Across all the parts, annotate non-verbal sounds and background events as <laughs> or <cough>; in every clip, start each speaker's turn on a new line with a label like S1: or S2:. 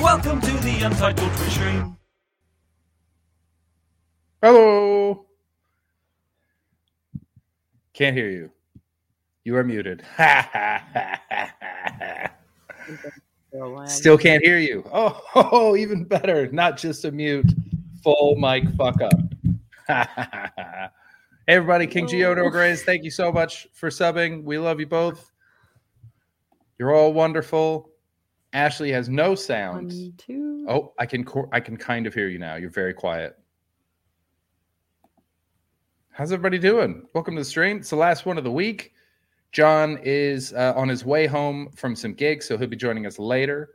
S1: Welcome to the Untitled Twitch stream.
S2: Hello. Can't hear you. You are muted. <laughs> Still can't hear you. Oh, <laughs> oh, even better. Not just a mute, full mic fuck up. <laughs> hey, everybody. King Giono Grays, thank you so much for subbing. We love you both. You're all wonderful. Ashley has no sound.
S3: One, two.
S2: Oh, I can cor- I can kind of hear you now. You're very quiet. How's everybody doing? Welcome to the stream. It's the last one of the week. John is uh, on his way home from some gigs, so he'll be joining us later.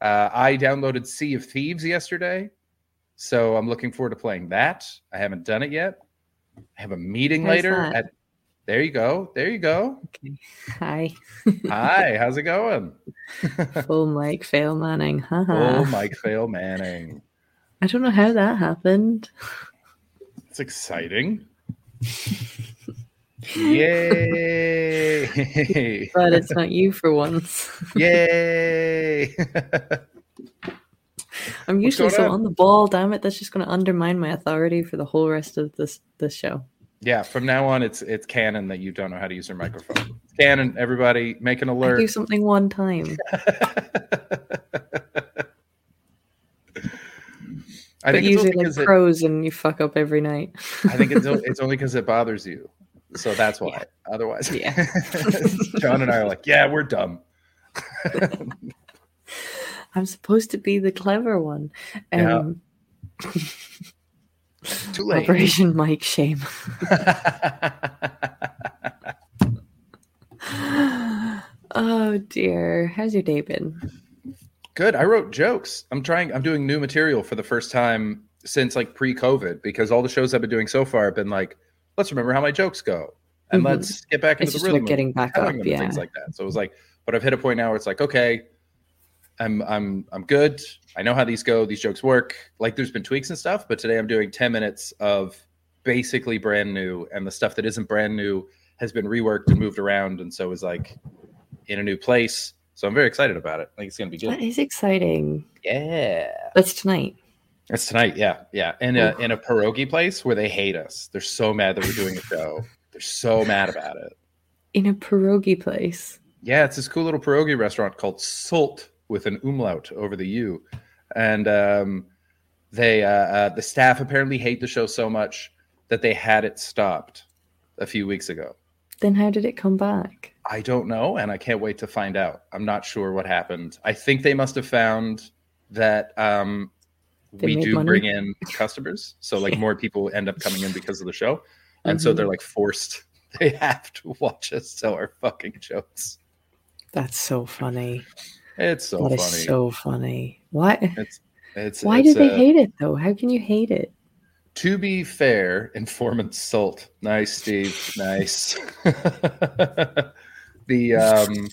S2: Uh, I downloaded Sea of Thieves yesterday, so I'm looking forward to playing that. I haven't done it yet. I have a meeting later.
S3: that?
S2: At there you go. There you go.
S3: Okay. Hi.
S2: Hi, <laughs> how's it going?
S3: Full Mike fail Manning.
S2: Oh, Mike Fail Manning.
S3: I don't know how that happened.
S2: It's exciting. <laughs> Yay! <laughs>
S3: But it's not you for once.
S2: Yay!
S3: I'm usually so
S2: on?
S3: on the ball, damn it. That's just gonna undermine my authority for the whole rest of this this show.
S2: Yeah, from now on, it's it's canon that you don't know how to use your microphone. Canon, everybody, make an
S3: I
S2: alert.
S3: do something one time. <laughs>
S2: I
S3: but
S2: think it's
S3: usually
S2: only
S3: like
S2: because it,
S3: pros and you fuck up every night.
S2: I think it's <laughs> it's only because it bothers you, so that's why.
S3: Yeah.
S2: Otherwise,
S3: Yeah. <laughs>
S2: John and I are like, yeah, we're dumb.
S3: I'm supposed to be the clever one.
S2: Yeah.
S3: Um,
S2: Too late.
S3: Operation Mike shame. <laughs> oh dear. How's your day been?
S2: Good. I wrote jokes. I'm trying. I'm doing new material for the first time since like pre-COVID because all the shows I've been doing so far have been like, let's remember how my jokes go and
S3: Mhm.
S2: let's get back
S3: It's
S2: into
S3: just
S2: the rhythm.
S3: about
S2: of
S3: getting back
S2: telling
S3: up,
S2: and
S3: yeah.
S2: things like that. So it was like, but I've hit a point now where it's like, okay, I'm I'm I'm good. I know how these go. These jokes work. Like there's been tweaks and stuff, but today I'm doing 10 minutes of basically brand new, and the stuff that isn't brand new has been reworked and moved around, and so is like in a new place. So I'm very excited about it. I think it's gonna be good.
S3: is exciting.
S2: Yeah.
S3: That's tonight.
S2: It's tonight, yeah, yeah. In a in a pierogi place where they hate us. They're so mad that we're doing a show. They're so mad about it.
S3: In a pierogi place.
S2: Yeah, it's this cool little pierogi restaurant called Sült with an umlaut over the U, and um, they uh, uh, the staff apparently hate the show so much that they had it stopped a few weeks ago.
S3: Then how did it come back?
S2: I don't know, and I can't wait to find out. I'm not sure what happened. I think they must have found that um, we do
S3: money?
S2: bring in customers, so like <laughs> more people end up coming in because of the show, and so
S3: Mhm.
S2: they're like forced. <laughs> They have to watch us tell our fucking jokes.
S3: That's so funny.
S2: It's so
S3: That is
S2: funny.
S3: so funny. Why
S2: It's it's
S3: why
S2: it's,
S3: do they
S2: uh,
S3: hate it though? How can you hate it?
S2: To be fair, informant salt. Nice, Steve. Nice. <laughs> the um,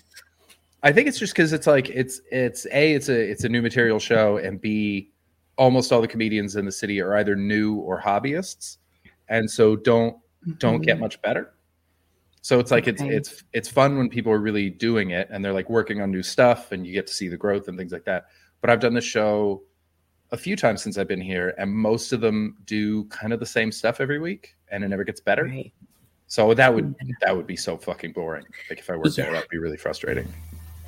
S2: I think it's just because it's like it's it's a it's a it's a new material show, and b almost all the comedians in the city are either new or hobbyists, and so don't don't get
S3: Mhm.
S2: much better. So it's like
S3: Okay.
S2: it's it's it's fun when people are really doing it and they're like working on new stuff and you get to see the growth and things like that. But I've done the show a few times since I've been here, and most of them do kind of the same stuff every week, and it never gets better.
S3: Right.
S2: So that would that would be so fucking boring. Like if I worked there,
S3: Yeah.
S2: that'd be really frustrating.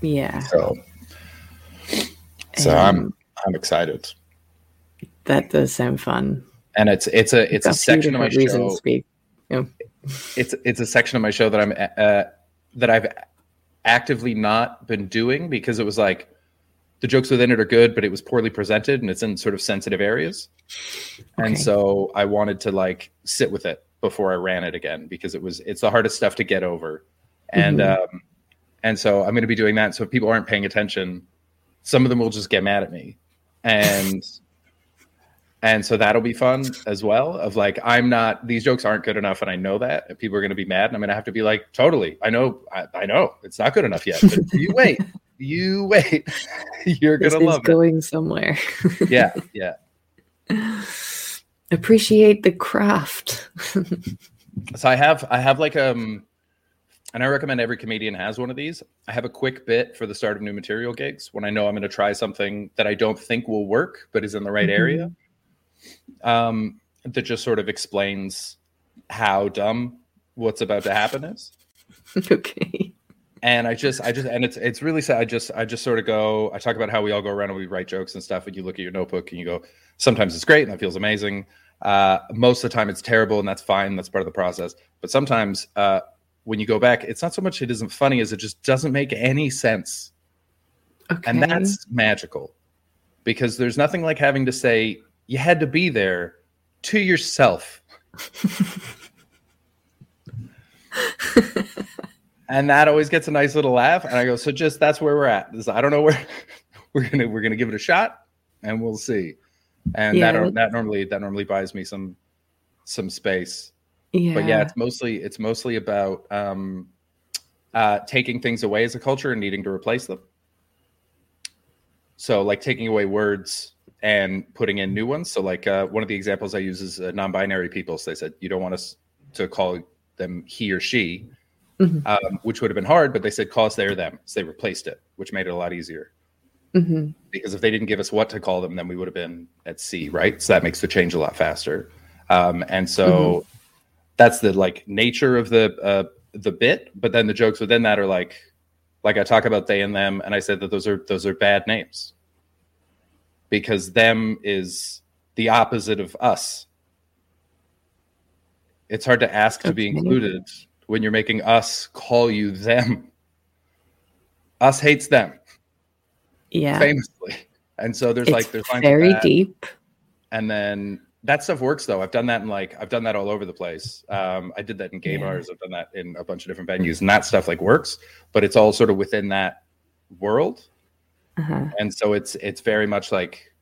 S3: Yeah.
S2: So so I'm
S3: Um,
S2: I'm excited,
S3: that does sound fun.
S2: and it's it's a it's a section of my show.
S3: to be-
S2: it's it's a section of my show that I'm uh, that I've actively not been doing because it was like the jokes within it are good, but it was poorly presented and it's in sort of sensitive areas, and so I wanted to like sit with it before I ran it again because it was it's the hardest stuff to get over, and
S3: Mm-hmm.
S2: um, and so I'm going to be doing that. So if people aren't paying attention, some of them will just get mad at me, and and so that'll be fun as well. Of like, I'm not; these jokes aren't good enough, and I know that, and people are going to be mad, and I'm going to have to be like, totally, I know, I, I know, it's not good enough yet. But you <laughs> wait, you wait, <laughs> you're gonna
S3: is
S2: love it.
S3: going somewhere. <laughs>
S2: Yeah, yeah.
S3: Appreciate the craft.
S2: So I have, I have like um, and I recommend every comedian has one of these. I have a quick bit for the start of new material gigs when I know I'm going to try something that I don't think will work, but is in the right
S3: Mhm.
S2: area. Um, that just sort of explains how dumb what's about to happen is. <laughs>
S3: okay.
S2: and I just, I just, and it's, it's really sad. I just, I just sort of go. I talk about how we all go around and we write jokes and stuff, and you look at your notebook and you go. Sometimes it's great and that feels amazing. Uh, most of the time it's terrible and that's fine. That's part of the process. But sometimes uh, when you go back, it's not so much it isn't funny as it just doesn't make any sense,
S3: Okay.
S2: and that's magical because there's nothing like having to say you had to be there to yourself. <laughs> and that always gets a nice little laugh. And I go, so just that's where we're at. This, I don't know where <laughs> we're gonna we're gonna give it a shot, and we'll see. And
S3: Yeah,
S2: that that normally that normally buys me some some space.
S3: yeah.
S2: But yeah, it's mostly it's mostly about um, uh, taking things away as a culture and needing to replace them. So like taking away words and putting in new ones. So like uh, one of the examples I use is uh, non-binary people. So they said you don't want us to call them he or she,
S3: Mhm.
S2: um, which would have been hard, but they said call us they or them. So they replaced it, which made it a lot easier.
S3: Mhm.
S2: Because if they didn't give us what to call them, then we would have been at sea, right? So that makes the change a lot faster. Um, and so that's the like nature of the uh, the bit. But then the jokes within that are like, like I talk about they and them, and I said that those are those are bad names because them is the opposite of us. It's hard to ask to be included when you're making us call you them. Us hates them
S3: yeah.
S2: famously. And so there's
S3: It's
S2: like there's like
S3: very deep.
S2: and then that stuff works though. I've done that in like I've done that all over the place. Um, I did that in gay
S3: Yeah.
S2: bars. I've done that in a bunch of different venues, and that stuff like works. But it's all sort of within that world,
S3: Uh-huh.
S2: and so it's it's very much like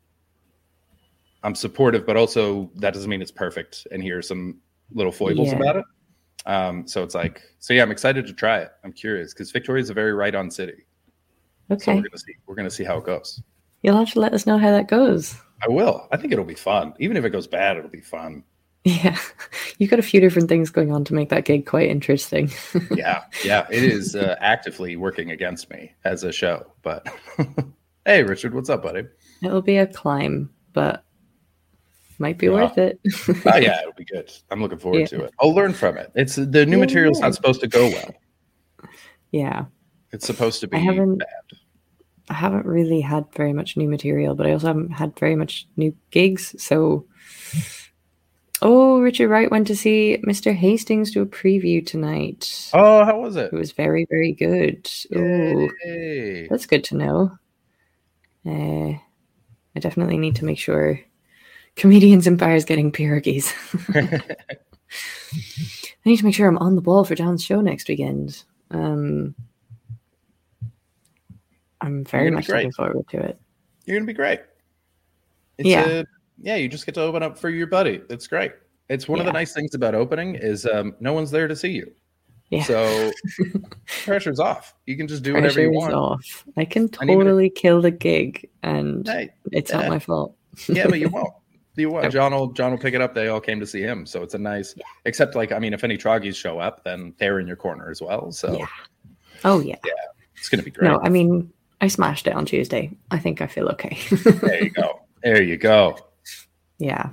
S2: I'm supportive, but also that doesn't mean it's perfect. And here are some little foibles
S3: Yeah.
S2: about it. Um, so it's like so yeah, I'm excited to try it. I'm curious because Victoria is a very right on city. So
S3: Okay.
S2: we're gonna see we're gonna see how it goes.
S3: You'll have to let us know how that goes.
S2: I will. I think it'll be fun. Even if it goes bad, it'll be fun.
S3: Yeah. <laughs> You've got a few different things going on to make that gig quite interesting. <laughs>
S2: yeah, yeah. It is uh, actively working against me as a show. But <laughs> hey, Richard, what's up, buddy?
S3: It'll be a climb, but might be
S2: Yeah.
S3: worth it.
S2: Oh yeah, it'll be good. I'm looking forward
S3: Yeah.
S2: to it. I'll learn from it. It's the new
S3: Yeah,
S2: material's not supposed to go well.
S3: yeah.
S2: It's supposed to be
S3: I haven't-
S2: bad.
S3: I haven't really had very much new material, but I also haven't had very much new gigs. So, oh, Richard Wright went to see Mr. Hastings do a preview tonight.
S2: Oh, how was it?
S3: It was very, very good. Oh,
S2: Yay.
S3: that's good to know. Uh, I definitely need to make sure comedians in bars getting pierogies. <laughs> I need to make sure I'm on the ball for John's show next weekend. Um, I'm very much looking forward to it.
S2: You're gonna be great. It's
S3: Yeah.
S2: A, yeah, you just get to open up for your buddy. It's great. It's one of the nice things about opening is um, no one's there to see you.
S3: Yeah.
S2: So <laughs> pressure's off. You can just do whatever you want.
S3: off. I can
S2: And even if-
S3: totally kill the gig, and
S2: Hey,
S3: it's
S2: yeah.
S3: not my fault.
S2: yeah, but you won't. You won't. <laughs> John will John will pick it up. They all came to see him, so it's a nice. Except like I mean, if any troggies show up, then they're in your corner as well. So
S3: Yeah. Oh yeah, yeah.
S2: it's gonna be great.
S3: No, I mean I smashed it on Tuesday. I think I feel okay.
S2: There you go. There you go.
S3: Yeah.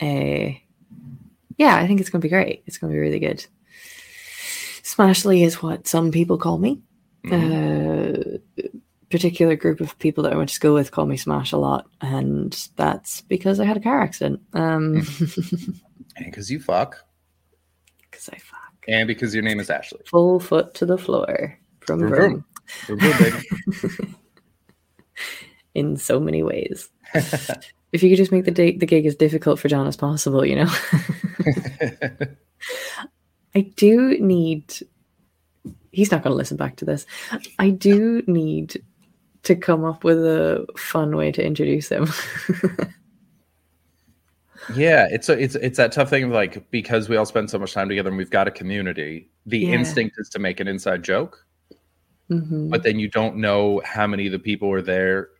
S3: Uh, yeah, I think it's going to be great. It's going to be really good. Smashly is what some people call me.
S2: Mhm.
S3: Uh, particular group of people that I went to school with call me Smash a lot, and that's because I had a car accident. Um, <laughs>
S2: and because you fuck,
S3: because I fuck
S2: and because your name is Ashley.
S3: full foot to the floor from
S2: Vroom,
S3: vroom
S2: vroom. Vroom, <laughs>
S3: in so many ways. <laughs> if you could just make the date the gig as difficult for John as possible, you know. <laughs> I do need. He's not going to listen back to this. I do need to come up with a fun way to introduce him. <laughs>
S2: Yeah, it's a, it's it's that tough thing of like because we all spend so much time together and we've got a community. The
S3: Yeah.
S2: instinct is to make an inside joke,
S3: hmm
S2: but then you don't know how many of the people are there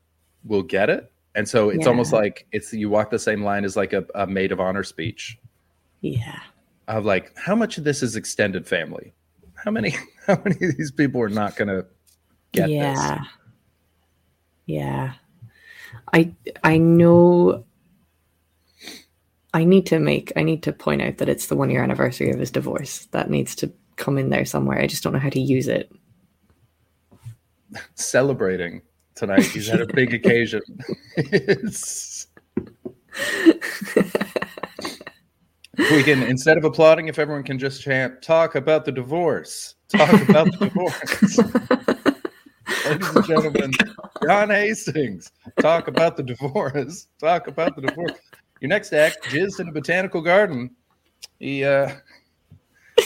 S2: will get it, and so it's almost like it's you walk the same line as like a, a maid of honor speech
S3: Yeah.
S2: of like how much of this is extended family, how many <laughs> how many of these people are not going to get this?
S3: yeah. Yeah. I I know I need to make I need to point out that it's the one year anniversary of his divorce. That needs to come in there somewhere. I just don't know how to use it. <laughs>
S2: celebrating tonight. He's had a big <laughs> occasion. <laughs> We can instead of applauding, if everyone can just chant, "Talk about the divorce." Talk about the divorce. Ladies and gentlemen, John Hastings. Talk about the divorce. Talk about the divorce. Your next act, jizzed in a botanical garden. He uh,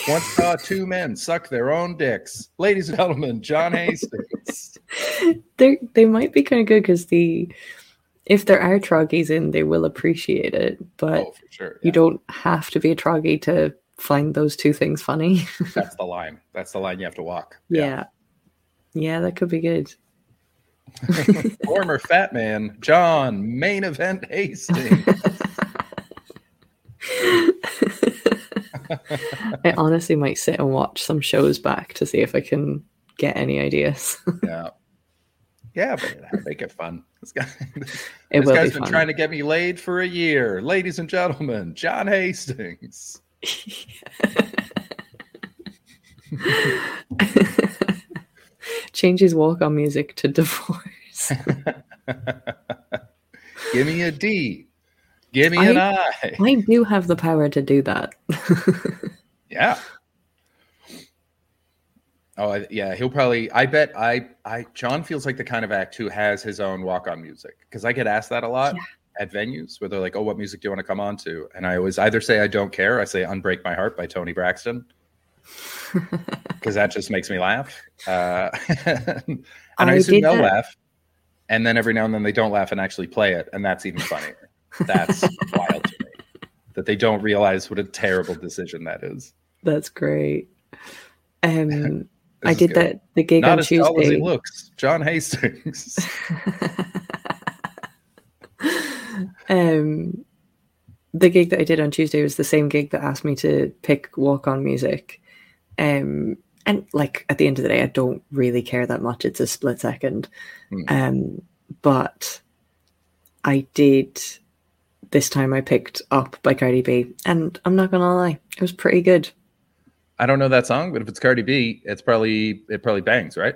S2: once saw two men suck their own dicks. Ladies and gentlemen, John Hastings. <laughs>
S3: they they might be kind of good because the if there are troggies in, they will appreciate it. But
S2: Oh, sure.
S3: you don't have to be a troggy to find those two things funny. <laughs>
S2: That's the line. That's the line you have to walk.
S3: yeah. yeah. that could be good. <laughs>
S2: Former fat man, John, main event Hastings. <laughs>
S3: I honestly might sit and watch some shows back to see if I can get any ideas. <laughs>
S2: yeah. Yeah, but that'd make it fun. <laughs> This guy,
S3: It
S2: this guy's
S3: be
S2: been
S3: fun.
S2: trying to get me laid for a year. Ladies and gentlemen, John Hastings.
S3: Change his walk on music to divorce.
S2: Give me a D. Give me an I.
S3: I do have the power to do that. <laughs>
S2: Yeah. Oh, yeah. He'll probably. I bet. I. I. John feels like the kind of act who has his own walk-on music because I get asked that a lot at venues where they're like, "Oh, what music do you want to come on to?" And I always either say I don't care. I say "Unbreak My Heart" by Toni Braxton <laughs> because that just makes me laugh. Uh, <laughs> and I,
S3: I
S2: assume they'll
S3: that-
S2: laugh. And then every now and then they don't laugh and actually play it, and that's even funnier. That's wild to me that they don't realize what a terrible decision that is.
S3: That's great. Um, <laughs> I did
S2: good.
S3: that the gig
S2: Not
S3: on
S2: as tall as he looks. John Hastings. <laughs>
S3: um, the gig that I did on Tuesday was the same gig that asked me to pick walk on music. Um, and like at the end of the day, I don't really care that much. It's a split second.
S2: Hmm.
S3: Um, but I did this time I picked up by Cardi B, and I'm not gonna lie, it was pretty good.
S2: I don't know that song, but if it's Cardi B, it's probably it probably bangs, right?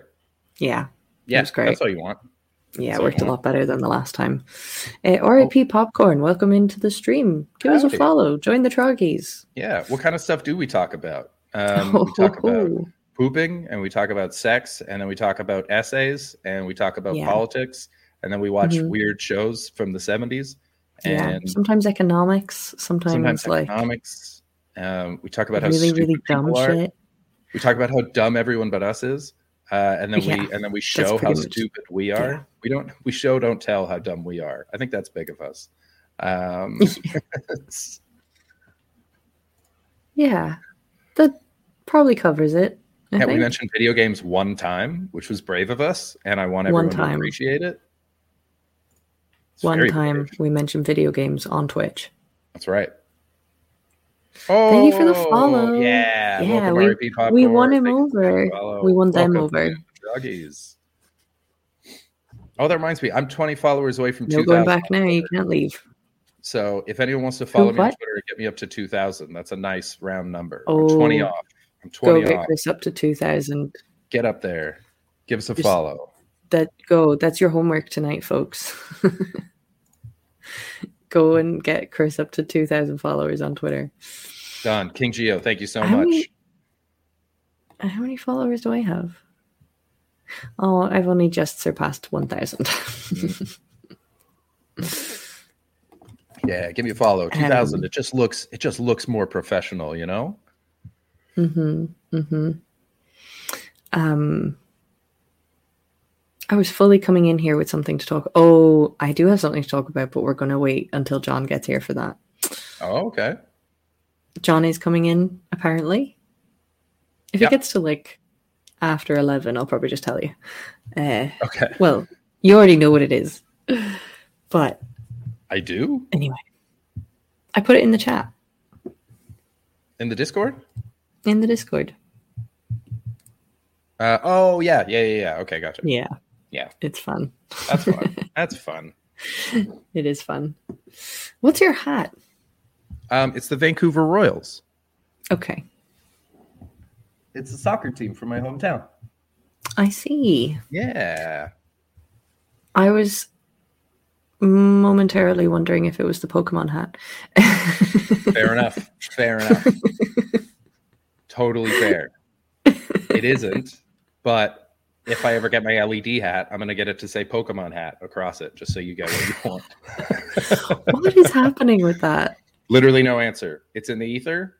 S3: Yeah,
S2: Yeah,
S3: was great.
S2: that's all you want.
S3: yeah, it worked a lot better than the last time. Uh, RIP Popcorn, welcome into the stream. Give us a follow. Join the Troggies.
S2: Yeah. What kind of stuff do we talk about? Um, we <laughs> talk about
S3: Oh,
S2: pooping, and we talk about sex, and then we talk about essays, and we talk about
S3: Yeah.
S2: politics, and then we watch
S3: Mhm.
S2: weird shows from the seventies,
S3: yeah, sometimes economics, sometimes,
S2: sometimes
S3: like
S2: economics. Um, we talk about how
S3: really,
S2: stupid
S3: really dumb
S2: people are.
S3: shit.
S2: We talk about how dumb everyone but us is, uh, and then
S3: Yeah,
S2: we and then we show how
S3: much-
S2: stupid we are.
S3: yeah.
S2: We don't. We show don't tell how dumb we are. I think that's big of us. Um, <laughs>
S3: Yeah, that probably covers it. I
S2: yeah, we mentioned video games one time, which was brave of us, and I want
S3: One
S2: everyone to appreciate it. It's
S3: One time we mentioned video games on Twitch.
S2: That's right. Oh,
S3: Thank you for the oh, follow.
S2: Yeah,
S3: Yeah, we- we won him
S2: Thank
S3: over. We won them
S2: Welcome
S3: over.
S2: Troggies. Oh, that reminds me. I'm 20 followers away from
S3: No
S2: 2,000.
S3: going back now. You can't leave.
S2: So if anyone wants to follow me on
S3: what?
S2: Twitter, get me up to 2,000. That's a nice round number.
S3: Oh.
S2: I'm 20 off. I'm
S3: Go
S2: 20
S3: get
S2: off.
S3: Chris up to two thousand.
S2: Get up there. Give us a
S3: Just-
S2: follow.
S3: That go. That's your homework tonight, folks. <laughs> go and get Chris up to two thousand followers on Twitter.
S2: Done. King Geo, thank you so
S3: How
S2: much.
S3: many- How many followers do I have? Oh, I've only just surpassed one thousand. <laughs>
S2: Yeah, give me a follow. 2,000.
S3: Um,
S2: it just looks it just looks more professional, you know?
S3: Mm-hmm. Mm-hmm. Um, I was fully coming in here with something to talk. Oh, I do have something to talk about, but we're going to wait until John gets here for that.
S2: Oh, okay.
S3: John is coming in apparently. If
S2: Yeah.
S3: it gets to like after eleven, I'll probably just tell you. Uh,
S2: Okay.
S3: well, you already know what it is, but
S2: I do
S3: anyway, I put it in the chat
S2: in the Discord.
S3: in the Discord.
S2: Uh, oh yeah, yeah, yeah, yeah. Okay, gotcha.
S3: Yeah,
S2: Yeah.
S3: it's fun.
S2: That's fun. <laughs> That's fun.
S3: It is fun. What's your hat?
S2: Um, it's the Vancouver Royals.
S3: Okay,
S2: It's a soccer team from my hometown.
S3: I see.
S2: Yeah.
S3: I was momentarily wondering if it was the Pokemon hat. <laughs>
S2: Fair enough. Fair enough. <laughs> totally fair. It isn't, but if I ever get my LED hat, I'm gonna get it to say Pokemon hat across it, just so you get what you want. <laughs>
S3: what is happening with that?
S2: Literally no answer. It's in the ether.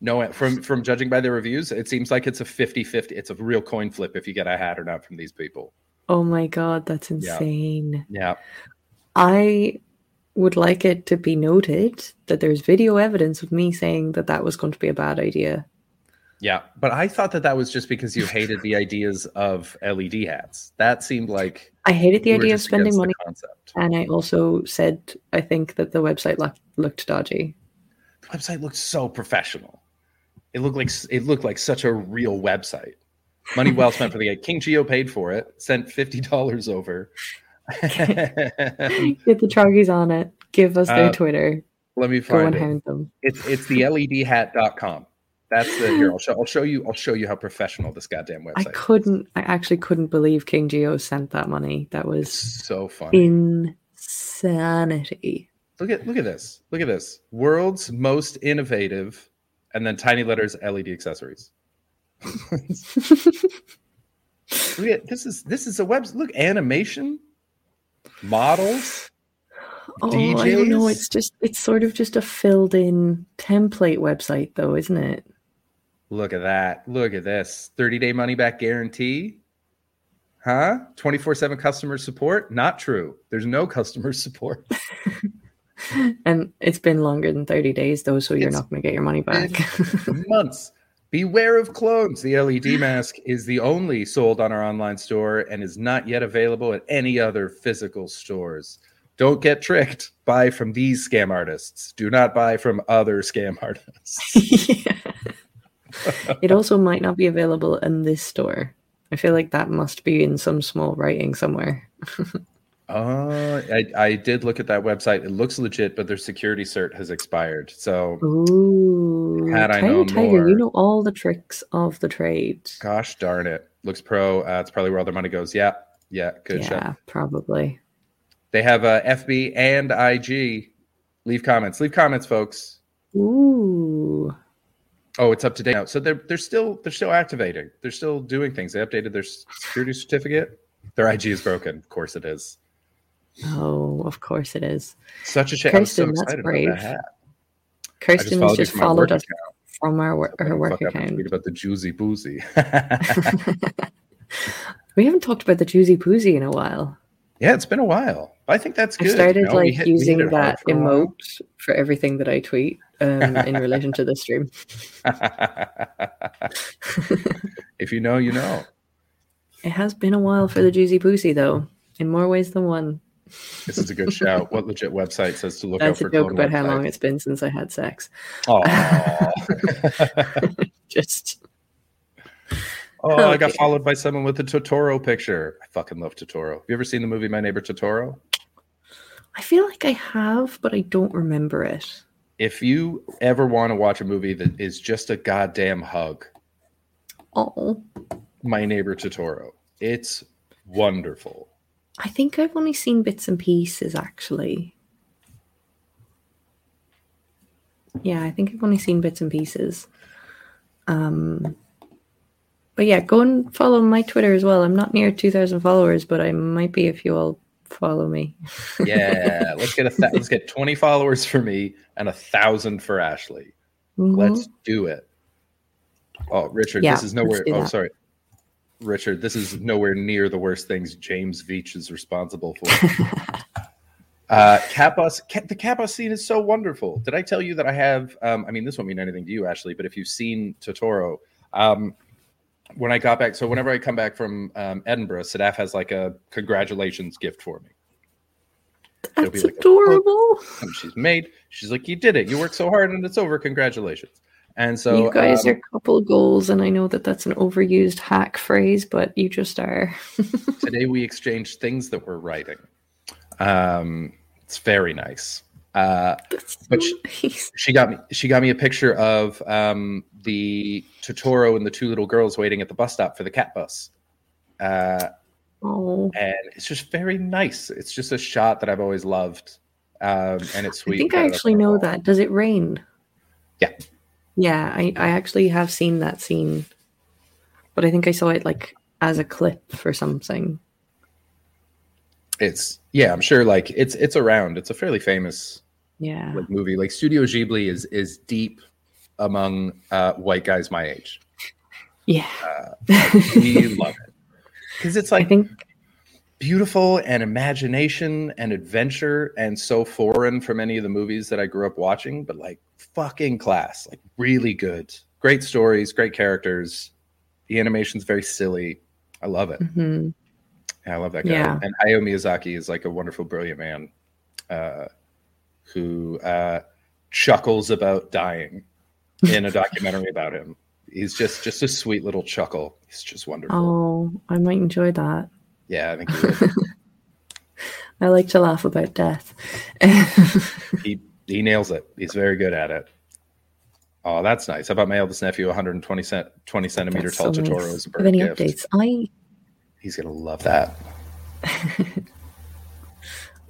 S2: No, from from judging by the reviews, it seems like it's a 50-50. It's a real coin flip if you get a hat or not from these people.
S3: Oh my god, that's
S2: Yeah.
S3: insane.
S2: Yeah.
S3: I would like it to be noted that there's video evidence of me saying that that was going to be a bad idea.
S2: Yeah, but I thought that that was just because you hated the ideas of LED hats. That seemed like
S3: I hated the idea of spending money,
S2: concept.
S3: and I also said I think that the website look, looked dodgy.
S2: The website looked so professional. It looked like it looked like such a real website. Money well spent for the guy. King Geo paid for it. Sent fifty dollars over. <laughs>
S3: Get the troggies on it. Give us their
S2: Uh,
S3: Twitter.
S2: Let me
S3: Go
S2: find
S3: and
S2: it.
S3: them.
S2: It's it's the ledhat.com. That's the here. I'll show I'll show you I'll show you how professional this goddamn website. is.
S3: couldn't. I actually couldn't believe King Geo sent that money. That
S2: It's
S3: was
S2: so funny.
S3: insanity.
S2: Look at look at this. Look at this. World's most innovative, and then tiny letters LED accessories. <laughs> look at this is this is a web. Look animation, models.
S3: Oh, I don't know. It's just it's sort of just a filled in template website though, isn't it?
S2: Look at that. Look at this. 30 day money back guarantee. Huh? 24 7 customer support? Not true. There's no customer support. <laughs>
S3: And it's been longer than 30 days though, so you're
S2: It's
S3: not going to get your money back. <laughs>
S2: months. Beware of clones. The LED <laughs> mask is the only sold on our online store and is not yet available at any other physical stores. Don't get tricked. Buy from these scam artists. Do not buy from other scam artists.
S3: It also might not be available in this store. I feel like that must be in some small writing somewhere. <laughs>
S2: Uh, I, I did look at that website. It looks legit, but their security cert has expired. So,
S3: Ooh.
S2: Had I known
S3: Tiger,
S2: more.
S3: you know all the tricks of the trade.
S2: gosh darn it. Looks pro. Uh, it's probably where all their money goes. Yeah. Yeah. Good
S3: yeah,
S2: shot.
S3: probably.
S2: They have uh, FB and IG. Leave comments. Leave comments, folks.
S3: Ooh.
S2: Oh, it's up to date now. So they're they're still they're still activating. They're still doing things. They updated their security certificate. Their IG is broken. Of course it is.
S3: Oh, of course it is.
S2: Such a shame. I'm so
S3: Kirsten, that's brave.
S2: about that hat.
S3: Kirsten has just followed us
S2: account.
S3: from our, wor- her work account.
S2: About the juicy boozy. <laughs>
S3: We haven't talked about the Juicy Poozy in a while.
S2: yeah, it's been a while. I think that's good.
S3: I started
S2: you know?
S3: Like
S2: hit-
S3: using
S2: hit it hard
S3: that
S2: for
S3: emote for everything that I tweet um, in <laughs> relation to this stream. <laughs>
S2: if you know, you know.
S3: It has been a while for the Juicy Pussy, though, in more ways than one.
S2: This is a good shout. <laughs> What legit website says to look out for?
S3: That's a joke about how long it's been since I had sex.
S2: Oh,
S3: Just
S2: oh, I got followed by someone with a Totoro picture. I fucking love Totoro. Have you ever seen the movie My Neighbor Totoro?
S3: I feel like I have, but I don't remember it.
S2: If you ever want to watch a movie that is just a goddamn hug,
S3: Oh,
S2: My Neighbor Totoro. It's wonderful.
S3: I think I've only seen bits and pieces actually. Yeah, I think I've only seen bits and pieces. Um, but yeah, go and follow my Twitter as well. I'm not near 2,000 followers, but I might be if you all follow me.
S2: Yeah, let's get a th- let's get twenty followers for me and a thousand for Ashley.
S3: Mhm.
S2: Let's do it. Oh, Richard,
S3: Yeah,
S2: this is nowhere. Oh,
S3: that.
S2: sorry, Richard, this is nowhere near the worst things James Veitch is responsible for. <laughs> Uh. The cat scene is so wonderful. Did I tell you that I have? Um, I mean, this won't mean anything to you, Ashley, but if you've seen Totoro, um, when I got back, so whenever I come back from um, Edinburgh, Sadaf has like a congratulations gift for me.
S3: That's
S2: like
S3: adorable.
S2: And she's made. She's like, you did it. You worked so hard, and it's over. Congratulations. And so
S3: you guys
S2: um,
S3: are couple goals, and I know that that's an overused hack phrase, but you just are. <laughs>
S2: today we exchanged things that we're writing. Um, it's very nice. Uh, But <laughs> she- she got me. She got me a picture of um, the Totoro and the two little girls waiting at the bus stop for the cat bus. Uh,
S3: Oh,
S2: and it's just very nice. It's just a shot that I've always loved, um, and it's sweet.
S3: I think I actually know that. Does it rain?
S2: Yeah.
S3: Yeah, I, I actually have seen that scene, but I think I saw it like as a clip for something.
S2: It's yeah, I'm sure. Like it's it's around. It's a fairly famous
S3: Yeah.
S2: like movie. Like Studio Ghibli is is deep among uh, white guys my age.
S3: Yeah.
S2: We <laughs> love it because it's
S3: I
S2: like
S3: think
S2: beautiful and imagination and adventure and so foreign from any of the movies that I grew up watching, but like fucking class, like really good. Great stories, great characters. The animation's very silly. I love it.
S3: mhm.
S2: Yeah, I love that guy.
S3: Yeah.
S2: And Hayao Miyazaki is like a wonderful, brilliant man uh, who uh, chuckles about dying in a documentary about him. He's just just a sweet little chuckle. He's just wonderful.
S3: Oh, I might enjoy that.
S2: Yeah, I think he would. <laughs>
S3: I like to laugh about death. <laughs>
S2: he he nails it. He's very good at it. Oh, that's nice. I bought my eldest nephew 120 cent, 20 centimeter
S3: That's
S2: tall
S3: so
S2: Totoro
S3: nice.
S2: as a
S3: Have any
S2: gift.
S3: updates? I
S2: He's gonna love that. <laughs>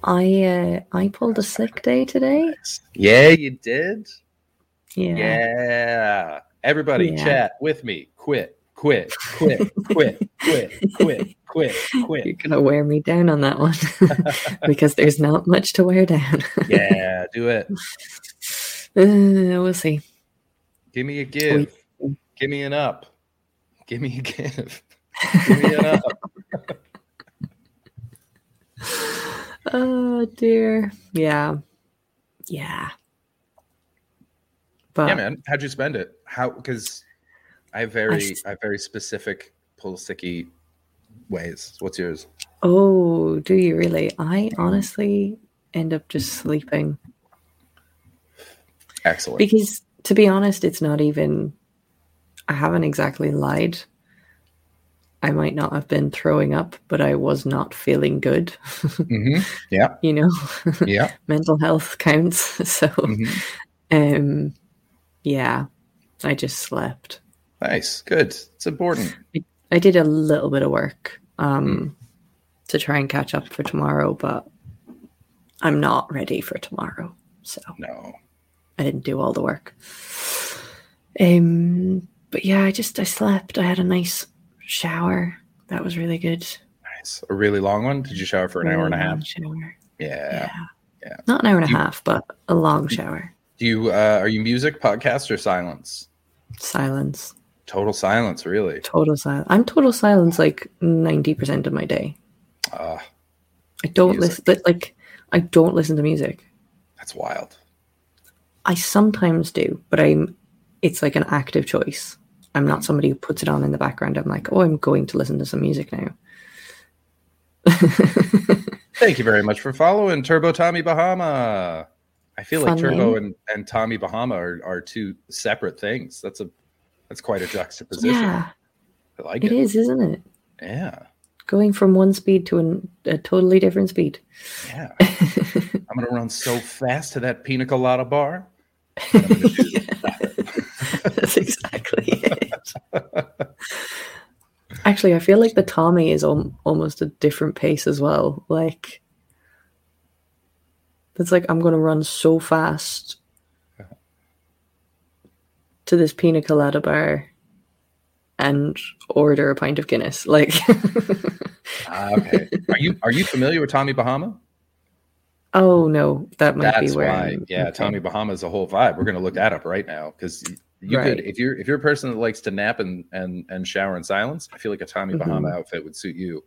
S3: I uh, I pulled a sick day today.
S2: Yeah, you did.
S3: Yeah.
S2: Yeah. Everybody,
S3: Yeah.
S2: chat with me. Quit, quit, quit, quit, quit, quit, quit,
S3: You're gonna wear me down on that one <laughs> because there's not much to wear down. <laughs>
S2: Yeah, do it.
S3: Uh, we'll see.
S2: Give me a give. Give me an up. Give me a give. Give me an up.
S3: Oh dear. Yeah. Yeah. But
S2: yeah, man. How'd you spend it? How? Because I have very, I have very specific pull sticky ways. What's yours?
S3: oh, do you really? I honestly end up just sleeping
S2: Excellent.
S3: because, to be honest, it's not even. I haven't exactly lied. I might not have been throwing up, but I was not feeling good.
S2: hmm Yeah. <laughs>
S3: you know,
S2: Yeah. <laughs>
S3: mental health counts. <laughs> So,
S2: Mhm.
S3: um, yeah, I just slept.
S2: Nice. Good. It's important.
S3: I did a little bit of work um, to try and catch up for tomorrow, but I'm not ready for tomorrow. So
S2: No.
S3: I didn't do all the work. Um, but yeah, I just I slept. I had a nice shower. That was really good.
S2: Nice. A really long one. Did you shower for an hour and a half?
S3: Shower.
S2: Yeah.
S3: Yeah.
S2: Yeah.
S3: Not an hour and a half, but a long shower.
S2: Do you uh, are you music, podcast, or silence?
S3: Silence.
S2: Total silence, really.
S3: Total silence. I'm total silence like 90% of my day.
S2: Uh,
S3: I don't
S2: Music.
S3: listen like I don't listen to music.
S2: that's wild.
S3: I sometimes do, but I'm it's like an active choice. I'm not somebody who puts it on in the background. I'm like, oh, I'm going to listen to some music now. <laughs>
S2: Thank you very much for following Turbo Tommy Bahama. I feel like Turbo
S3: name.
S2: and, and Tommy Bahama are, are two separate things. That's a that's quite a juxtaposition.
S3: yeah,
S2: I like
S3: it
S2: it.
S3: is, isn't it?
S2: Yeah.
S3: Going from one speed to an, a totally different speed.
S2: Yeah. I'm gonna run so fast to that pina colada bar.
S3: That's exactly it. Actually, I feel like the Tommy is al- almost a different pace as well. Like, it's like I'm going to run so fast to this pina colada bar and order a pint of Guinness. Like,
S2: Ah, okay. Are you are you familiar with Tommy Bahama?
S3: Oh no, that might
S2: That's
S3: be where.
S2: why.
S3: I'm-
S2: Yeah,
S3: okay.
S2: Tommy Bahama is a whole vibe. We're gonna look that up right now because you
S3: Right.
S2: could if you're if you're a person that likes to nap and and and shower in silence. I feel like a Tommy
S3: Mhm.
S2: Bahama outfit would suit you.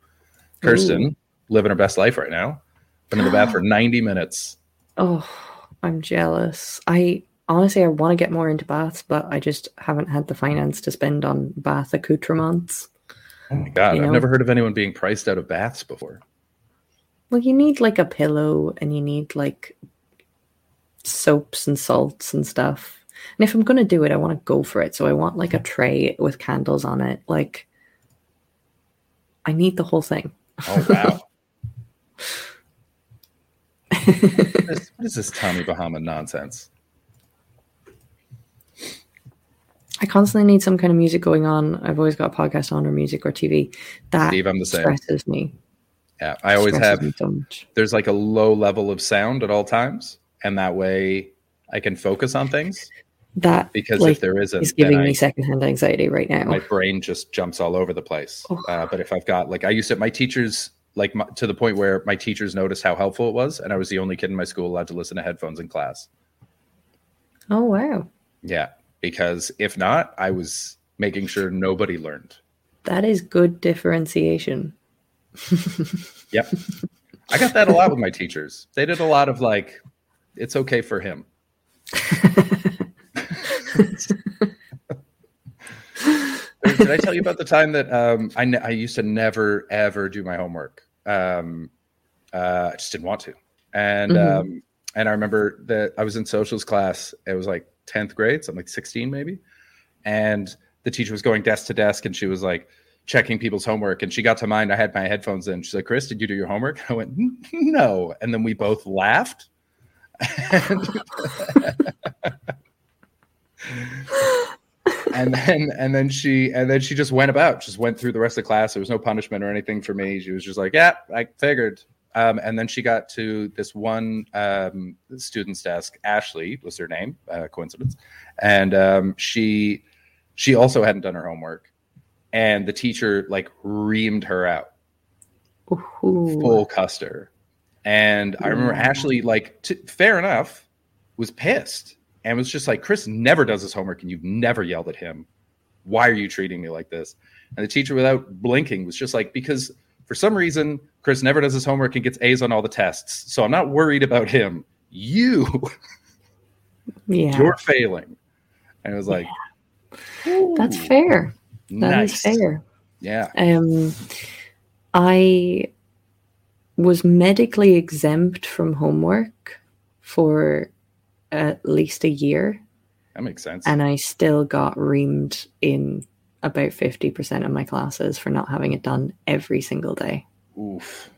S2: Kirsten living her best life right now. Been in the bath for <gasps> 90 minutes.
S3: Oh, I'm jealous. I honestly I want to get more into baths, but I just haven't had the finance to spend on bath accoutrements.
S2: Oh my god,
S3: You
S2: I've
S3: know?
S2: never heard of anyone being priced out of baths before.
S3: Well, you need like a pillow and you need like soaps and salts and stuff. And if I'm going to do it, I want to go for it. So I want like a tray with candles on it. Like, I need the whole thing.
S2: Oh wow. <laughs> what, is, what is this Tommy Bahama nonsense?
S3: I constantly need some kind of music going on. I've always got a podcast on or music or TV. That
S2: Steve, I'm the same.
S3: stresses me.
S2: Yeah, I always have
S3: me
S2: there's like a low level of sound at all times, and that way I can focus on things.
S3: That
S2: Because
S3: like,
S2: if there isn't,
S3: is giving
S2: then I,
S3: me secondhand anxiety right now.
S2: my brain just jumps all over the place.
S3: Oh.
S2: Uh, but if I've got like I used to my teachers like my, to the point where my teachers noticed how helpful it was, and I was the only kid in my school allowed to listen to headphones in class.
S3: oh wow,
S2: Yeah, because if not, I was making sure nobody learned.
S3: that is good differentiation.
S2: Yep. I got that a lot with my teachers. They did a lot of like, it's okay for him. did I tell you about the time that um, I, ne- I used to never, ever do my homework? Um, uh, I just didn't want to. And,
S3: Mhm.
S2: um, and I remember that I was in socials class. It was like 10th grade, so I'm like 16 maybe. And the teacher was going desk to desk and she was like, checking people's homework and she got to mine. I had my headphones in. She's like, Chris, did you do your homework? <laughs> I went, no. And then we both laughed. <laughs> and then and then she and then she just went about, just went through the rest of the class. There was no punishment or anything for me. She was just like, Yeah, I figured. Um, and then she got to this one um, student's desk. Ashley was her name, uh, coincidence, and um, she she also hadn't done her homework and the teacher like reamed her out.
S3: Ooh.
S2: full custer. And i remember ashley like t- fair enough was pissed and was just like chris never does his homework and you've never yelled at him. Why are you treating me like this? And the teacher without blinking was just like because for some reason chris never does his homework and gets a's on all the tests. So i'm not worried about him. You <laughs>
S3: Yeah,
S2: you're failing. And it was like
S3: that's fair. That is
S2: nice.
S3: fair.
S2: yeah
S3: Um, I was medically exempt from homework for at least a year,
S2: that makes sense
S3: and I still got reamed in about 50% of my classes for not having it done every single day.
S2: oof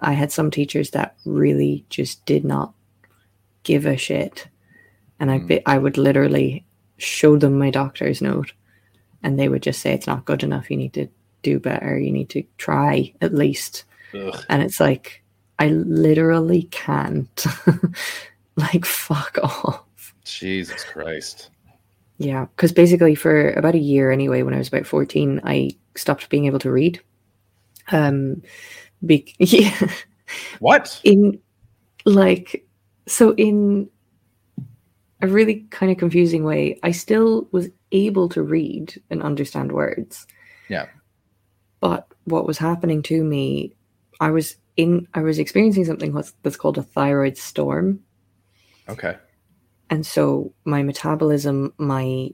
S3: I had some teachers that really just did not give a shit. And I,
S2: Mm.
S3: bi- I would literally show them my doctor's note and they would just say, it's not good enough. You need to do better. You need to try at least.
S2: Ugh.
S3: And it's like, I literally can't. <laughs> like, fuck off.
S2: Jesus Christ.
S3: Yeah. Because basically, for about a year anyway, when I was about 14, I stopped being able to read. Um, be- <laughs> yeah.
S2: What?
S3: in like so in a really kind of confusing way i still was able to read and understand words
S2: Yeah.
S3: but what was happening to me i was in i was experiencing something what's, that's called a thyroid storm
S2: Okay.
S3: and so my metabolism my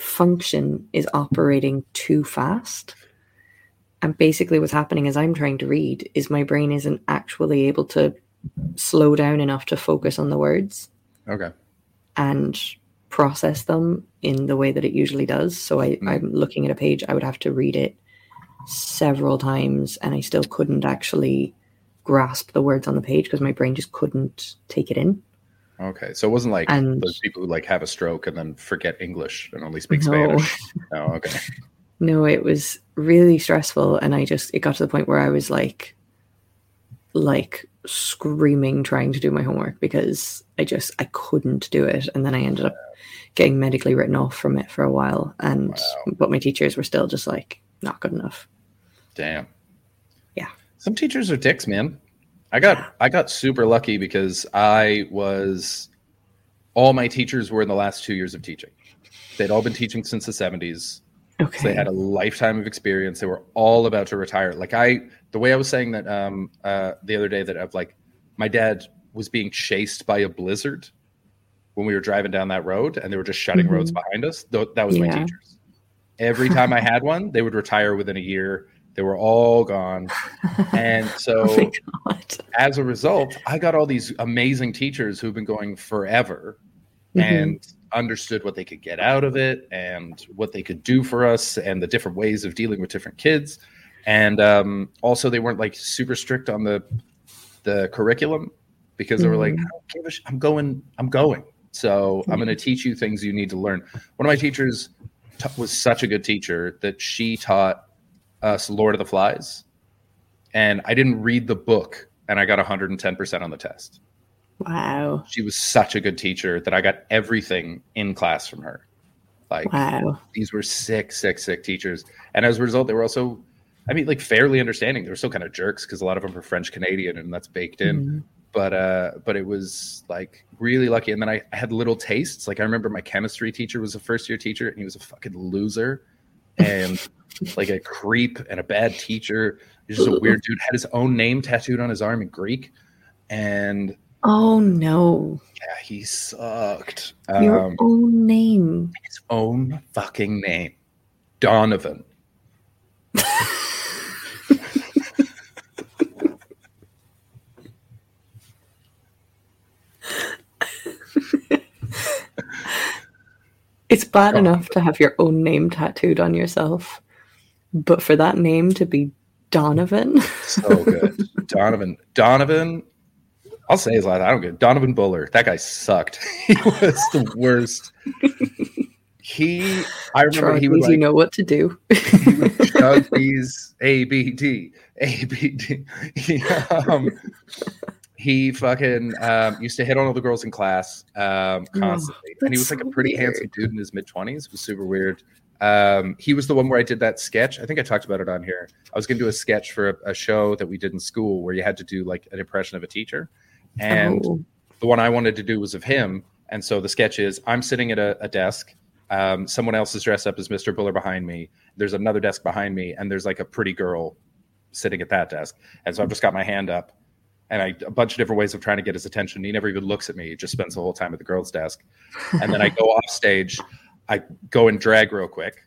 S3: function is operating too fast and basically what's happening as i'm trying to read is my brain isn't actually able to slow down enough to focus on the words
S2: Okay.
S3: and process them in the way that it usually does so I,
S2: Mm.
S3: i'm looking at a page i would have to read it several times and i still couldn't actually grasp the words on the page because my brain just couldn't take it in
S2: Okay. So it wasn't like
S3: And-
S2: those people who like have a stroke and then forget English and only speak
S3: No.
S2: Spanish. <laughs> Oh, okay.
S3: No, it was really stressful and I just it got to the point where I was like like screaming trying to do my homework because I just I couldn't do it and then I ended up getting medically written off from it for a while and
S2: Wow.
S3: but my teachers were still just like not good enough.
S2: Damn.
S3: Yeah.
S2: Some teachers are dicks, man. I got I got super lucky because I was all my teachers were in the last two years of teaching. They'd all been teaching since the 70s.
S3: Okay.
S2: So they had a lifetime of experience. They were all about to retire. Like I, the way I was saying that um, uh, the other day that I've like my dad was being chased by a blizzard when we were driving down that road and they were just shutting roads behind us. Th- that was my teachers. Every time I had <laughs> one, they would retire within a year. They were all gone. And <laughs> so
S3: oh
S2: as a result, I got all these amazing teachers who've been going forever
S3: Mhm.
S2: and understood what they could get out of it and what they could do for us and the different ways of dealing with different kids. And um, also, they weren't like super strict on the the curriculum because they were like,
S3: Mhm.
S2: I don't give a sh- I'm going, I'm going. So I'm going to teach you things you need to learn. One of my teachers t- was such a good teacher that she taught us Lord of the Flies, and I didn't read the book, and I got 110 percent on the test
S3: Wow.
S2: she was such a good teacher that I got everything in class from her. Like
S3: Wow.
S2: these were sick, sick, sick teachers, and as a result, they were also, I mean, like fairly understanding. They were still kind of jerks because a lot of them are French Canadian, and that's baked in.
S3: Mhm.
S2: But uh, but it was like really lucky. And then I, I had little tastes. Like I remember my chemistry teacher was a first year teacher, and he was a fucking loser, and <laughs> like a creep and a bad teacher. He's just a weird dude. Had his own name tattooed on his arm in Greek, and
S3: Oh no.
S2: yeah, he sucked.
S3: Your
S2: Um,
S3: own name.
S2: his own fucking name, Donovan. <laughs>
S3: It's bad enough to have your own name tattooed on yourself, but for that name to be Donovan,
S2: So good, <laughs> Donovan. Donovan. I'll say his last. I don't get Donovan Buller. That guy sucked. <laughs> he was the worst. He. I remember
S3: try
S2: he would
S3: you
S2: like
S3: know what to do.
S2: he would <laughs> chug these A B D A B D. He, um, he fucking um, used to hit on all the girls in class um,
S3: Oh,
S2: constantly, and he was like a
S3: so
S2: pretty handsome dude in his mid twenties. It Was super weird. Um, he was the one where I did that sketch. I think I talked about it on here. I was going to do a sketch for a, a show that we did in school where you had to do like an impression of a teacher, and
S3: Oh,
S2: the one I wanted to do was of him. And so the sketch is I'm sitting at a, a desk. Um, someone else is dressed up as Mr. Buller behind me. There's another desk behind me, and there's like a pretty girl sitting at that desk. And so I've just got my hand up, and I a bunch of different ways of trying to get his attention. He never even looks at me; he just spends the whole time at the girl's desk. And then I go off stage, I go and drag real quick,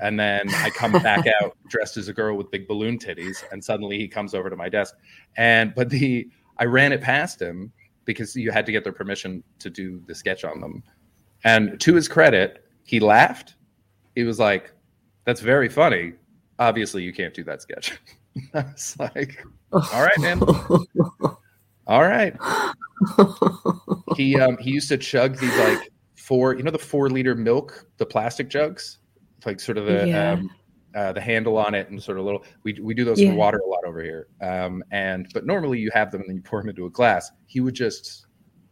S2: and then I come back <laughs> out dressed as a girl with big balloon titties, and suddenly he comes over to my desk. And but the I ran it past him because you had to get their permission to do the sketch on them. And to his credit, he laughed. He was like, "That's very funny. Obviously, you can't do that sketch." <laughs> I was like,
S3: all
S2: right, man. <laughs> "All right." He um he used to chug these like four, you know, the four liter milk, the plastic jugs, like sort of the
S3: Yeah.
S2: um, uh, the handle on it and sort of little. We we do those
S3: Yeah.
S2: for water a lot over here. Um, and but normally you have them and then you pour them into a glass. He would just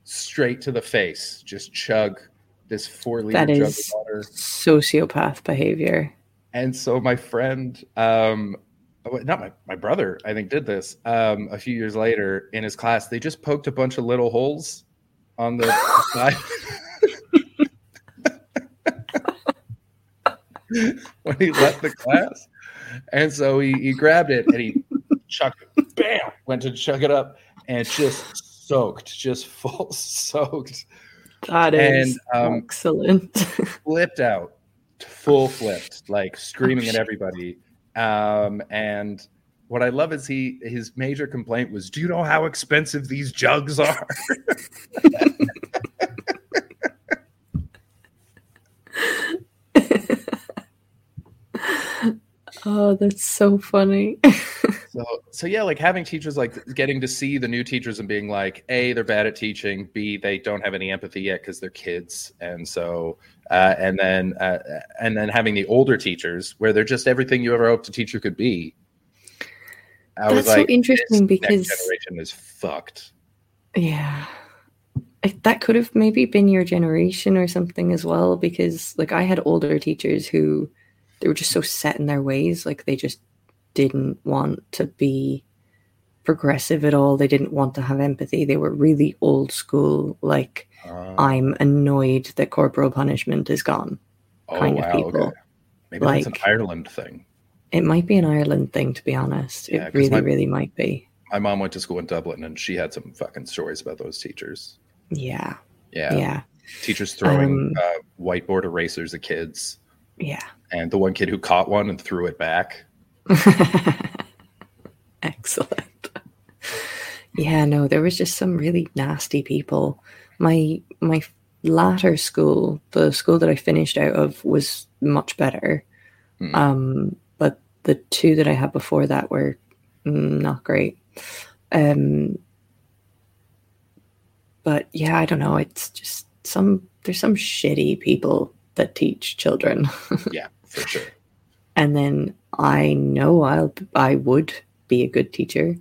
S2: straight to the face, just chug this four liter
S3: That
S2: jug
S3: is-
S2: of water.
S3: Sociopath behavior.
S2: And so my friend, um, not my, my brother, I think did this um, a few years later in his class. They just poked a bunch of little holes on the <laughs> side. when he left the class. And so he, he grabbed it and he chucked it, bam, went to chuck it up and just soaked, just full <laughs> soaked,
S3: That is
S2: And, um,
S3: excellent. <laughs>
S2: flipped out, full flipped, like screaming at everybody. Um, and what I love is he his major complaint was, "Do you know how expensive these jugs are?" <laughs> <laughs>
S3: oh, that's so funny. <laughs>
S2: So, so yeah, like having teachers like getting to see the new teachers and being like, a, they're bad at teaching. B, they don't have any empathy yet because they're kids, and so, uh, and then, uh, and then having the older teachers where they're just everything you ever hoped a teacher could be. I was
S3: That's so interesting because-
S2: generation is fucked.
S3: Yeah. That could have maybe been your generation or something as well, because like I had older teachers who they were just so set in their ways, like they just didn't want to be progressive at all. They didn't want to have empathy. They were really old school, like
S2: Uh,
S3: I'm annoyed that corporal punishment is gone. kind of people.
S2: Maybe that's an Ireland thing.
S3: It might be an Ireland thing, to be honest.
S2: Yeah,
S3: it really,
S2: my-
S3: really might be.
S2: my mom went to school in Dublin, and she had some fucking stories about those teachers.
S3: Yeah.
S2: Yeah,
S3: Yeah.
S2: teachers throwing
S3: Um,
S2: uh, whiteboard erasers at kids,
S3: Yeah.
S2: and the one kid who caught one and threw it back. <laughs>
S3: Excellent. Yeah, no, there was just some really nasty people. My my latter school, the school that I finished out of, was much better.
S2: Hmm.
S3: Um, but the two that I had before that were mm, not great. Um, but yeah, I don't know. It's just some there's some shitty people that teach children. <laughs>
S2: Yeah, for sure.
S3: and then I know I'll I would be a good teacher,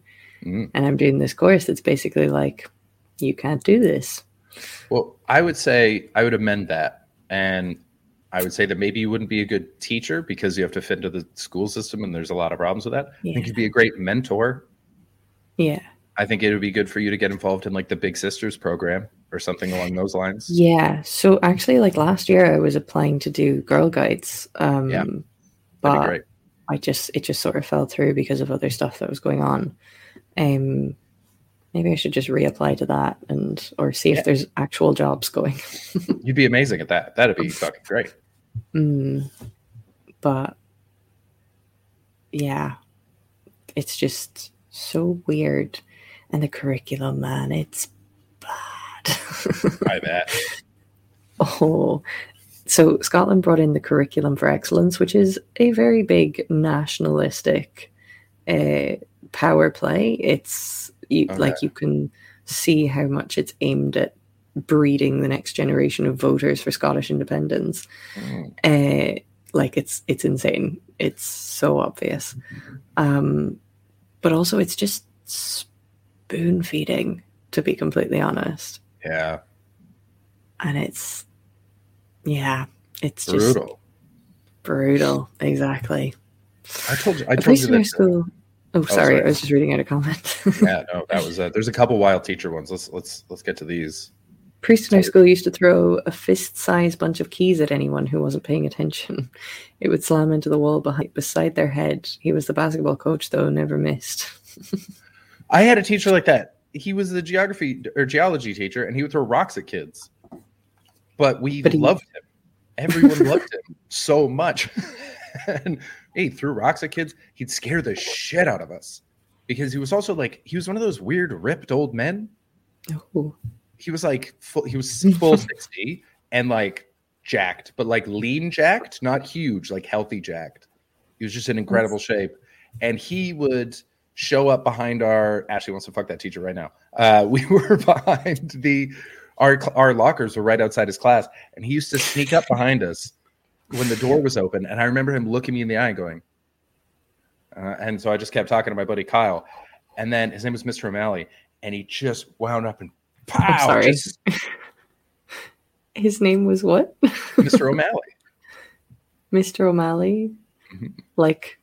S2: Mm.
S3: and I'm doing this course that's basically like, you can't do this.
S2: Well, I would say I would amend that, and I would say that maybe you wouldn't be a good teacher because you have to fit into the school system, and there's a lot of problems with that. I think you'd be a great mentor.
S3: Yeah,
S2: I think it would be good for you to get involved in like the Big Sisters program or something along those lines.
S3: yeah. So actually, like last year, I was applying to do Girl Guides. Um,
S2: Yeah, That'd
S3: but
S2: be great.
S3: I just it just sort of fell through because of other stuff that was going on. Um, maybe I should just reapply to that and or see
S2: Yeah.
S3: if there's actual jobs going. <laughs>
S2: You'd be amazing at that. That'd be fucking great.
S3: Mm, but yeah, it's just so weird. And the curriculum, man, it's bad. <laughs>
S2: I bet.
S3: oh, so Scotland brought in the curriculum for excellence, which is a very big nationalistic uh, power play. It's you, like you can see how much it's aimed at breeding the next generation of voters for Scottish independence.
S2: Mm.
S3: uh, like it's it's insane. It's so obvious. Um but also it's just spoon feeding to be completely honest.
S2: Yeah,
S3: and it's yeah it's just
S2: brutal.
S3: brutal exactly
S2: I told you. I
S3: a
S2: told you that.
S3: school oh sorry,
S2: sorry.
S3: i was just reading out a comment <laughs>
S2: yeah, no, that was. Uh, there's a couple wild teacher ones. Let's let's let's get to these.
S3: priest in our school used to throw a fist-sized bunch of keys at anyone who wasn't paying attention <laughs> it would slam into the wall behind beside their head he was the basketball coach though never missed <laughs>
S2: I had a teacher like that. He was the geography or geology teacher, and he would throw rocks at kids. But we
S3: But he-
S2: loved him. Everyone loved him <laughs> so much. and he threw rocks at kids. He'd scare the shit out of us because he was also like he was one of those weird ripped old men.
S3: oh
S2: He was like full, he was full <laughs> sixty and like jacked, but like lean jacked, not huge, like healthy jacked. He was just in incredible shape, and he would show up behind our. Ashley wants to fuck that teacher right now. Uh, we <laughs> were behind the our our lockers were right outside his class, and he used to sneak up behind us when the door was open. And I remember him looking me in the eye and going, uh, and so I just kept talking to my buddy Kyle, and then his name was Mr. O'Malley, and he just wound up and pow,
S3: sorry.
S2: just <laughs>
S3: His name was what?
S2: Mr. <laughs> O'Malley.
S3: Mr. O'Malley?
S2: Mhm.
S3: Like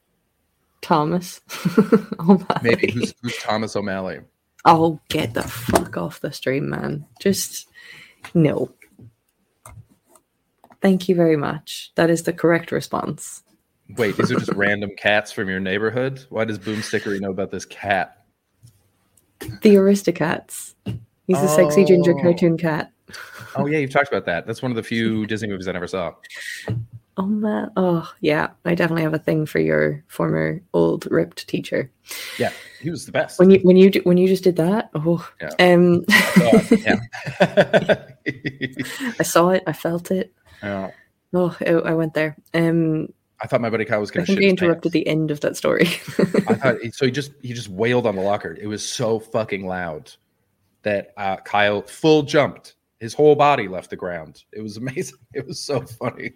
S3: Thomas <laughs> O'Malley.
S2: Maybe who's, who's Thomas O'Malley?
S3: Oh, get the fuck off the stream, man. Just no. Thank you very much. That is the correct response.
S2: Wait, these are just <laughs> random cats from your neighborhood. Why does Boomstickery know about this cat?
S3: The Aristocats. He's a sexy ginger
S2: Oh.
S3: cartoon cat.
S2: Oh yeah, you've talked about that. That's one of the few Disney movies I never saw.
S3: Oh man. Oh yeah. I definitely have a thing for your former old ripped teacher.
S2: Yeah, he was the best.
S3: When you when you when you just did that, oh
S2: Yeah.
S3: um
S2: yeah. <laughs>
S3: I saw it, I felt it.
S2: Yeah.
S3: Oh, I I went there. Um,
S2: I thought my buddy Kyle was going to
S3: think
S2: shit
S3: I interrupted the end of that story.
S2: I thought <laughs> so. He just he just wailed on the locker. It was so fucking loud that uh, Kyle full jumped. His whole body left the ground. It was amazing. <laughs> It was so funny.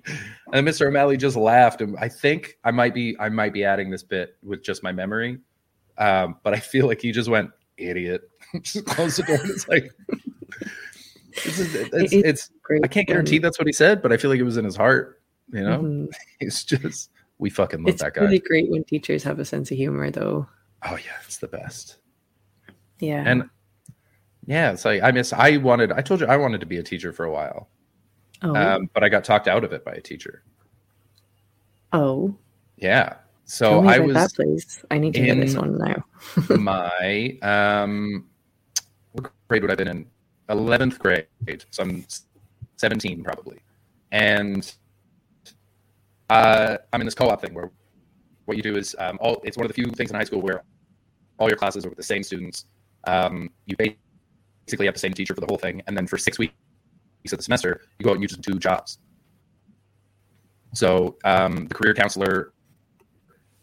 S2: And Mr. O'Malley just laughed. And I think I might be I might be adding this bit with just my memory, um, but I feel like he just went idiot. <laughs> just closed the door. And it's like it's, it's,
S3: It-
S2: it's
S3: Great
S2: I can't guarantee that's what he said, but I feel like it was in his heart. You know,
S3: Mhm. <laughs>
S2: it's just we fucking love
S3: It's
S2: that guy.
S3: It's really great when teachers have a sense of humor, though.
S2: Oh yeah, it's the best.
S3: Yeah.
S2: And yeah, it's like I miss. I wanted. I told you I wanted to be a teacher for a while,
S3: oh,
S2: um, but I got talked out of it by a teacher.
S3: oh,
S2: Yeah. So I was
S3: that place. I need to know this one now. <laughs>
S2: my um what grade would I have been in? Eleventh grade. So I'm seventeen probably. And uh, I'm in this co-op thing where what you do is um, all it's one of the few things in high school where all your classes are with the same students. Um, you basically have the same teacher for the whole thing, and then for six weeks of the semester, you go out and you just do jobs. So um, the career counselor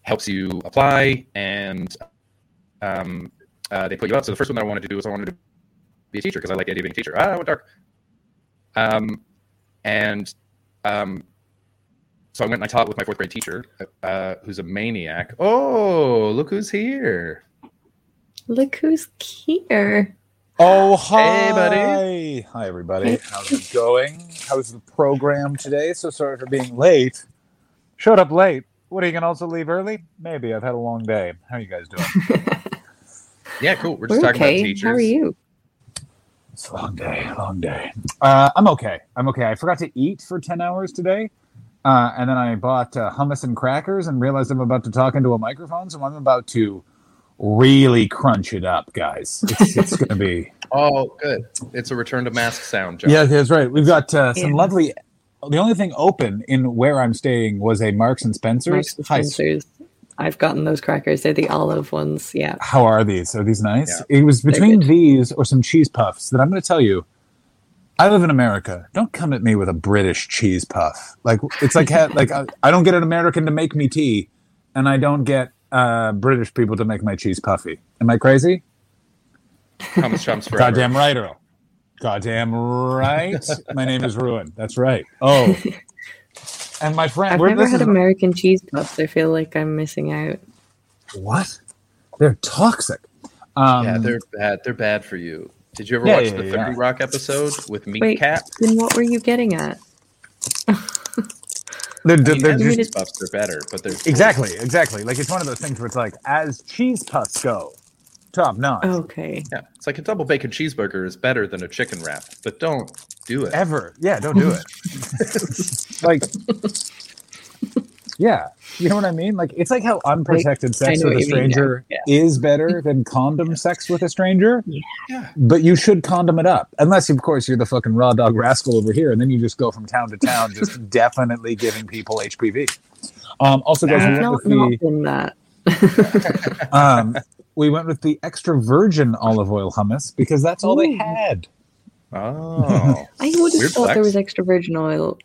S2: helps you apply, and um, uh, they put you up. So the first one that I wanted to do was I wanted to be a teacher because I like the idea of being a teacher. Ah, I went dark. Um, and um, so I went and I taught with my fourth grade teacher, uh, who's a maniac. Oh, look who's here!
S3: Look who's here.
S4: Oh, hi.
S2: Hey, buddy.
S4: Hi, everybody. How's it going? How's the program today? So sorry for being late. Showed up late. What, are you going to also leave early? Maybe. I've had a long day. How are you guys doing? <laughs>
S2: Yeah, cool. We're just
S3: We're
S2: talking about
S3: okay.
S2: teachers.
S3: How are you?
S4: It's a long day. Long day. Uh, I'm okay. I'm okay. I forgot to eat for 10 hours today. Uh, and then I bought uh, hummus and crackers and realized I'm about to talk into a microphone. So I'm about to really crunch it up, guys. It's, <laughs> it's going to be.
S2: Oh, good. It's a return to mask sound, John.
S4: Yeah, that's right. We've got uh, some
S3: Yeah.
S4: lovely. The only thing open in where I'm staying was a Marks and Spencer's.
S3: Marks and Spencer's. I've gotten those crackers. They're the olive ones. Yeah.
S4: How are these? Are these nice? It was between these or some cheese puffs that I'm going to tell you. I live in America. Don't come at me with a British cheese puff. Like it's like like I, I don't get an American to make me tea, and I don't get uh, British people to make my cheese puffy. Am I crazy?
S2: Hummus chumps <laughs> forever.
S4: Goddamn right, Earl. Goddamn right. my name is Ruin. That's right. Oh, <laughs> and my friend.
S3: I've never had
S4: is-
S3: American cheese puffs. I feel like I'm missing out.
S4: What? They're toxic. Um,
S2: yeah, they're bad. They're bad for you. Did you ever
S4: Yeah,
S2: watch
S4: yeah,
S2: the
S4: yeah.
S2: Thirty Rock episode with Meat
S3: Wait,
S2: Cat?
S3: then what were you getting at?
S4: they're, they're,
S2: mean,
S4: they're
S2: as
S4: just
S2: cheese puffs, they're better, but they're
S4: exactly, exactly. Like it's one of those things where it's like, as cheese puffs go, top notch.
S3: Okay.
S2: Yeah, it's like a double bacon cheeseburger is better than a chicken wrap, but don't do it.
S4: Ever, yeah, don't do it. <laughs> like, yeah, you know what I mean? Like it's like how unprotected sex with a
S3: what mean
S4: stranger
S3: Yeah.
S4: is better <laughs> than condom sex with a stranger.
S2: Yeah.
S4: But you should condom it up, unless of course you're the fucking raw dog rascal over here, and then you just go from town to town, just <laughs> definitely giving people HPV. Um, also, guys, we
S3: I've
S4: went
S3: not,
S4: with the
S3: been that.
S4: um, we went with the extra virgin olive oil hummus because that's all they had.
S2: Oh, <laughs>
S3: I would have
S2: Weird
S3: thought there was extra virgin oil,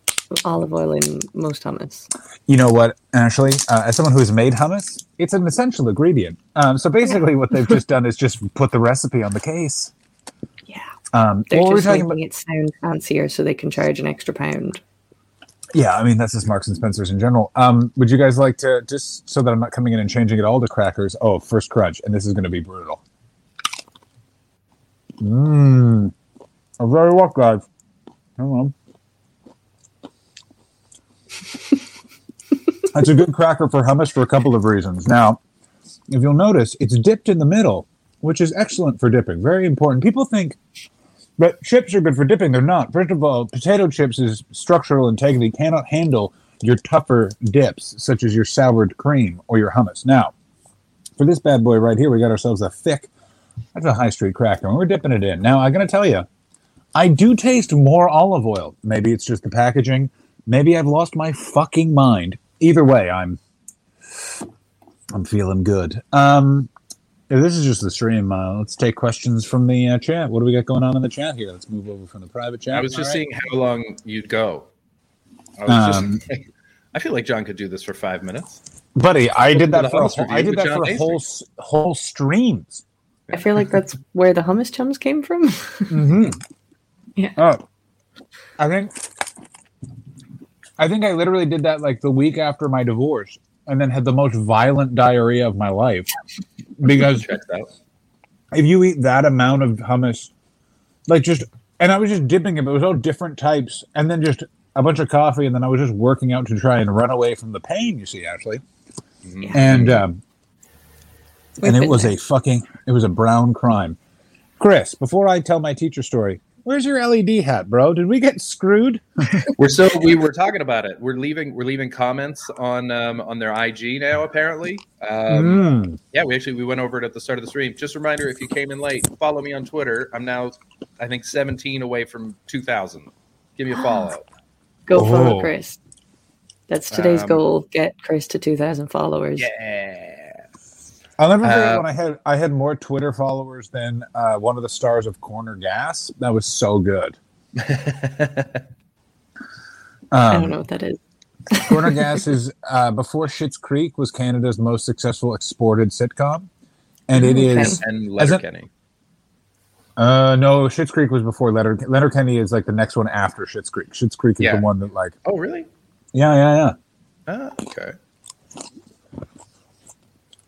S3: olive oil in most hummus.
S4: You know what? Actually, uh, as someone who has made hummus, it's an essential ingredient. Um, so basically, what they've just done is just put the recipe on the case.
S3: Yeah.
S4: Um,
S3: They're
S4: what we
S3: just
S4: talking
S3: making
S4: about?
S3: it sound fancier so they can charge an extra pound.
S4: Yeah, I mean that's just Marks and Spencers in general. Um, would you guys like to just so that I'm not coming in and changing it all to crackers? Oh, first crunch, and this is going to be brutal. Mmm. I Very well, guys. Hang on. <laughs> That's a good cracker for hummus for a couple of reasons. Now, if you'll notice, it's dipped in the middle, which is excellent for dipping. Very important. People think that chips are good for dipping. They're not. First of all, potato chips' is structural integrity cannot handle your tougher dips, such as your soured cream or your hummus. Now, for this bad boy right here, we got ourselves a thick, that's a high street cracker, and we're dipping it in. Now, I'm going to tell you, I do taste more olive oil. Maybe it's just the packaging. Maybe I've lost my fucking mind. Either way, I'm I'm feeling good. Um, yeah, this is just the stream. Uh, let's take questions from the uh, chat. What do we got going on in the chat here? Let's move over from the private chat.
S2: I was just
S4: All right.
S2: seeing how long you'd go. I was
S4: Um,
S2: just. <laughs> I feel like John could do this for five minutes.
S4: buddy. I did that for a whole, I did that for
S2: John
S4: a whole whole streams.
S3: I feel like that's <laughs> where the hummus chums came from.
S4: Mm-hmm. <laughs>
S3: Yeah.
S4: Oh, I think I think I literally did that like the week after my divorce, and then had the most violent diarrhea of my life because if you eat that amount of hummus, like just, and I was just dipping it, but it was all different types, and then just a bunch of coffee, and then I was just working out to try and run away from the pain. You see, Ashley,
S2: Mhm.
S4: and um,
S3: We've
S4: and it was
S3: there.
S4: a fucking, it was a brown crime. Chris, before I tell my teacher story, Where's your LED hat, bro? Did we get screwed? <laughs>
S2: We're so we were talking about it. We're leaving. We're leaving comments on um, on their IG now. Apparently, um,
S4: Mm.
S2: yeah. We actually we went over it at the start of the stream. Just a reminder: if you came in late, follow me on Twitter. I'm now, I think, 17 away from 2,000. Give me a follow.
S3: Go
S4: Oh.
S3: follow Chris. That's today's
S2: Um,
S3: goal. Get Chris to 2,000 followers.
S2: Yeah.
S4: I'll never forget
S2: Uh,
S4: when I had I had more Twitter followers than uh, one of the stars of Corner Gas. That was so good. <laughs>
S3: I don't
S4: Um,
S3: know what that is. <laughs>
S4: Corner Gas is uh, before Schitt's Creek was Canada's most successful exported sitcom, and it is Okay.
S2: and
S4: As a-
S2: Letterkenny.
S4: uh, no Schitt's Creek was before Letter Letterkenny is like the next one after Schitt's Creek. Schitt's Creek is
S2: Yeah.
S4: the one that like
S2: Oh, really?
S4: yeah yeah yeah.
S2: Ah, okay.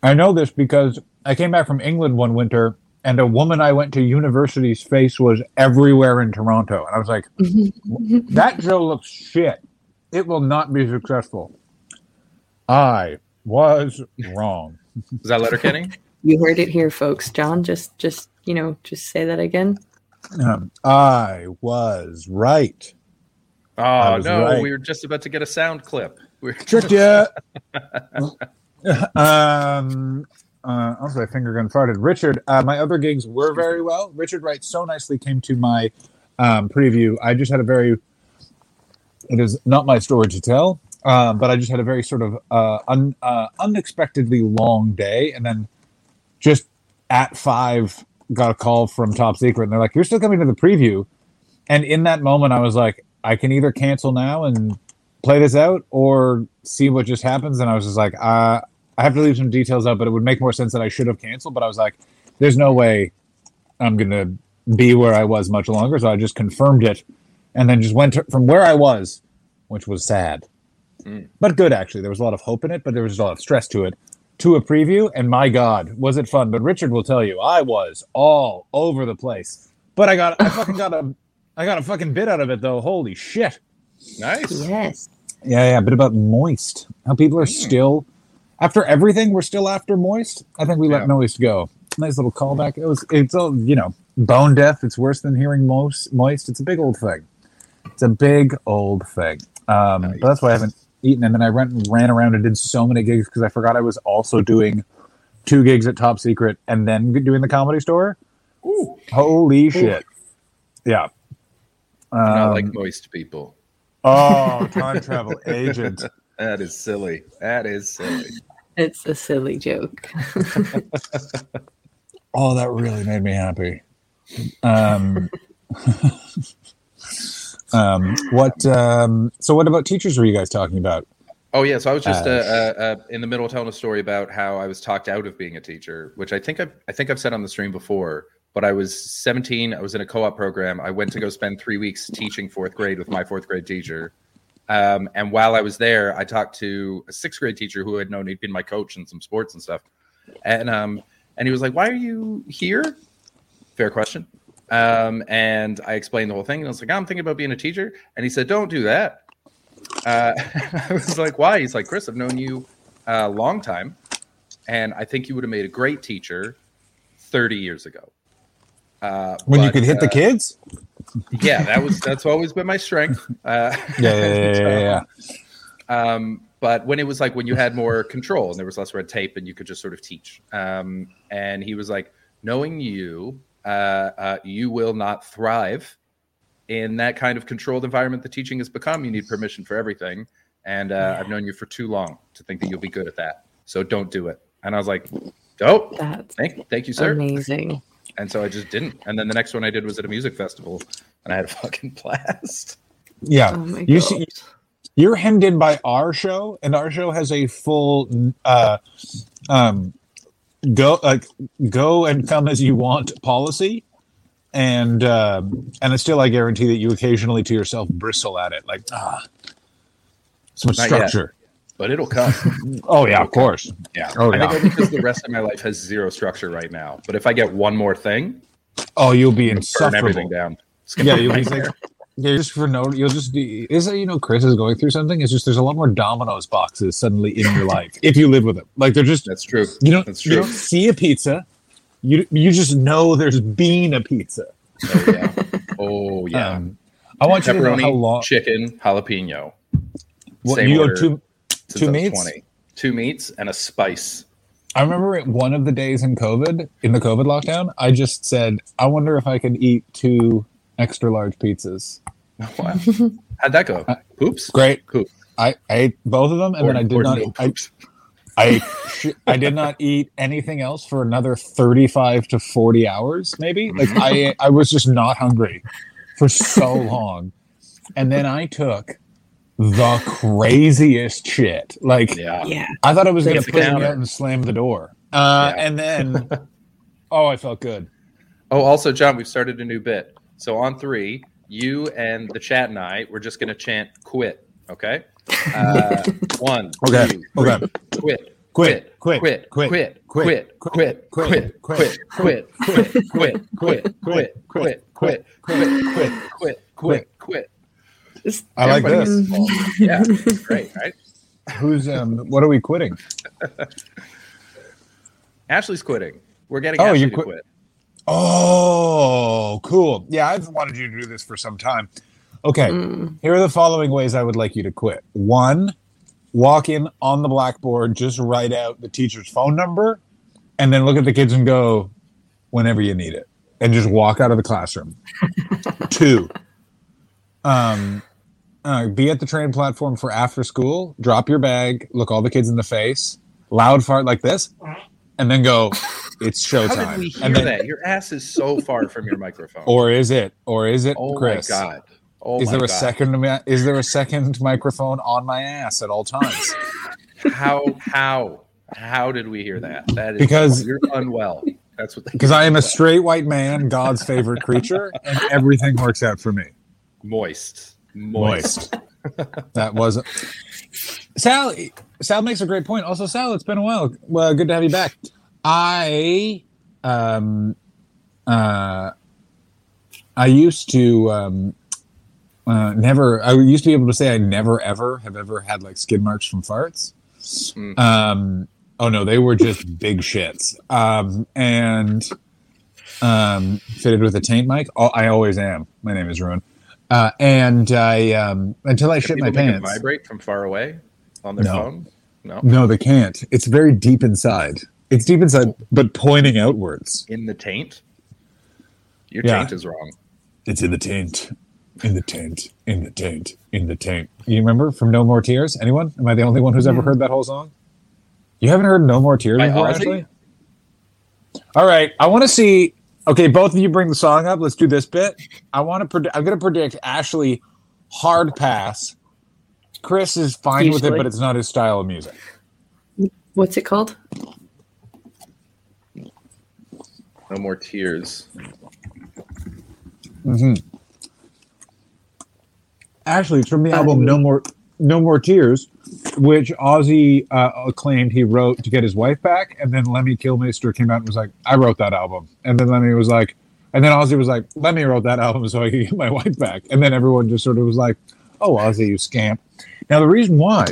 S4: I know this because I came back from England one winter, and a woman I went to university's face was everywhere in Toronto, and I was like, <laughs> "That show looks shit. It will not be successful." I was wrong.
S2: Is that Letterkenny? <laughs>
S3: You heard it here, folks. John, just, just you know, just say that again.
S4: Um, I was right.
S2: Oh
S4: was
S2: no,
S4: right.
S2: we were just about to get a sound clip. We're
S4: Tricked ya. <laughs> <laughs> um, uh, also, my finger gun farted. Richard, uh, my other gigs were very well. Richard Wright so nicely came to my um, preview. I just had a very, it is not my story to tell, um, but I just had a very sort of uh, un, uh, unexpectedly long day. And then just at five, got a call from Top Secret, and they're like, You're still coming to the preview. And in that moment, I was like, I can either cancel now and play this out or see what just happens. And I was just like, uh, I have to leave some details out, but it would make more sense that I should have canceled. But I was like, there's no way I'm going to be where I was much longer. So I just confirmed it and then just went to, from where I was, which was sad,
S2: Mm.
S4: but good actually. There was a lot of hope in it, but there was a lot of stress to it. To a preview, and my God, was it fun? But Richard will tell you, I was all over the place. But I got, I fucking got a, I got a fucking bit out of it though. Holy shit!
S2: nice.
S3: Yes.
S4: Yeah, yeah, a bit about moist. How people are still after everything, we're still after moist. I think we let
S2: Yeah.
S4: moist go. Nice little callback. It was it's all you know, bone deaf. It's worse than hearing Moist. moist. It's a big old thing. It's a big old thing. Um,
S2: Nice.
S4: but that's why I haven't eaten. And then I went and ran around and did so many gigs because I forgot I was also doing two gigs at Top Secret and then doing the comedy store.
S2: Ooh,
S4: Holy shit! Yeah.
S2: not
S4: Um,
S2: like moist people.
S4: oh, time travel agent.
S2: That is silly. That is silly. <laughs>
S3: It's a silly joke. <laughs>
S4: Oh, that really made me happy. Um, <laughs> um, what? Um, so, what about teachers? Were you guys talking about?
S2: Oh yeah, so I was just uh,
S4: Uh,
S2: uh, in the middle of telling a story about how I was talked out of being a teacher, which I think I've, I think I've said on the stream before. But I was 17. I was in a co-op program. I went to go spend three weeks teaching fourth grade with my fourth grade teacher. Um, and while I was there, I talked to a sixth grade teacher who had known he'd been my coach in some sports and stuff. And um, and he was like, "Why are you here?" Fair question. Um, and I explained the whole thing. And I was like, "I'm thinking about being a teacher." And he said, "Don't do that." Uh, <laughs> I was like, "Why?" He's like, "Chris, I've known you a long time, and I think you would have made a great teacher 30 years ago." Uh,
S4: When you could hit the
S2: uh,
S4: kids?
S2: Yeah, that was that's always been my strength. Uh,
S4: Yeah, yeah, yeah, yeah, <laughs> yeah, yeah.
S2: um, but when it was like when you had more control and there was less red tape and you could just sort of teach. Um, and he was like, knowing you, uh, uh, you will not thrive in that kind of controlled environment that teaching has become. You need permission for everything. And uh, I've known you for too long to think that you'll be good at that. So don't do it. And I was like, oh,
S3: That's
S2: thank, thank you, sir.
S3: amazing.
S2: And so I just didn't. And then the next one I did was at a music festival and I had a <laughs> fucking blast.
S4: Yeah.
S3: Oh
S4: you see, you're hemmed in by our show, and our show has a full uh, um, go like go and come as you want policy, and um, and it's still I guarantee that you occasionally to yourself bristle at it, like ah, so much
S2: structure. yet. But it'll come. <laughs>
S4: Oh yeah, of course.
S2: Yeah.
S4: Oh,
S2: I
S4: yeah.
S2: think because the rest of my life has zero structure right now. But if I get one more thing,
S4: Oh, you'll be insufferable.
S2: everything down.
S4: Yeah, you'll be like, yeah, just for no, you'll just be. Is that you know Chris is going through something? It's just there's a lot more Domino's boxes suddenly in your life <laughs> if you live with them. Like they're just
S2: That's true.
S4: you don't
S2: That's
S4: you
S2: true.
S4: don't see a pizza. You you just know there's been a pizza.
S2: Oh, yeah. Oh yeah.
S4: Um, I want you to know how
S2: Pepperoni,
S4: long.
S2: chicken, jalapeno.
S4: What,
S2: Same
S4: you
S2: order
S4: two.
S2: Since
S4: two
S2: I was
S4: meats?
S2: 20. Two meats and a spice.
S4: I remember it, one of the days in COVID, in the COVID lockdown, I just said, I wonder if I can eat two extra large pizzas. <laughs>
S2: Wow. How'd that go? Oops.
S4: Great.
S2: Cool.
S4: I, I ate both of them, and then I did not.
S2: no
S4: I. <laughs> I I did not eat anything else for another thirty-five to forty hours, maybe. Mm-hmm. Like I I was just not hungry for so <laughs> long, and then I took the craziest shit. Like
S2: yeah.
S3: Yeah.
S4: I thought I was going to put me
S2: counter.
S4: out and slam the door, uh,
S2: Yeah.
S4: and then oh, I felt good.
S2: Oh, also, John, we've started a new bit. So on three, you and the chat and I, we're just going to chant "quit." Okay. Uh, one.
S4: Okay,
S2: two,
S4: okay.
S2: three. Quit.
S4: Quit,
S2: Quit.
S4: quit,
S2: Quit.
S4: quit,
S2: Quit.
S4: quit,
S2: Quit. Quit.
S4: quit,
S2: Quit. Quit. Quit. Quit. Quit. Quit. Quit. Quit. Quit. Quit. Quit. Quit. Quit.
S3: Just-
S4: I like
S2: Everybody
S4: this.
S2: gets. <laughs> Yeah. <laughs> Great. Right.
S4: Who's um? What are we quitting? <laughs>
S2: Ashley's quitting. We're getting
S4: Oh,
S2: Ashley
S4: you
S2: to
S4: quit-
S2: quit.
S4: Oh, cool. Yeah, I've wanted you to do this for some time. Okay,
S3: Mm.
S4: here are the following ways I would like you to quit. One, walk in on the blackboard, just write out the teacher's phone number, and then look at the kids and go, whenever you need it, and just walk out of the classroom. Two, um, uh, be at the train platform for after school, drop your bag, look all the kids in the face, loud fart like this, and then go, <laughs> it's showtime.
S2: How did we hear
S4: and then,
S2: that? Your ass is so far from your microphone.
S4: Or is it? Or is it,
S2: oh
S4: Chris?
S2: my god. Oh
S4: is there a
S2: God.
S4: second? ma- Is there a second microphone on my ass at all times?
S2: How how how did we hear that? That is
S4: Because-
S2: you're unwell. That's what.
S4: Because I am a straight white man, God's favorite creature, and everything works out for me.
S2: moist, moist.
S4: That wasn't. Sal. Sal makes a great point. Also, Sal, it's been a while. Well, good to have you back. I, um, uh, I used to um, uh, never. I used to be able to say I never ever have ever had like skid marks from farts.
S2: Mm.
S4: Um, oh no, they were just big shits. Um, and um, fitted with a taint mic. Oh, I always am. My name is Ruin. Uh, and I um, until I
S2: Can
S4: shit my
S2: people make
S4: pants.
S2: vibrate from far away on their
S4: No.
S2: phone? No,
S4: No, they can't. It's very deep inside. It's deep inside, but pointing outwards.
S2: in the taint. Your
S4: Yeah.
S2: taint is wrong.
S4: It's in the taint. In the taint. In the taint. In the taint. You remember from No More Tears? Anyone? Am I the only one who's ever heard that whole song? You haven't heard No More Tears
S2: By
S4: before,
S2: Ozzy?
S4: Ashley? All right. I want to see. Okay, both of you bring the song up. Let's do this bit. I want to. Predict, I'm going to predict Ashley hard pass. Chris is fine with it, but it's not his style of music.
S3: What's it called?
S2: No more tears.
S4: hmm Actually, it's from the
S3: Um,
S4: album No More No More Tears, which Ozzy uh, claimed he wrote to get his wife back, and then Lemmy Kilmister came out and was like, "I wrote that album," and then Lemmy was like, and then Ozzy was like, "Lemmy wrote that album so I could get my <laughs> wife back," and then everyone just sort of was like, "Oh, Ozzy, you scamp." Now the reason why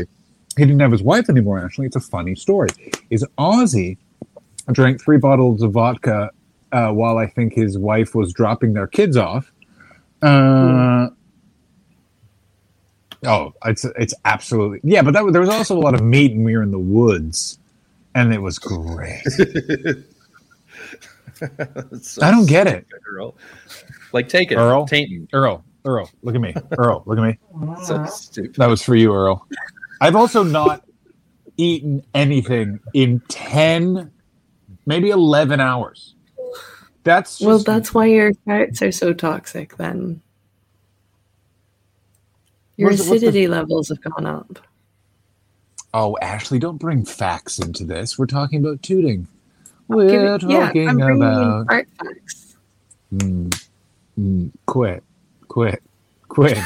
S4: he didn't have his wife anymore, actually, it's a funny story, is Ozzy drank three bottles of vodka uh, while I think his wife was dropping their kids off. Uh, Oh, it's it's absolutely yeah, but that was- there was also a lot of meat, and we were in the woods, and it was great.
S2: So <laughs>
S4: I don't get it,
S2: Earl. Like take it,
S4: Earl?
S2: tainting.
S4: Earl. Earl, look at me, Earl, look at me.
S2: So stupid.
S4: That was for you, Earl. I've also not eaten anything in ten, maybe eleven hours. That's just,
S3: Well, that's why your farts are so toxic then. Your
S4: What's the- the-
S3: acidity levels have gone up.
S4: oh, Ashley, don't bring facts into this. We're talking about tooting. We're
S3: it- yeah,
S4: talking
S3: I'm bringing in
S4: about
S3: fart facts.
S4: Mm, mm, quit, quit, quit,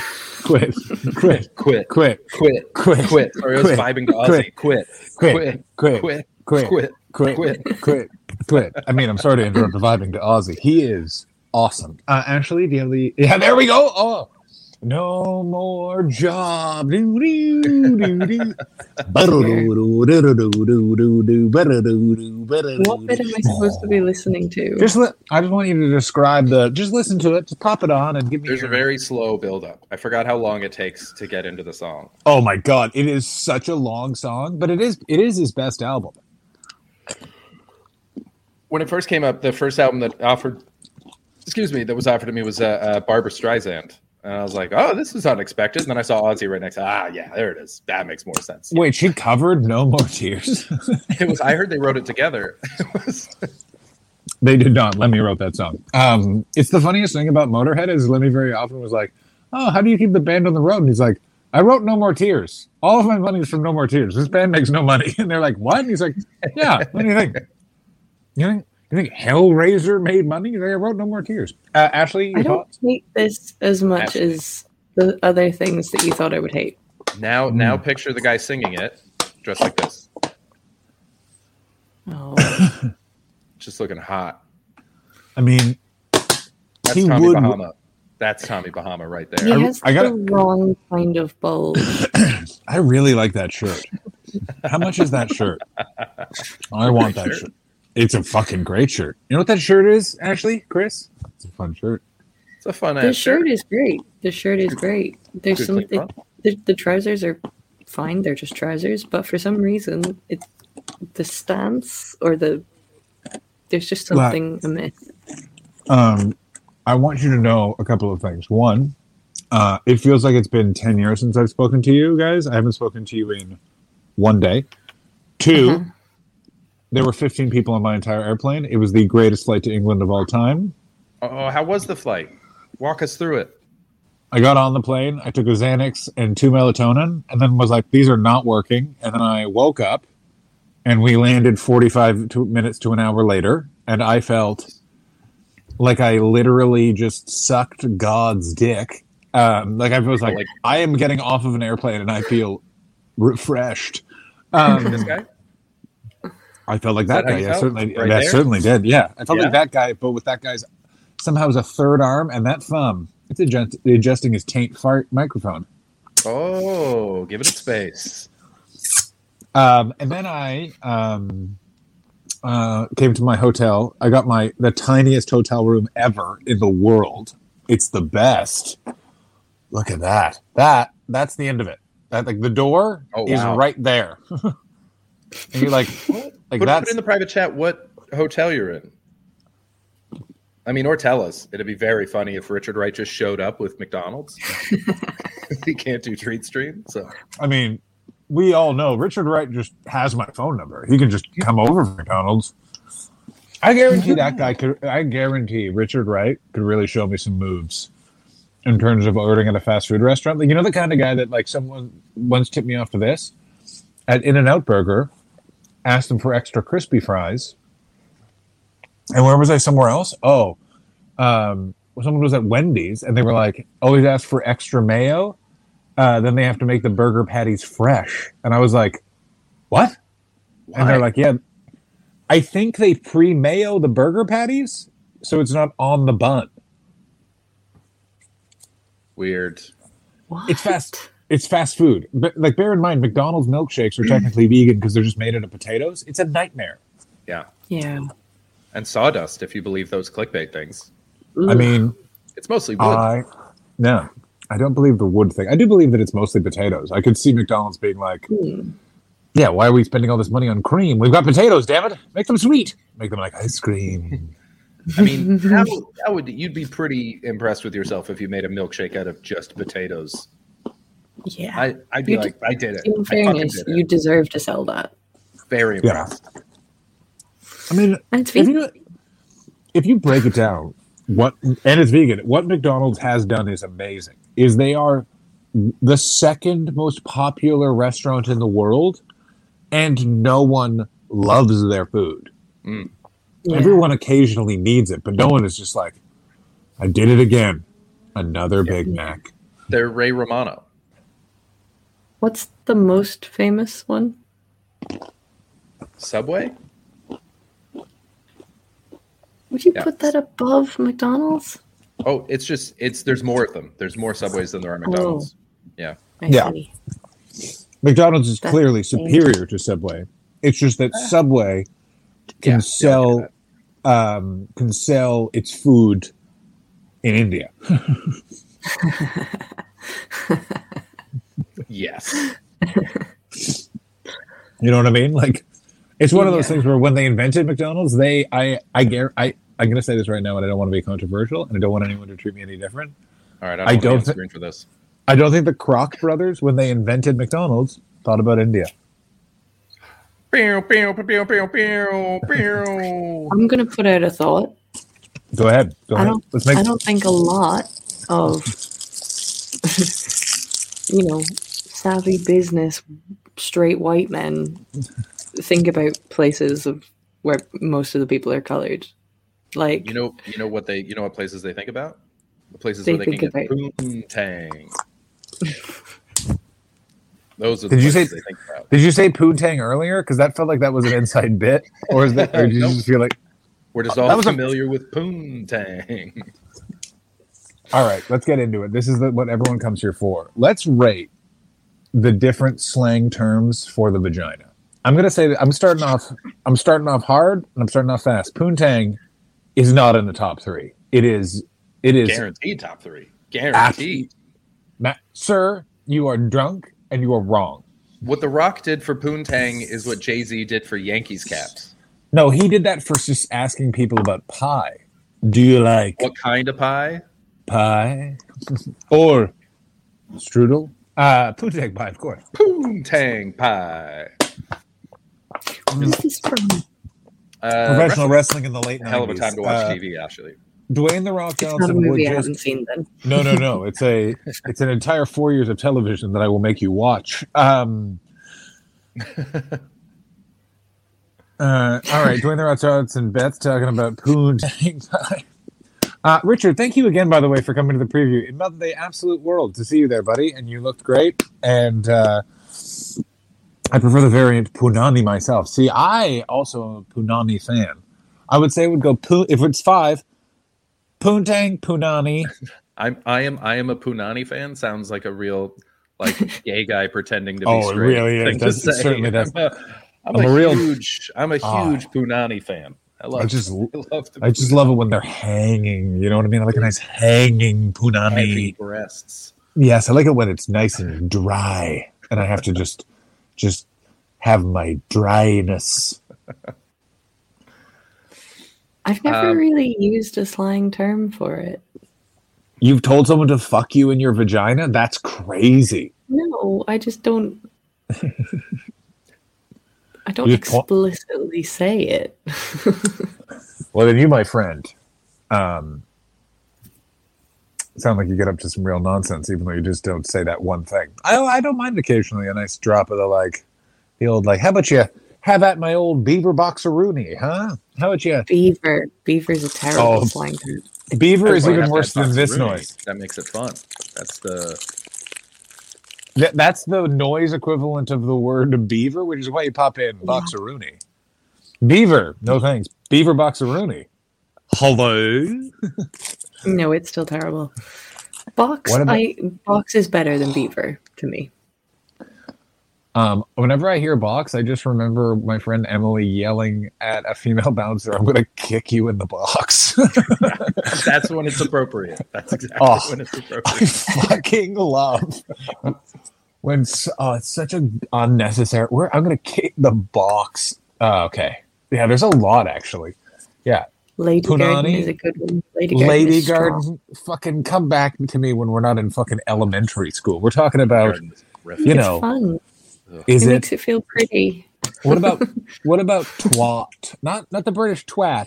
S4: quit, quit,
S2: Quit.
S4: quit,
S2: Quit.
S4: quit,
S2: Quit. Or I was
S4: Quit.
S2: vibing to Ozzy.
S4: Quit.
S2: Quit.
S4: quit,
S2: Quit.
S4: quit,
S2: Quit.
S4: quit,
S2: Quit.
S4: quit,
S2: Quit.
S4: quit, quit. I mean, I'm sorry to interrupt the vibing to Ozzy. He is awesome. Uh, Ashley, do you have the? Yeah, there we go. Oh, no more job. <laughs>
S3: What bit am I supposed to be listening to?
S4: Just li- I just want you to describe the. Just listen to it. Just pop it on and give me.
S2: There's
S4: your- a
S2: very slow build up. I forgot how long it takes to get into the song.
S4: Oh my god, it is such a long song, but it is it is his best album.
S2: When it first came up, the first album that offered, excuse me, that was offered to me was uh, uh, Barbra Streisand and I was like, oh, this is unexpected. And then I saw Ozzy right next. To, Ah, yeah, there it is. That makes more sense.
S4: Wait, she covered "No More Tears." <laughs>
S2: It was. I heard they wrote it together. <laughs> It was-
S4: they did not. Lemmy wrote that song. Um, it's the funniest thing about Motorhead is Lemmy very often was like, "Oh, how do you keep the band on the road?" And he's like, "I wrote No More Tears. All of my money is from No More Tears. This band makes no money." <laughs> And they're like, "What?" And he's like, "Yeah. What do you think? You think you think Hellraiser made money? They wrote No More Tears." Uh, Ashley,
S3: I
S4: your
S3: don't
S4: thoughts?
S3: hate this as much
S2: Ashley.
S3: as the other things that you thought I would hate.
S2: now, now picture the guy singing it, dressed like this,
S3: Oh, <laughs>
S2: just looking hot.
S4: I mean,
S2: That's
S4: He
S2: Tommy
S4: would-
S2: Bahama. That's Tommy Bahama right there.
S3: he
S2: there.
S3: has
S4: I gotta-
S3: the wrong kind of bulge. <clears throat>
S4: I really like that shirt. How much is that shirt? I want that
S2: shirt.
S4: Shirt. It's a fucking great shirt. You know what that shirt is, Ashley, Chris? It's a fun shirt.
S2: It's a fun shirt.
S3: The
S2: ass
S3: shirt is great. The shirt is great. There's
S2: Good
S3: some the, the, the trousers are fine. They're just trousers, but for some reason, it's the stance or the there's just
S4: Well,
S3: something amiss.
S4: Um, I want you to know a couple of things. One, uh, it feels like it's been 10 years since I've spoken to you guys. I haven't spoken to you in one day. 2
S3: Uh-huh.
S4: There were 15 people on my entire airplane. It was the greatest flight to England of all time.
S2: Oh, how was the flight? Walk us through it.
S4: I got on the plane, I took a Xanax and two melatonin, and then was like, these are not working. And then I woke up and we landed 45 to, minutes to an hour later. And I felt like I literally just sucked God's dick. Um, like I was like,
S2: Like-
S4: I am getting off of an airplane and I feel refreshed. Um,
S2: This guy?
S4: I felt like that,
S2: that
S4: guy. Yeah, certainly.
S2: Right
S4: that
S2: there?
S4: certainly did. Yeah, I felt
S2: Yeah?
S4: like that guy, but with that guy's somehow was a third arm and that thumb. It's adjust, adjusting his taint fart microphone.
S2: Oh, give it a space.
S4: Um, and then I um, uh, came to my hotel. I got my the tiniest hotel room ever in the world. It's the best. Look at that. That that's the end of it. That like the door
S2: Oh,
S4: is
S2: wow.
S4: right there. <laughs> and you're like, <laughs> like
S2: put, put in the private chat what hotel you're in. I mean, or tell us. It'd be very funny if Richard Wright just showed up with McDonald's. <laughs> he can't do treat stream, so
S4: I mean, we all know Richard Wright just has my phone number. He can just come over McDonald's. I guarantee that guy could. I guarantee Richard Wright could really show me some moves in terms of ordering at a fast food restaurant. Like you know, the kind of guy that like someone once tipped me off to this at In and Out Burger, asked them for extra crispy fries, and where was I? Somewhere else? Oh, um, someone was at Wendy's, and they were like, always ask for extra mayo uh, then they have to make the burger patties fresh. And I was like, what? And they're like, yeah, I think they pre mayo the burger patties so it's not on the bun.
S2: weird.
S3: What?
S4: It's fast. It's fast food. But like, bear in mind, McDonald's milkshakes are technically vegan because they're just made out of potatoes. It's a nightmare.
S2: Yeah,
S3: Yeah.
S2: and sawdust, if you believe those clickbait things.
S4: I mean,
S2: It's mostly wood.
S4: I no, I don't believe the wood thing. I do believe that it's mostly potatoes. I could see McDonald's being like,
S3: Hmm.
S4: yeah, why are we spending all this money on cream? We've got potatoes, damn it. Make them sweet. Make them like ice cream.
S2: I mean, <laughs> how, how would you'd be pretty impressed with yourself if you made a milkshake out of just potatoes?
S3: Yeah.
S2: I, I'd be
S3: You
S2: like, I did it.
S3: In fairness,
S2: it.
S3: you deserve to sell that.
S2: Very
S4: Yeah. I mean,
S3: it's
S4: if you if you break it down, what and it's vegan. What McDonald's has done is amazing. Is they are the second most popular restaurant in the world, and no one loves their food. Mm.
S3: Yeah.
S4: Everyone occasionally needs it, but no one is just like, "I did it again, another Big Mac."
S2: They're Ray Romano.
S3: What's the most famous one?
S2: Subway?
S3: Would you
S2: Yeah.
S3: put that above McDonald's?
S2: Oh, it's just it's there's more of them. There's more subways than there are McDonald's. Yeah.
S3: I
S4: Yeah.
S3: see.
S4: McDonald's is
S3: That's
S4: clearly
S3: strange.
S4: superior to Subway. It's just that Subway can
S2: Yeah, yeah,
S4: sell
S2: get
S4: um, can sell its food in India. <laughs> <laughs>
S2: Yes. <laughs>
S4: You know what I mean? Like it's one of those
S3: Yeah.
S4: things where when they invented McDonald's, they I I gar- I I'm gonna say this right now, and I don't want to be controversial, and I don't want anyone to treat me any different.
S2: All right. I
S4: I
S2: don't, I
S4: don't
S2: don't screen for this.
S4: I don't think the Kroc brothers, when they invented McDonald's, thought about India.
S2: Pew, pew, pew, pew, pew, pew, pew.
S3: I'm gonna put out a thought.
S4: Go ahead. Go
S3: I
S4: ahead.
S3: don't.
S4: Let's make
S3: I don't think a lot of <laughs> you know savvy business straight white men think about places of where most of the people are colored. Like
S2: You know, you know what they, you know what places they think about? The places
S3: They
S2: where they can
S3: think
S2: get poontang. Those are the
S4: Did you say-
S2: they think about.
S4: Did you say poontang earlier? Because that felt like that was an inside bit, or is that? Or <laughs> did you
S2: Nope.
S4: just feel like?
S2: We're just all
S4: That
S2: all
S4: was a-
S2: familiar with poontang. <laughs>
S4: All right, let's get into it. This is the, what everyone comes here for. Let's rate the different slang terms for the vagina. I'm gonna say that I'm starting off. I'm starting off hard and I'm starting off fast. Poontang is not in the top three. It is. It is.
S2: Guaranteed top three. Guaranteed.
S4: Ma- sir, you are drunk and you are wrong.
S2: What The Rock did for poontang is what Jay Z did for Yankees caps.
S4: No, he did that for just asking people about pie. Do you like
S2: What kind of pie?
S4: Pie or strudel? Uh, poontang pie, of course.
S2: Poontang pie.
S3: what is this from?
S2: Uh,
S4: Professional
S2: wrestling-
S4: wrestling in the late 90s.
S2: hell of a time to watch
S4: Uh,
S2: TV, actually.
S4: Dwayne the Rock
S3: It's not a
S4: Johnson would
S3: movie I haven't seen. Then
S4: no, no, no. It's a it's an entire four years of television that I will make you watch. Um, <laughs> uh, all right, Dwayne the Rock Johnson, Beth talking about poon. Uh, Richard, thank you again, by the way, for coming to the preview. It meant the absolute world to see you there, buddy, and you looked great. And uh, I prefer the variant Punani myself. See, I also am a Punani fan. I would say it would go Poo- if it's five. Poontang, Punani, <laughs>
S2: I'm I am I am a Punani fan. Sounds like a real like gay guy pretending to be <laughs>
S4: Oh, it
S2: straight.
S4: really is.
S2: thing
S4: Does- it certainly does. <laughs>
S2: I'm a, I'm
S4: I'm
S2: a,
S4: a real-
S2: huge I'm a
S4: Ah.
S2: huge Punani fan. I love
S4: I just <laughs>
S2: I love the
S4: I just love it when they're hanging. You know what I mean? I like a nice hanging
S2: heavy
S4: punani.
S2: breasts.
S4: Yes, I like it when it's nice and dry, and I have to just just have my dryness.
S3: I've never
S2: Um,
S3: really used a slang term for it.
S4: You've told someone to fuck you in your vagina? That's crazy.
S3: No, I just don't. <laughs> I don't
S4: You po-
S3: explicitly say it. <laughs>
S4: Well, then you, my friend, um, sound like you get up to some real nonsense, even though you just don't say that one thing. I I don't mind occasionally a nice drop of the like, the old like, how about you have at my old beaver boxeroonie, huh? How about you?
S3: Beaver. Beaver's a terrible
S4: Oh.
S3: slang term.
S4: Beaver is
S2: That's why I
S4: even worse than this noise.
S2: That makes it fun. That's the
S4: That, that's the noise equivalent of the word beaver, which is why you pop in boxeroonie. Beaver, no thanks. Beaver boxeroonie. Hello.
S3: No, it's still terrible. Box.
S4: About-
S3: I box is better than beaver to me.
S4: Um, whenever I hear box, I just remember my friend Emily yelling at a female <laughs> bouncer, "I'm going to kick you in the box." <laughs>
S2: that's when it's appropriate. That's exactly
S4: Oh.
S2: when it's appropriate.
S4: I
S2: appropriate.
S4: fucking love when oh, it's such a unnecessary. Where I'm going to kick the box. Oh, okay, yeah, there's a lot actually. Yeah,
S3: Lady Garden is a good one. Lady Garden.
S4: Lady
S3: is.
S4: Garden, fucking come back to me when we're not in fucking elementary school. We're talking about,
S2: Garden is
S4: you
S3: It's
S4: know,
S3: fun.
S4: Is
S3: it,
S4: it
S3: makes it feel pretty.
S4: What about <laughs> what about twat? Not not the British twat.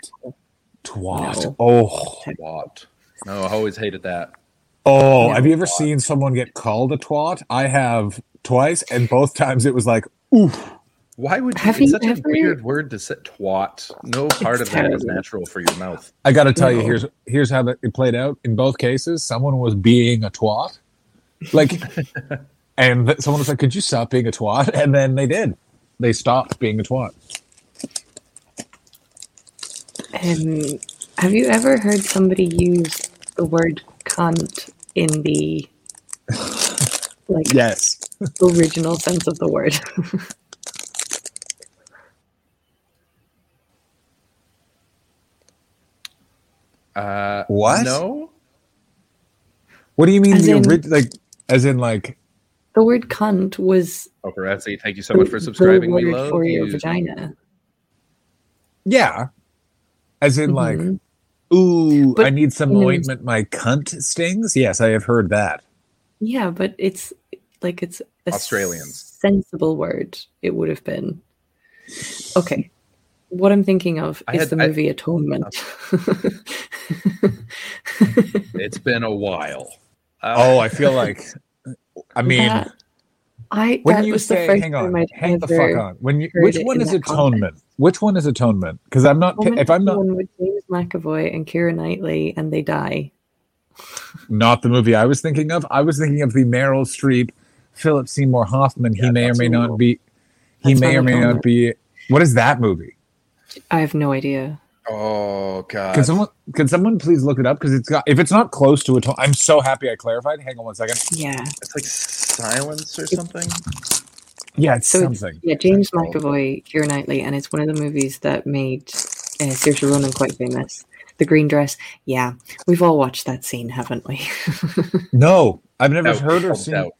S4: Twat.
S3: No.
S4: Oh,
S2: Twat. No, I always hated that.
S4: oh.
S3: No.
S4: Have you ever seen someone get called a twat? I have twice, and both times it was like, oof.
S2: Why would you?
S3: Have
S2: it's
S3: you
S2: such a weird word to say. Twat. No part
S3: It's
S2: of that is
S3: terrible.
S2: natural for your mouth.
S4: I got to tell you, here's here's how that it played out. In both cases, someone was being a twat, like, <laughs> and someone was like, "Could you stop being a twat?" <laughs> And then they did. They stopped being a twat.
S3: Um, have you ever heard somebody use the word cunt in the like
S4: Yes.
S3: original sense of the word. <laughs>
S2: Uh,
S4: What?
S2: No.
S4: What do you mean
S3: As
S4: the
S3: in-
S4: orig- like as in like
S3: the word cunt was
S2: Oh, Parazzi, thank you so much for subscribing. We
S3: word
S2: love
S3: for your
S2: you.
S3: vagina.
S4: yeah. As in like
S3: Mhm.
S4: ooh,
S3: But
S4: I need some
S3: in an-
S4: ointment my cunt stings? Yes, I have heard that.
S3: Yeah, but it's like it's a
S2: Australians.
S3: sensible word. It would have been okay. What I'm thinking of
S2: I
S3: is
S2: had-
S3: the
S2: I-
S3: movie Atonement. <laughs>
S2: It's been a while. Uh,
S4: Oh, I feel like I mean
S3: That- I
S4: when
S3: that
S4: you
S3: was the
S4: say hang on, hang the fuck on. When you which one is atonement? Which one is atonement? Because I'm not
S3: Atonement
S4: if I'm not
S3: one with James McAvoy and Keira Knightley and they die.
S4: not the movie I was thinking of. I was thinking of the Meryl Streep, Philip Seymour Hoffman. he may or may not be. He may or may not be. What is that movie?
S3: I have no idea.
S2: Oh God.
S4: Can someone can someone please look it up? Because it's got if it's not close to atonement, I'm so happy I clarified. Hang on one second.
S3: Yeah.
S2: It's like silence or something.
S4: Yeah, it's
S3: So it's-
S4: something.
S3: Yeah, James McAvoy, Keira Knightley, and it's one of the movies that made uh, Saoirse Ronan quite famous. The green dress. Yeah, we've all watched that scene, haven't we? <laughs>
S4: No, I've never
S2: Doubt,
S4: heard or
S2: doubt,
S4: seen.
S2: doubt.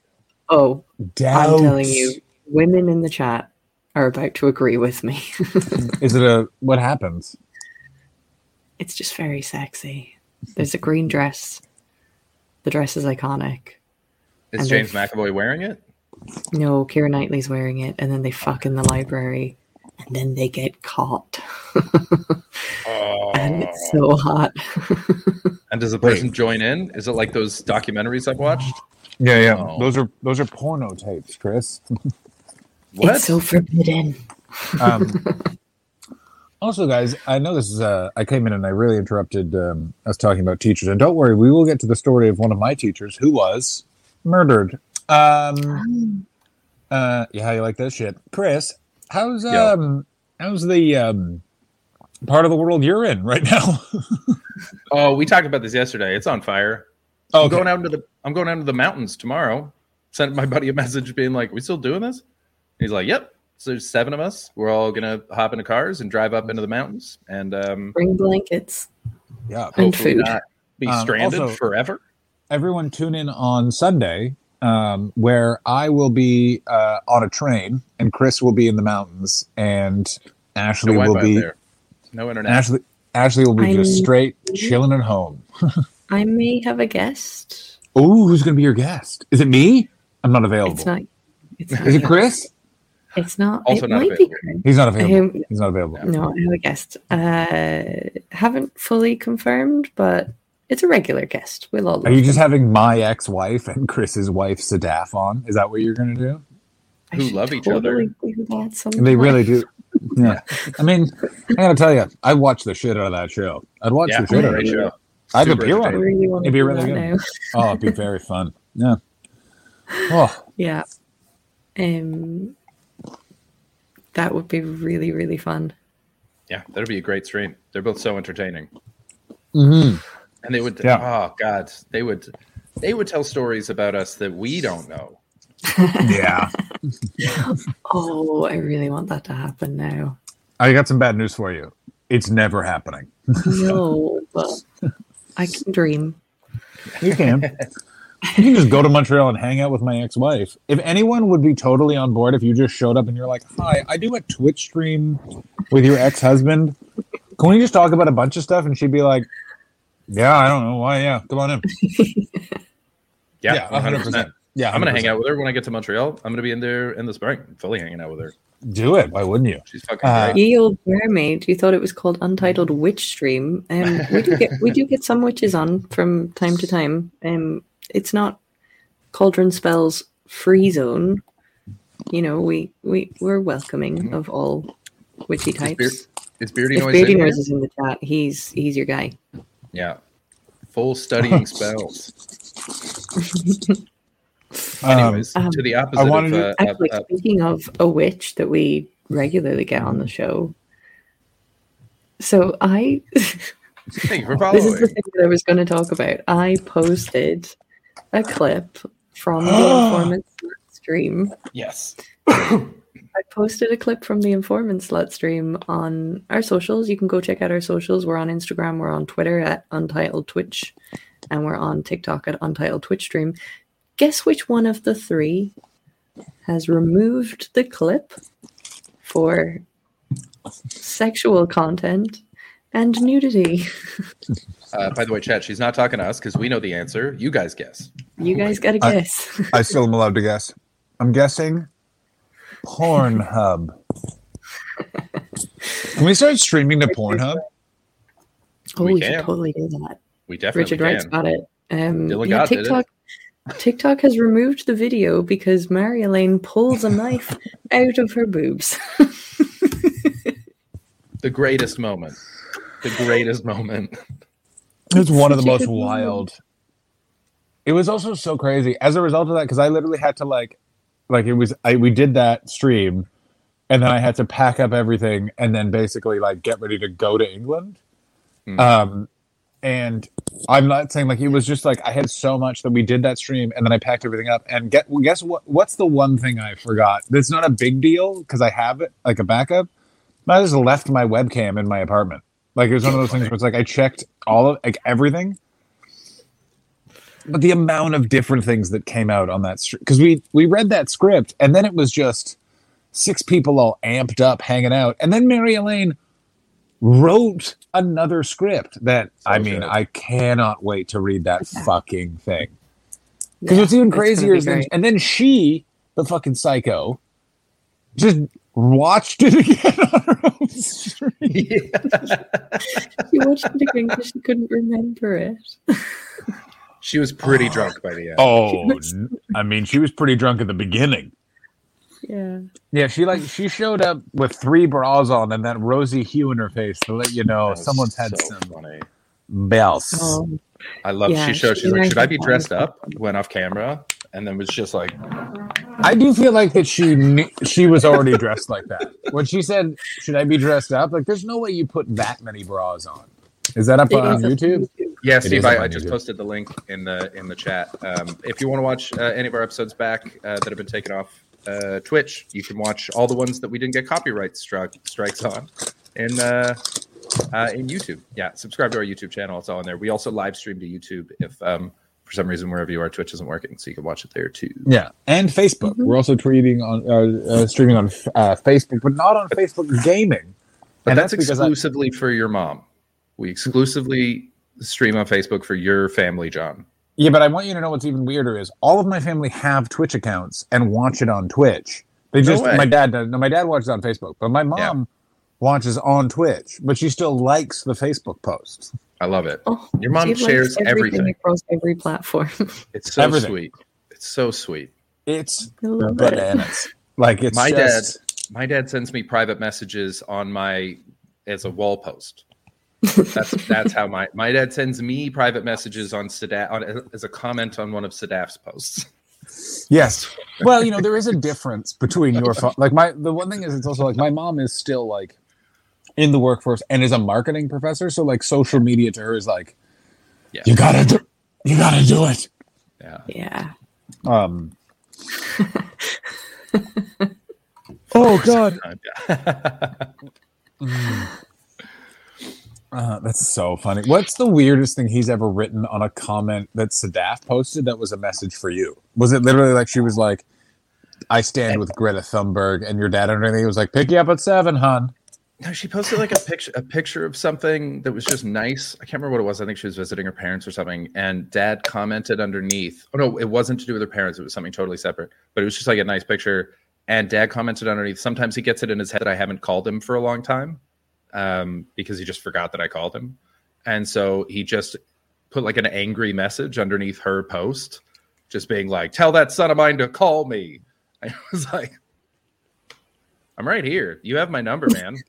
S3: oh,
S4: Doubt.
S3: I'm telling you, women in the chat are about to agree with me. <laughs>
S4: Is it a what happens?
S3: It's just very sexy. There's a green dress. The dress is iconic.
S2: Is
S3: And
S2: James
S3: they're-
S2: McAvoy wearing it?
S3: No, Keira Knightley's wearing it, and then they fuck in the library, and then they get caught,
S2: Oh. <laughs>
S3: and it's so hot. <laughs>
S2: And does the person join in? Is it like those documentaries I've watched?
S4: Yeah, yeah.
S2: Oh.
S4: Those are those are porno tapes, Chris. <laughs>
S2: What?
S3: It's so forbidden.
S4: Um, also, guys, I know this is. Uh, I came in and I really interrupted um, us talking about teachers, and don't worry, we will get to the story of one of my teachers who was murdered. Um, uh, yeah, how you like that shit, Chris? How's um, how's the um, part of the world you're in right now? <laughs>
S2: oh, we talked about this yesterday. It's on fire. I'm going out into the I'm going out into the mountains tomorrow. Sent my buddy a message being like, "We still doing this?" He's like, "Yep." So there's seven of us. We're all gonna hop into cars and drive up into the mountains and um,
S3: Bring blankets.
S4: yeah,
S3: And
S2: hopefully
S3: food.
S2: not be
S4: Um,
S2: stranded
S4: also-
S2: forever.
S4: everyone tune in on Sunday, um, where I will be uh, on a train and Chris will be in the mountains and Ashley
S2: No
S4: will be
S2: there. No internet.
S4: Ashley. Ashley will be just
S3: I'm-
S4: straight chilling at home. <laughs>
S3: I may have a guest.
S4: Oh, who's going to be your guest? Is it me? I'm not available.
S3: It's not. It's not.
S4: Is it Chris?
S3: It's not.
S2: Also
S3: it
S2: not
S3: might
S2: available.
S3: be
S4: He's not available.
S3: Um,
S4: He's not available.
S3: No, I have a guest. Uh, haven't fully confirmed, but it's a regular guest. We'll all.
S4: Are you
S3: love
S4: just
S3: them.
S4: having my ex-wife and Chris's wife Sadaf on? Is that what you're going to do?
S3: I
S2: who love each other.
S3: totally do that
S4: They really do. Yeah. I mean, I got to tell you, I watched the shit out of that show. I'd watch
S2: Yeah,
S4: the shit out of
S2: great
S4: it.
S2: show.
S4: I'd
S2: Super
S4: appear on it.
S3: Really
S4: it'd be really
S3: that
S4: good.
S3: now.
S4: Oh, it'd be very fun. Yeah. Oh, <laughs>
S3: Yeah. Um, that would be really really fun.
S2: Yeah, that'd be a great stream. They're both so entertaining,
S4: hmm
S2: and they would.
S4: Yeah.
S2: Oh God, they would. They would tell stories about us that we don't know.
S4: yeah. <laughs> <laughs>
S3: Oh, I really want that to happen now.
S4: I got some bad news for you. It's never happening.
S3: No, but I can dream.
S4: You can. <laughs> you can just go to Montreal and hang out with my ex-wife. If anyone would be totally on board if you just showed up and you're like, "Hi, I do a Twitch stream with your ex-husband. Can we just talk about a bunch of stuff?" And she'd be like, "Yeah, I don't know why. Yeah, come on in." <laughs>
S2: Yeah,
S4: Yeah,
S2: hundred percent.
S4: Yeah,
S2: I'm gonna hang out with her when I get to Montreal. I'm gonna be in there in the spring, fully hanging out with her.
S4: Do it. Why wouldn't you?
S2: She's fucking
S4: Uh,
S2: great.
S3: Ye old mermaid, you thought it was called Untitled Witch Stream. Um, we do get we do get some witches on from time to time. Um, it's not Cauldron Spells free zone. You know, we we we're welcoming of all witchy
S2: Is, Beard,
S3: types.
S2: is Beardy
S3: If
S2: Noise
S3: Beardy? Noise is in the chat, he's he's your guy.
S2: Yeah, full studying <laughs> spells. <laughs>
S4: Um,
S2: Anyways,
S3: Um,
S2: to the opposite
S4: wanted
S2: of
S4: to-
S2: uh,
S3: Actually,
S2: uh, uh,
S3: speaking of a witch that we regularly get on the show, so I
S2: Thank you for
S3: This is the thing that I was going to talk about. I posted a clip from the <gasps> Informant Slut stream.
S2: Yes. <coughs>
S3: I posted a clip from the Informant Slut stream on our socials. You can go check out our socials. We're on Instagram, we're on Twitter at Untitled Twitch, and we're on TikTok at Untitled Twitch Stream. Guess which one of the three has removed the clip for sexual content and nudity? <laughs>
S2: Uh, by the way, chat, she's not talking to us because we know the answer. You guys guess.
S3: You guys got to guess. <laughs>
S4: I still am allowed to guess. I'm guessing Pornhub. Can we start streaming to Pornhub?
S3: Oh,
S2: We
S3: we,
S2: can.
S3: should totally do that.
S2: We definitely
S3: Richard Wright's
S2: can.
S3: got it. Um,
S2: Dylan
S3: yeah,
S2: Gott did it.
S3: TikTok. TikTok has removed the video because Mary Elaine pulls a knife <laughs> out of her boobs. <laughs>
S2: The greatest moment. The greatest moment.
S4: It's one of the most
S3: good moment.
S4: wild. It was also so crazy as a result of that because I literally had to like, like it was I we did that stream, and then I had to pack up everything and then basically like get ready to go to England.
S2: Hmm.
S4: Um, and I'm not saying like it was just like I had so much that we did that stream and then I packed everything up and get guess what what's the one thing I forgot? That's not a big deal because I have it like a backup. I just left my webcam in my apartment. Like it was one of those things where it's like I checked all of like everything. But the amount of different things that came out on that because we we read that script and then it was just six people all amped up hanging out and then Mary Elaine wrote another script that I mean
S2: good.
S4: I cannot wait to read that fucking thing because
S3: Yeah,
S4: what's even
S3: it's
S4: crazier
S3: be
S4: is then, and then she the fucking psycho just watched it <laughs> again on her own stream. <laughs>
S3: She watched it again because she couldn't remember it.
S2: She was pretty drunk by the end.
S4: Oh, I mean, she was pretty drunk at the beginning.
S3: Yeah.
S4: Yeah, she like she showed up with three bras on and that rosy hue in her face to let you know someone's had
S2: so
S4: some
S2: funny.
S4: bells.
S3: Um,
S2: I love
S3: Yeah,
S2: she showed
S3: she
S2: she's like, should I be dressed
S3: find
S2: up? Went off camera and then was just like
S4: I do feel like that she knew, she was already dressed like that. When she said, "Should I be dressed up?" Like, there's no way you put that many bras on. Is that up
S3: it
S4: on
S3: is
S4: YouTube?
S2: Yeah,
S4: It
S2: Steve, I, I just posted the link in the in the chat. Um, if you want to watch uh, any of our episodes back uh, that have been taken off uh, Twitch, you can watch all the ones that we didn't get copyright struck strikes on in uh, uh, in YouTube. Yeah, subscribe to our YouTube channel; it's all in there. We also live stream to YouTube if um, for some reason wherever you are, Twitch isn't working, so you can watch it there too.
S4: Yeah, and Facebook.
S3: Mhm.
S4: We're also tweeting on uh, uh, streaming on uh, Facebook, but not on Facebook Gaming.
S2: But
S4: And
S2: that's,
S4: that's because I-
S2: exclusively for your mom. We exclusively stream on Facebook for your family, John.
S4: Yeah, but I want you to know what's even weirder is all of my family have Twitch accounts and watch it on Twitch. They just
S2: way.
S4: my dad does. No, my dad watches on Facebook, but my mom
S2: Yeah.
S4: watches on Twitch, but she still likes the Facebook posts.
S2: I love it.
S3: Oh,
S2: Your mom shares everything.
S3: across every platform. <laughs>
S2: It's so
S4: Everything.
S2: sweet. It's so sweet.
S4: It's
S3: I love it.
S4: Like it's
S2: My
S4: just,
S2: My dad sends me private messages on my as a wall post. That's that's how my my dad sends me private messages on Sadaf on as a comment on one of Sadaf's posts.
S4: Yes. Well, you know, there is a difference between your phone. Like my the one thing is it's also like my mom is still like in the workforce and is a marketing professor, so like social media to her is like
S2: Yeah.
S4: you gotta do you gotta do it.
S2: Yeah.
S3: yeah.
S4: Um <laughs> Oh god. <laughs> Uh, that's so funny. What's the weirdest thing he's ever written on a comment that Sadaf posted that was a message for you? Was it literally like she was like, I stand with Greta Thunberg and your dad underneath was like, pick you up at seven, hun.
S2: No, she posted like a picture a picture of something that was just nice. I can't remember what it was. I think she was visiting her parents or something. And dad commented underneath. Oh no, it wasn't to do with her parents. It was something totally separate. But it was just like a nice picture. And dad commented underneath. Sometimes he gets it in his head that I haven't called him for a long time. Um, because he just forgot that I called him. And so he just put like an angry message underneath her post, just being like, Tell that son of mine to call me. <laughs> I was like, I'm right here. You have my number, man. <laughs>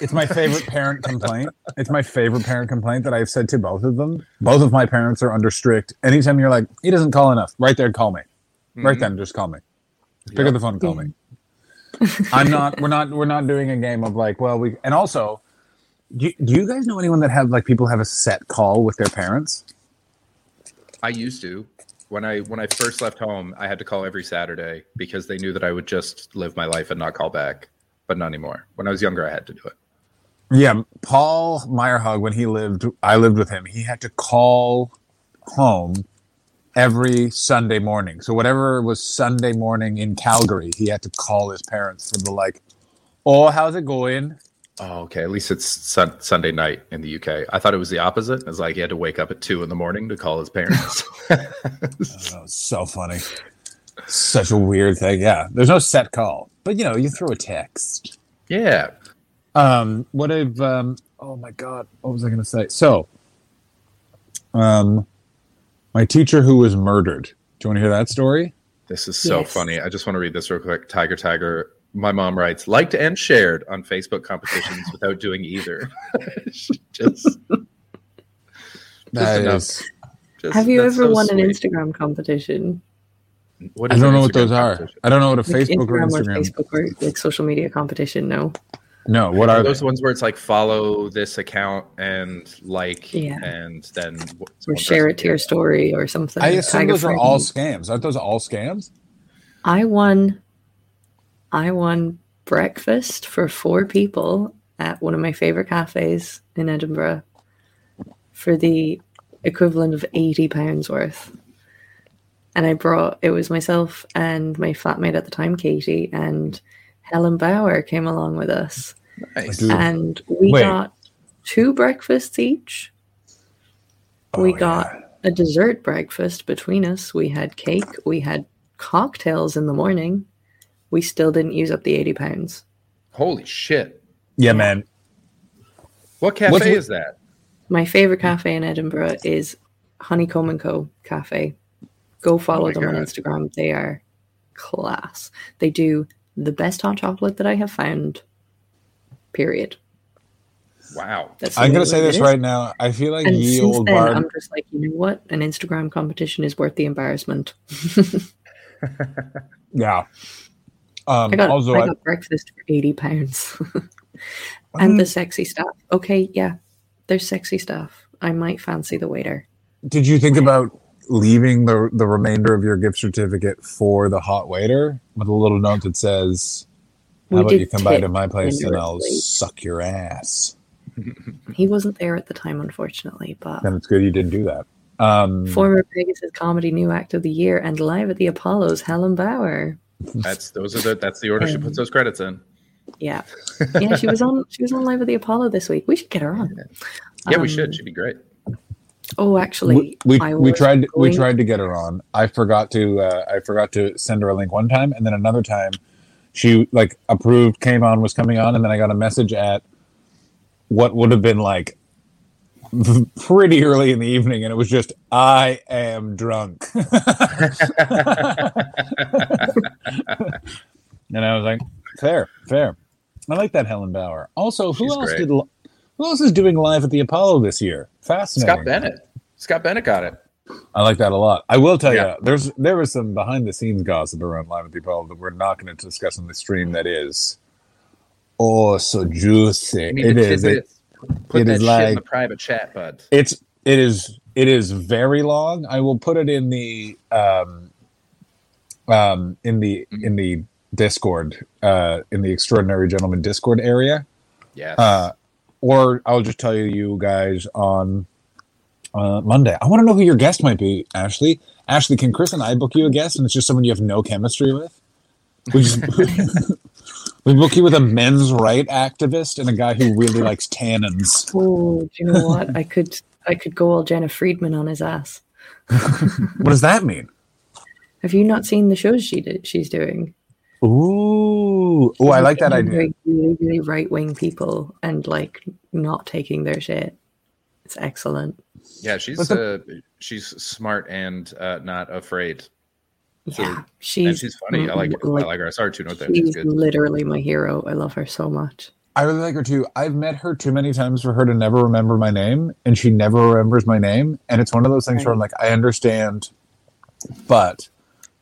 S4: It's my favorite parent complaint. It's my favorite parent complaint that I've said to both of them. Both of my parents are under strict. Anytime you're like, he doesn't call enough, right there, call me. Right
S2: Mhm.
S4: then, just call me. Pick
S2: Yep.
S4: up the phone, and call me. <laughs> I'm not. We're not. We're not doing a game of like. Well, we and also, Do you, do you guys know anyone that have like people have a set call with their parents?
S2: I used to. When I when I first left home, I had to call every Saturday because they knew that I would just live my life and not call back. But not anymore. When I was younger, I had to do it.
S4: Yeah, Paul Meyerhog, when he lived, I lived with him. He had to call home every Sunday morning. So whatever was Sunday morning in Calgary, he had to call his parents for the like, "Oh, how's it going?"
S2: Oh, okay. At least it's sun- Sunday night in the UK. I thought it was the opposite. It was like he had to wake up at two in the morning to call his parents. <laughs>
S4: That was so funny. Such a weird thing. Yeah, there's no set call, but you know, you throw a text.
S2: yeah.
S4: Um, what I've um, oh my god, what was I going to say? So, um, my teacher who was murdered. Do you want to hear that story?
S2: This is so
S3: Yes.
S2: funny. I just want to read this real quick. Tiger Tiger. My mom writes, liked and shared on Facebook competitions <laughs> without doing either. <laughs> just,
S4: That
S2: enough.
S4: is-
S2: just-
S3: Have you ever
S2: so
S3: won an. Instagram competition?
S2: What
S4: I don't know what those are. I don't know what a
S3: Like
S4: Facebook or
S3: Instagram or Facebook or like social media competition? No.
S4: No, what
S2: Are
S4: are
S2: those
S4: they?
S2: ones where it's like follow this account and like
S3: Yeah.
S2: and then
S3: Or share it to your story or something.
S4: I assume
S3: Tag a
S4: those are all scams. Aren't those all scams?
S3: I won. I won breakfast for four people at one of my favorite cafes in Edinburgh for the equivalent of eighty pounds worth. And I brought it was myself and my flatmate at the time, Katie, and Helen Bauer came along with us,
S2: Nice.
S3: And we
S4: Wait.
S3: got two breakfasts each. we
S4: Oh,
S3: got
S4: yeah.
S3: a dessert breakfast between us. We had cake. We had cocktails in the morning. We still didn't use up the 80 pounds.
S2: Holy shit.
S4: Yeah, man.
S2: What cafe
S4: What's-
S2: is that?
S3: My favorite cafe in Edinburgh is Honeycomb and Co. Cafe. Go follow oh
S2: my
S3: them on Instagram. They are class. They do the best hot chocolate that I have found. Period.
S2: Wow.
S3: That's
S4: I'm gonna say this right now. I feel like
S3: And
S4: ye
S3: since
S4: old
S3: then,
S4: bar.
S3: I'm just like, you know what? An Instagram competition is worth the embarrassment. <laughs>
S4: Yeah. Um,
S3: I got,
S4: also,
S3: I
S4: I,
S3: got breakfast for 80 pounds. <laughs> And the sexy stuff. Okay, yeah, there's sexy stuff. I might fancy the waiter.
S4: did you think about leaving the the remainder of your gift certificate for the hot waiter with a little note that says, "How
S3: We
S4: about you come by to my place and I'll suck your ass?" <laughs>
S3: He wasn't there at the time, unfortunately, but
S4: Then it's good you didn't do that. Um,
S3: former Pegasus Comedy New Act of the Year and live at the Apollos, Helen Bauer.
S2: That's those are the that's the order she puts those credits in.
S3: Yeah, <laughs> yeah, she was on. She was on live at the Apollo this week. We should get her on.
S2: Yeah, we
S3: Um,
S2: should. She'd be great.
S3: Oh, actually,
S4: we we,
S3: I
S4: we
S3: was
S4: tried we tried to get her on. I forgot to uh, I forgot to send her a link one time, and then another time she like approved, came on, was coming on, and then I got a message at what would have been like <laughs> pretty early in the evening, and it was just I am drunk, <laughs> and I was like, fair, fair. I like that Helen Bauer. Also, who
S2: She's
S4: else
S2: great.
S4: did? Who else is doing live at the Apollo this year? Fascinating.
S2: Scott Bennett. Scott Bennett got it.
S4: I like that a lot. I will tell
S2: Yeah.
S4: you, there's there was some behind the scenes gossip around Live at the Apollo that we're not going to discuss on the stream. That is, oh, so juicy.
S2: It is. need
S4: It
S2: to
S4: is. It,
S2: tidbits. Put
S4: it
S2: that
S4: is
S2: shit in the private chat, bud.
S4: it's it is it is very long. I will put it in the um um in the
S2: Mm-hmm.
S4: in the Discord uh in the Extraordinary Gentleman Discord area.
S2: Yes.
S4: Uh, or I'll just tell you, you guys on uh, Monday. I want to know who your guest might be, Ashley. Ashley, can Chris and I book you a guest, and it's just someone you have no chemistry with? We just <laughs> <laughs> we book you with a men's right activist and a guy who really likes tannins. <laughs>
S3: Oh, do you know what? I could I could go all Jena Friedman on his ass.
S4: What does that mean?
S3: Have you not seen the shows she did? She's doing.
S4: Ooh, oh, I like that idea.
S3: Really, really, really right wing people and like not taking their shit. It's excellent.
S2: yeah, she's
S4: What's
S2: uh, she's smart and uh, not afraid. So-
S3: Yeah,
S2: and
S3: she's
S2: she's funny. I like, I like her. I saw her two notes there.
S3: She's
S2: She's good.
S3: literally my hero. I love her so much.
S4: I really like her too. I've met her too many times for her to never remember my name, and she never remembers my name. And it's one of those things where I'm like, I understand, but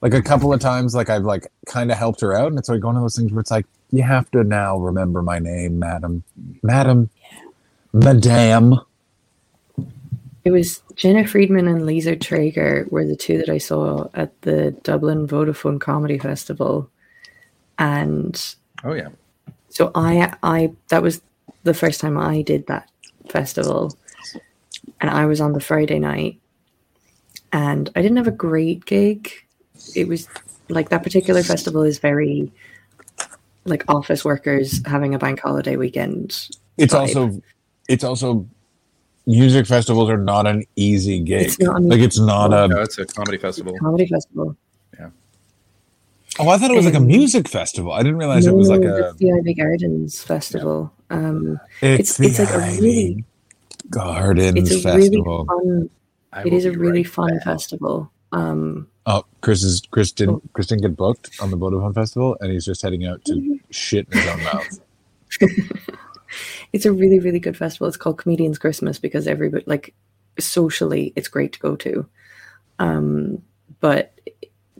S4: like a couple of times, like I've like kind of helped her out, and it's like one of those things where it's like, you have to now remember my name, madam, madam, Madame.
S3: It was Jena Friedman and Lisa Treyger were the two that I saw at the Dublin Vodafone Comedy Festival, and
S2: Oh yeah.
S3: so I I that was the first time I did that festival, and I was on the Friday night, and I didn't have a great gig. It was like that particular festival is very like office workers having a bank holiday weekend.
S4: It's
S3: vibe.
S4: also, it's also, music festivals are not an easy gig.
S3: It's not
S4: like it's not a.
S2: No, it's a comedy festival.
S3: comedy festival. Yeah.
S4: Oh, I thought it was like a music festival. I didn't realize it was like a.
S3: that's the Iveagh Gardens festival. Um,
S4: It's,
S3: it's-
S4: the
S3: it's like a
S4: Iveagh
S3: really-
S4: Gardens
S3: it's a
S4: festival.
S3: really fun.
S2: I
S3: It
S2: will
S3: is a really
S2: right
S3: fun
S2: back.
S3: festival. Um,
S4: Oh, Chris is Chris
S3: Oh.
S4: didn't Chris didn't get booked on the Vodafone Festival, and he's just heading out to <laughs> shit in his own mouth. <laughs>
S3: it's a really really good festival. It's called Comedians Christmas because everybody like socially it's great to go to. Um, but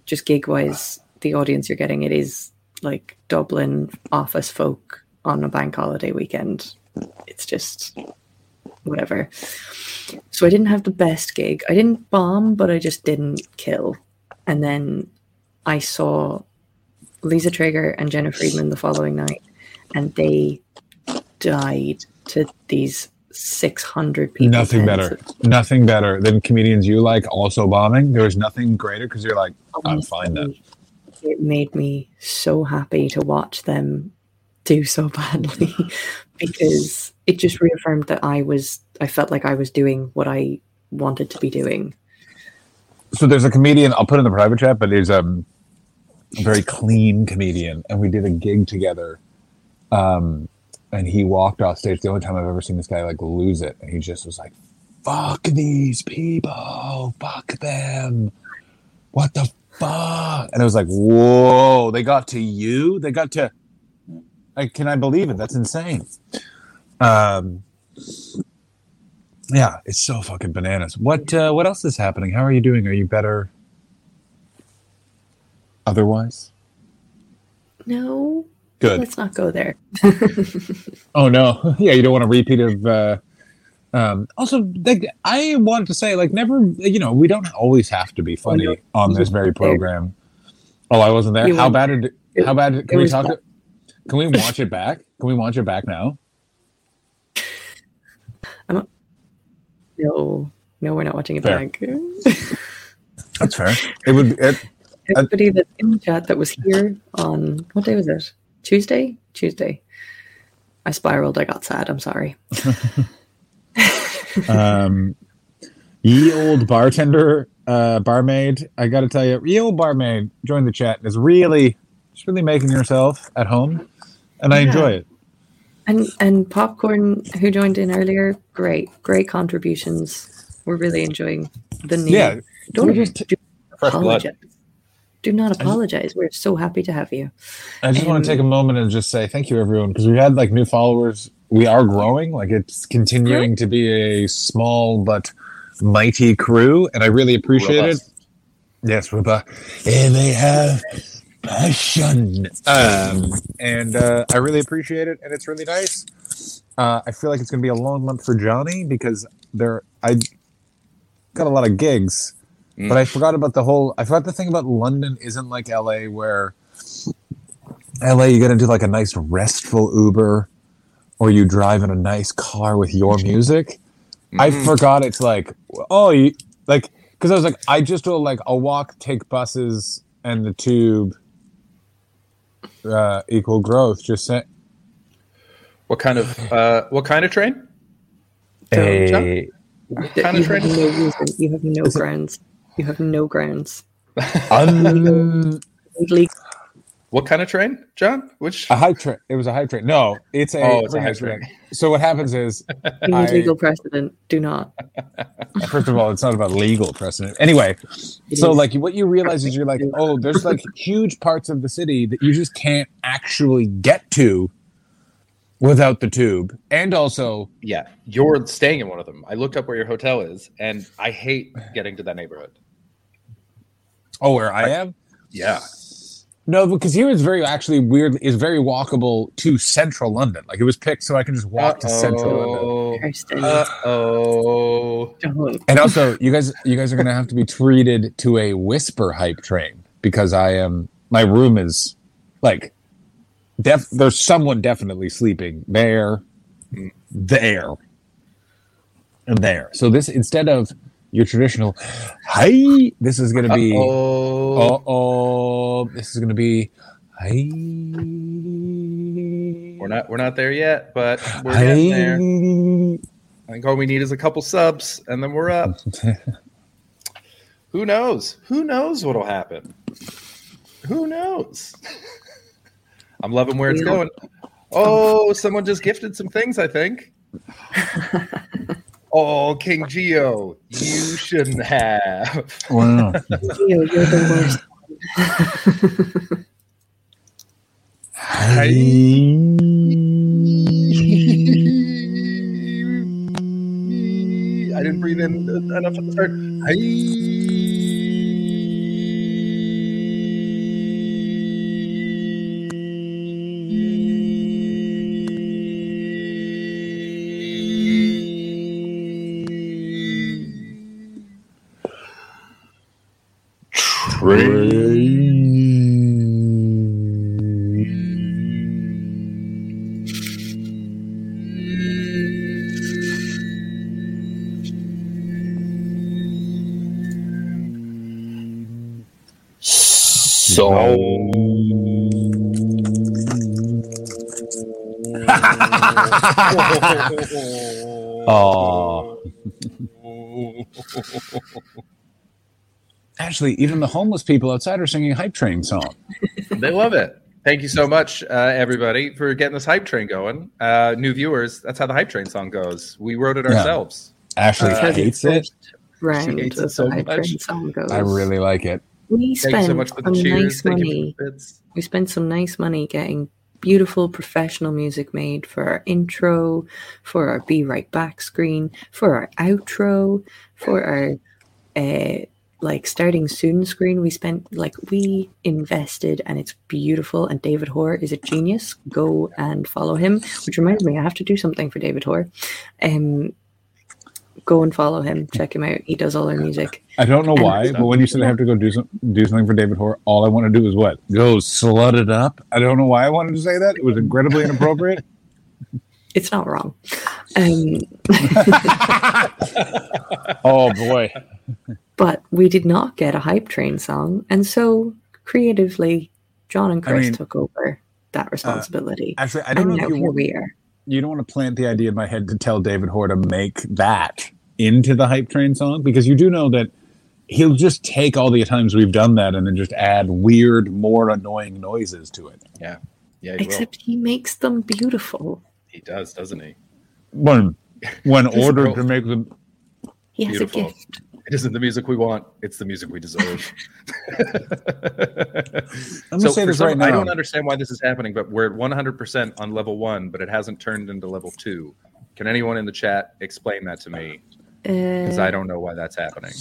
S3: just gig wise, the audience you're getting it is like Dublin office folk on a bank holiday weekend. It's just whatever. So I didn't have the best gig. I didn't bomb, but I just didn't kill. And then I saw Lisa Treyger and Jena Friedman the following night, and they died to these 600 people.
S4: nothing better, nothing better than comedians you like also bombing. There was nothing greater because you're like, I'm fine then.
S3: It made me so happy to watch them do so <laughs> badly because it just reaffirmed that I was, I felt like I was doing what I wanted to be doing.
S4: So there's a comedian. I'll put in the private chat, but he's um, a very clean comedian, and we did a gig together. Um, and he walked off stage. The only time I've ever seen this guy like lose it, and he just was like, "Fuck these people! Fuck them! What the fuck?" And it was like, "Whoa! They got to you. They got to." Like, can I believe it? That's insane. Um, yeah, it's so fucking bananas. What uh, what else is happening? How are you doing? Are you better? Otherwise,
S3: No,
S4: good.
S3: let's not go there. <laughs>
S4: Oh no, <laughs> yeah, you don't want a repeat of. Uh, um, also, like I wanted to say, like, never, you know, we don't always have to be funny
S3: no,
S4: on this very program. Oh, I wasn't there.
S3: You
S4: How bad did?
S3: it-
S4: How bad? Can we talk?
S3: bad.
S4: Can we watch it back? Can we watch it back now?
S3: I'm, No, no, we're not watching it
S4: Fair.
S3: back.
S4: That's fair. <laughs> It would. It,
S3: Everybody that's in the chat that was here on what day was it? Tuesday? Tuesday. I spiraled. I got sad. I'm sorry. <laughs>
S4: um, ye old bartender, uh, barmaid. I got to tell you, ye old barmaid joined the chat is really, just really making yourself at home, and I enjoy it.
S3: And and popcorn, who joined in earlier, great, great contributions. We're really enjoying the new.
S4: Yeah,
S3: don't
S4: just
S3: do apologize. Do not apologize. We're so happy to have you.
S4: I just want
S3: Um,
S4: to take a moment and just say thank you, everyone, because we had like new followers. We are growing. Like it's continuing to be a small but mighty crew, and I really appreciate
S2: Robust.
S4: it. Yes, Ruba. And they have passion. Um, and uh, I really appreciate it, and it's really nice. Uh, I feel like it's going to be a long month for Johnny because there I got a lot of gigs, but I forgot about the whole. I forgot the thing about London isn't like LA where LA you got to do like a nice restful Uber, or you drive in a nice car with your music. I
S2: Mhm.
S4: forgot it's like oh you like because I was like I just will like I'll walk, take buses, and the tube uh, equal growth. Just say
S2: What kind of uh, what kind of train?
S4: a
S2: What
S3: That
S2: kind
S3: you
S2: of
S3: have
S2: train?
S3: no. You have no grounds. You have no grounds.
S4: un-
S3: um, <laughs>
S2: What kind of train, John? Which?
S4: a high train. It was a high train. No, it's a.
S2: Oh, it's a high
S4: it to
S2: train.
S4: So what happens is, <laughs>
S3: you need
S4: I-
S3: legal precedent. Do not. <laughs>
S4: first of all, it's not about legal precedent. Anyway,
S3: It
S4: so
S3: is.
S4: like what you realize is you're like, oh, there's like huge parts of the city that you just can't actually get to without the tube, and also
S2: Yeah, you're staying in one of them. I looked up where your hotel is, and I hate getting to that neighborhood.
S4: Oh, where I am.
S2: Yeah,
S4: No, because here is very actually weird. Is very walkable to central London. Like it was picked so I can just walk to central London.
S2: oh.
S3: Kirsten.
S2: Uh oh.
S4: And also, you guys, you guys are gonna have to be treated to a whisper hype train because I am. My room is like, def. There's someone definitely sleeping there, there, and there. So this instead of your traditional, hi, this is gonna be.
S2: Oh.
S4: Uh oh, this is gonna be. Hi.
S2: We're not we're not there yet, but we're getting there. I think all we need is a couple subs and then we're up. <laughs> Who knows? Who knows what'll happen? Who knows? <laughs> I'm loving where it's going. Oh, someone just gifted some things, I think. <laughs> oh, King Geo, you shouldn't have.
S4: Wow. <laughs>
S3: Gio, you're the worst.
S4: Hi.
S2: I didn't breathe in enough at the start. So.
S4: Oh. <laughs> Actually, even the homeless people outside are singing hype train song.
S2: They love it. Thank you so much, uh, everybody, for getting this hype train going. Uh, new viewers, that's how the hype train song goes. We wrote it
S4: Yeah.
S2: ourselves.
S4: Ashley
S2: Uh,
S4: hates it.
S3: Round
S2: hates it so
S3: Hype
S2: much.
S3: Train song goes.
S4: I really like it.
S3: We spent
S2: so much for the
S3: some
S2: cheers.
S3: nice
S2: Thank
S3: money.
S2: you for the bits.
S3: we spent some nice money getting beautiful professional music made for our intro, for our Be Right Back screen, for our outro, for our uh, like starting soon screen. We spent like we invested and it's beautiful. And David Hoare is a genius. Go and follow him. Which reminds me, I have to do something for David Hoare. Um, go and follow him. Check him out. He does all our music.
S4: I don't know why, but when you said I have to go do some do something for David Hoare, all I want to do is what? Go slut it up. I don't know why I wanted to say that. It was incredibly inappropriate. <laughs>
S3: It's not wrong. Um, <laughs>
S4: oh boy.
S3: but we did not get a hype train song and so creatively john and
S4: I
S3: chris
S4: mean,
S3: took over that responsibility
S4: Actually, I don't
S3: and
S4: know
S3: now
S4: if you
S3: here
S4: want,
S3: we are
S4: you don't want to plant the idea in my head to tell David Hoare to make that into the hype train song because you do know that he'll just take all the times we've done that and then just add weird, more annoying noises to it.
S2: Yeah. Yeah, he,
S3: except he makes them beautiful
S2: he does, doesn't he?
S4: When when <laughs>
S2: He's
S4: ordered to make them
S3: he has
S2: Beautiful.
S3: a gift
S2: It isn't the music we want, it's the music we deserve. <laughs>
S4: I'm gonna
S2: so
S4: say
S2: for
S4: this
S2: some,
S4: right now.
S2: I don't understand why this is happening, but we're at 100% on level one, but it hasn't turned into level two. Can anyone in the chat explain that to me? Because
S3: uh,
S2: I don't know why that's happening.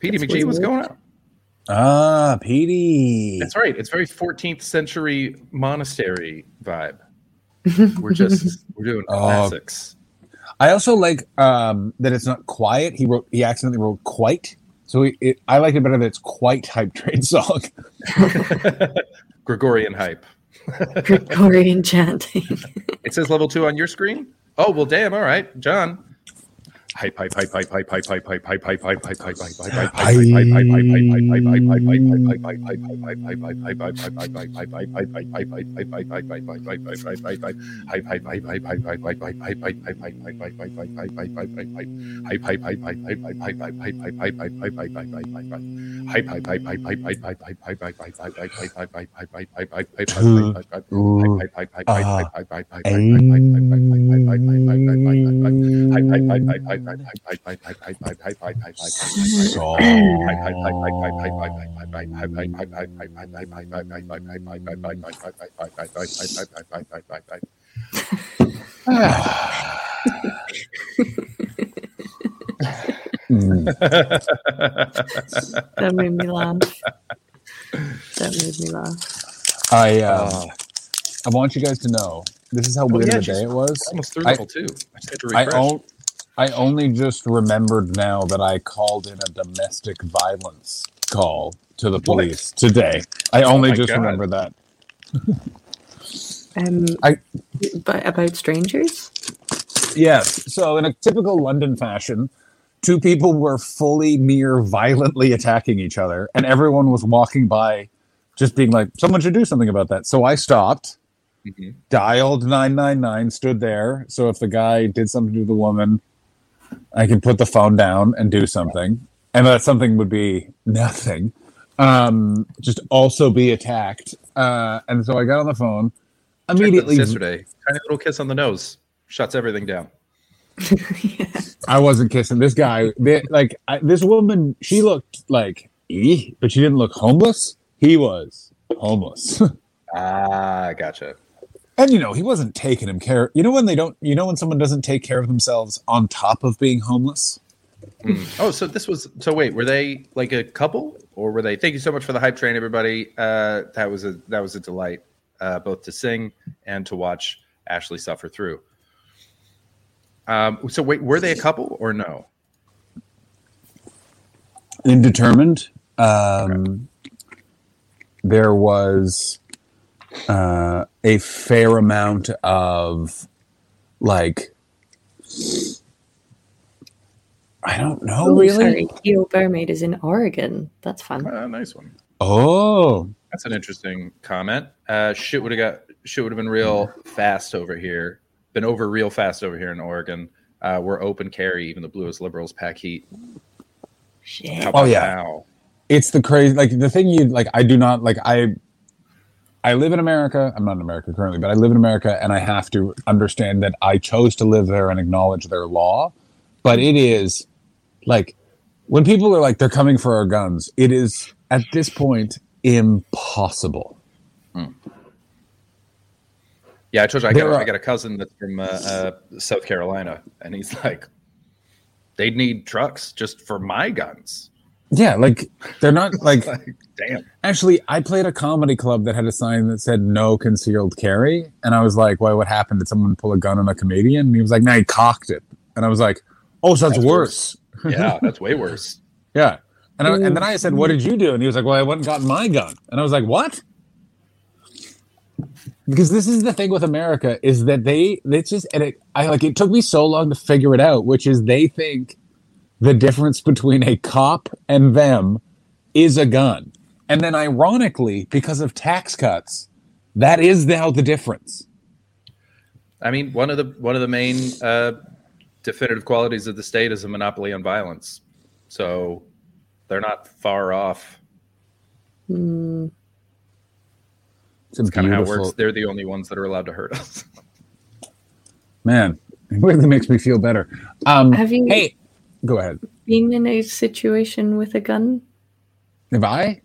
S2: Petey McGee, what's going on?
S4: Ah, Petey.
S2: That's right. It's very 14th century monastery vibe. <laughs> We're just we're doing
S4: Oh.
S2: classics.
S4: I also like um, that it's not quiet. He wrote he accidentally wrote quite. So it, it, I like it better that it's quite hype train song. <laughs>
S2: Gregorian hype.
S3: gregorian chanting
S2: It says level two on your screen. Oh well, damn. All right, John. Hype, hype, hype, hype, hype, hype, hype, hype, hype, hype, hype, hype, hype, hype, hype, hype,
S4: Mm.
S3: That made me laugh that made me laugh
S4: I uh, I want you guys to know This is how weird
S2: yeah,
S4: of a day it was.
S2: Almost through
S4: I-
S2: level two. I just had to refresh.
S4: on, I only just remembered now that I called in a domestic violence call to the police today. I only
S2: Oh
S4: just
S2: God.
S4: remembered that.
S3: Um,
S4: I-
S3: but about strangers.
S4: Yes. So, in a typical London fashion, two people were fully near violently attacking each other, and everyone was walking by just being like, someone should do something about that. So I stopped,
S2: Mhm.
S4: dialed 999, stood there. So if the guy did something to the woman, I can put the phone down and do something. And that something would be nothing. Um, just also be attacked. Uh, and so I got on the phone. Immediately,
S2: yesterday. Tiny little kiss on the nose shuts everything down. <laughs>
S4: I wasn't kissing this guy. They- Like I, this woman, she looked like, "Eh," but she didn't look homeless. He was homeless, <laughs>
S2: Ah, gotcha.
S4: And you know he wasn't taking him care. You know when they don't. You know when someone doesn't take care of themselves on top of being homeless.
S2: Oh, so this was so. Wait, were they like a couple, or were they? Thank you so much for the hype train, everybody. Uh, that was a that was a delight, uh, both to sing and to watch Ashley suffer through. Um, so wait, were they a couple or no?
S4: Indetermined. Um, there was uh, a fair amount of like. I don't know,
S3: Oh,
S4: really.
S3: sorry. Keo Barmaid is in Oregon. That's fun.
S2: Uh, nice one.
S4: Oh,
S2: That's an interesting comment. Uh, shit would have got shit would have been real fast over here. Been over real fast over here in Oregon. Uh, we're open carry, even the bluest liberals pack heat.
S3: Shit.
S4: Oh, yeah.
S2: now?
S4: it's the crazy like the thing you like i do not like i i live in america. I'm not in america currently but i live in america and i have to understand that i chose to live there and acknowledge their law. But it is like when people are like they're coming for our guns it is at this point impossible.
S2: Yeah, I told you I got,
S4: are-
S2: I got a cousin that's from uh, uh, South Carolina, and he's like, they'd need trucks just for my guns.
S4: Yeah like they're not <laughs> like
S2: Like, damn.
S4: Actually, I played a comedy club that had a sign that said "No concealed carry," and I was like, "Why? What happened? Did someone pull a gun on a comedian?" And he was like, "No, he cocked it." And I was like, "Oh, so that's,
S2: That's
S4: worse." <laughs>
S2: Yeah, that's way worse.
S4: Yeah. And I, and then I said, "What did mm. you do?" And he was like, "Well, I went and got my gun." And I was like, "What?" Because this is the thing with America is that they it's just and it I like it took me so long to figure it out, which is they think the difference between a cop and them is a gun. And then ironically, because of tax cuts, that is now the difference.
S2: I mean, one of the one of the main uh, definitive qualities of the state is a monopoly on violence. So they're not far off.
S3: Mm,
S4: It's,
S2: It's kind of how it works. They're the only ones that are allowed to hurt us.
S4: man. It really makes me feel better. Um,
S3: Have you-
S4: Hey, go ahead.
S3: being in a situation with a gun?
S4: Have I?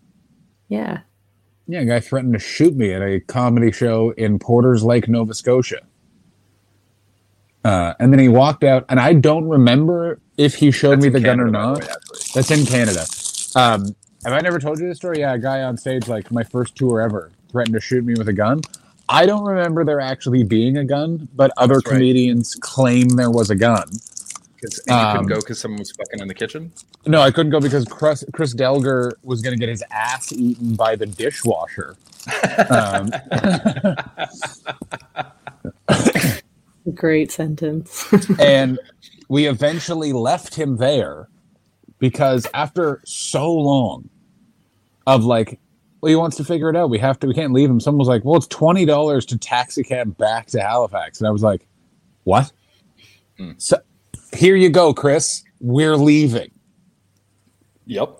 S3: Yeah.
S4: Yeah, a guy threatened to shoot me at a comedy show in Porter's Lake, Nova Scotia. Uh, and then he walked out, and I don't remember if he showed
S2: That's
S4: me
S2: in
S4: the gun or
S2: Canada, by
S4: not.
S2: way, actually.
S4: That's in Canada. Um, have I never told you this story? Yeah, a guy on stage, like my first tour ever, threatened to shoot me with a gun. I don't remember there actually being a gun, but other
S2: That's right.
S4: comedians claim there was a gun.
S2: 'Cause- and you
S4: Um,
S2: couldn't go because someone was fucking in the kitchen.
S4: No, I couldn't go because Chris, Chris Delger was going to get his ass eaten by the dishwasher. Um, <laughs>
S3: Great sentence. <laughs>
S4: and we eventually left him there because after so long of like well he wants to figure it out we have to we can't leave him someone was like well it's $20 to taxi cab back to halifax and i was like what
S2: Hmm.
S4: so here you go chris we're leaving
S2: Yep.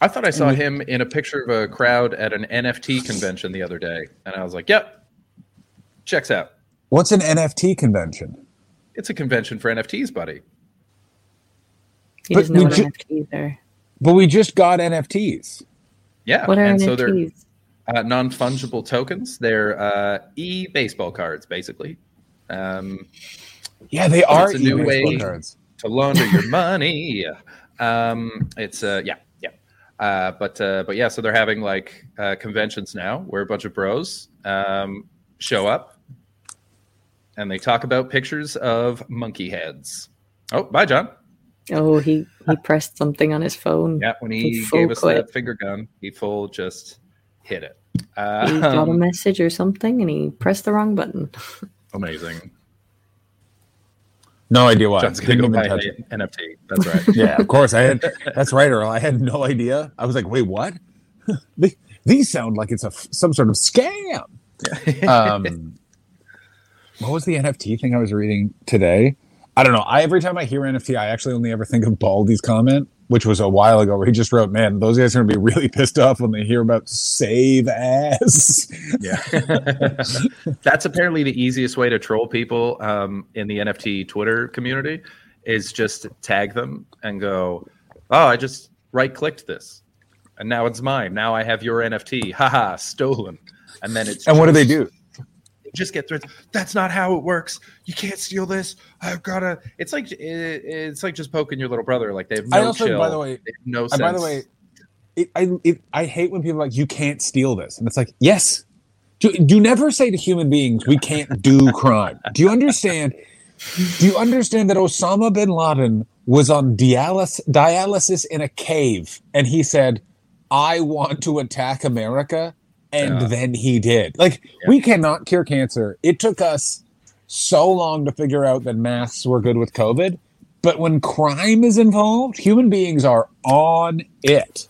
S2: I thought I saw him in a picture of a crowd at an NFT convention the other day, and I was like, "Yep, checks out.
S4: what's an nft convention
S2: It's a convention for NFTs, buddy."
S3: He
S4: But
S3: doesn't know
S4: we
S3: what
S4: ju-
S3: NFTs are.
S4: but we just got nfts
S2: Yeah,
S3: What are
S2: and so they're
S3: NFTs?
S2: uh, non fungible tokens. They're uh, e baseball cards, basically, um,
S4: yeah they are it's
S2: a new way.
S4: cards
S2: to launder your money. Um, it's uh, yeah, yeah. Uh, but uh, but yeah, so they're having like uh, conventions now where a bunch of bros um, show up and they talk about pictures of monkey heads. Oh, bye, John.
S3: Oh, he he pressed something on his phone.
S2: Yeah, when
S3: He
S2: he gave us
S3: quit.
S2: that finger gun, he full just hit it.
S3: Uh, He got a
S2: Um,
S3: message or something, and he pressed the wrong button. <laughs>
S2: amazing.
S4: No idea why.
S2: John's gonna
S4: Didn't
S2: go buy an NFT. That's right. <laughs>
S4: Yeah, of course. I had. That's right, Earl. I had no idea. I was like, wait, what? <laughs> These sound like it's a some sort of scam. <laughs> Um, what was the NFT thing I was reading today? I don't know. I every time I hear NFT, I actually only ever think of Baldy's comment, which was a while ago, where he just wrote, "Man, those guys are gonna be really pissed off when they hear about save ass."
S2: Yeah. <laughs> That's apparently the easiest way to troll people um, in the NFT Twitter community is just tag them and go, "Oh, I just right clicked this, and now it's mine. Now I have your NFT. Haha, stolen." And then it's
S4: And what do they do?
S2: Just get threats. That's not how it works. You can't steal this. I've gotta. It's like it, it's like just poking your little brother. Like they have no
S4: I also,
S2: chill.
S4: by the way,
S2: no sense.
S4: by the way, it, I it, I hate when people are like you can't steal this, and it's like yes. Do, do never say to human beings we can't do crime. Do you understand? Do you understand that Osama bin Laden was on dialysis dialysis in a cave, and he said, "I want to attack America," and
S2: Yeah.
S4: then he did. Like we cannot cure cancer. It took us so long to figure out that masks were good with COVID. But when crime is involved, human beings are on it.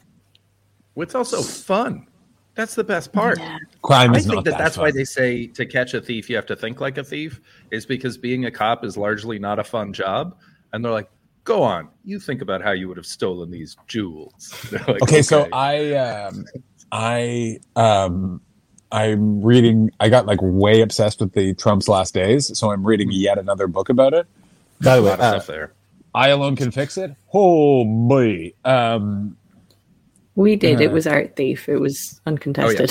S2: it's also fun. That's the best part.
S4: Crime
S2: I
S4: is
S2: think
S4: not
S2: that,
S4: that
S2: that's why they say to catch a thief, you have to think like a thief, is because being a cop is largely not a fun job. And they're like, go on, you think about how you would have stolen these jewels. <laughs> They're like,
S4: okay, so I um I um I'm reading I got like way obsessed with the Trump's last days, so I'm reading yet another book about it. By
S2: a
S4: the way,
S2: lot of
S4: uh,
S2: stuff there.
S4: I alone can fix it. Oh boy. Um
S3: We did. It
S4: Uh,
S3: was Art Thief. It was uncontested.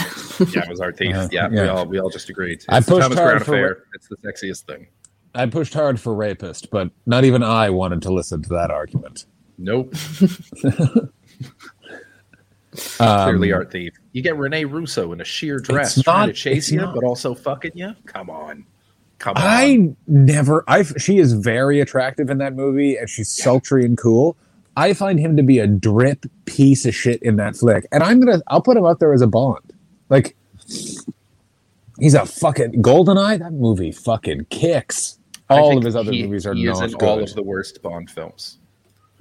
S2: Yeah, it was our thief. <laughs>
S4: Uh,
S2: yeah, we all we all just agreed. It's
S4: I pushed
S2: Thomas
S4: hard
S2: Crown
S4: for
S2: affair. It's the sexiest thing.
S4: I pushed hard for rapist, but not even I wanted to listen to that argument.
S2: Nope. <laughs>
S4: Um,
S2: Clearly, art thief. You get Rene Russo in a sheer dress
S4: It's
S2: trying to chase you,
S4: not-
S2: but also fucking you. Come on, come on.
S4: I never. I she is very attractive in that movie, and she's sultry and cool. I find him to be a drip piece of shit in that flick, and I'm gonna. I'll put him out there as a Bond. Like he's a fucking Goldeneye. That movie fucking kicks. All of his other
S2: he-
S4: movies are
S2: he
S4: not
S2: in
S4: good.
S2: all of the worst Bond films.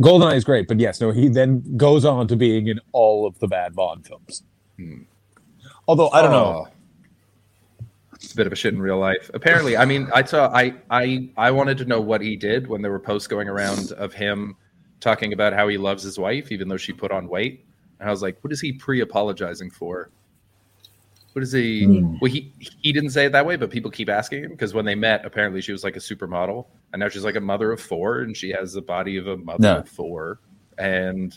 S4: Goldeneye is great, but yes, no, he then goes on to being in all of the bad Bond films.
S2: Hmm.
S4: Although I don't know.
S2: Oh. It's a bit of a shit in real life. Apparently, I mean, I saw. I I I wanted to know what he did when there were posts going around of him talking about how he loves his wife, even though she put on weight. And I was like, what is he pre-apologizing for? What is he? Well, he he didn't say it that way, but people keep asking him because when they met, apparently she was like a supermodel, and now she's like a mother of four, and she has the body of a mother
S4: No.
S2: of four. And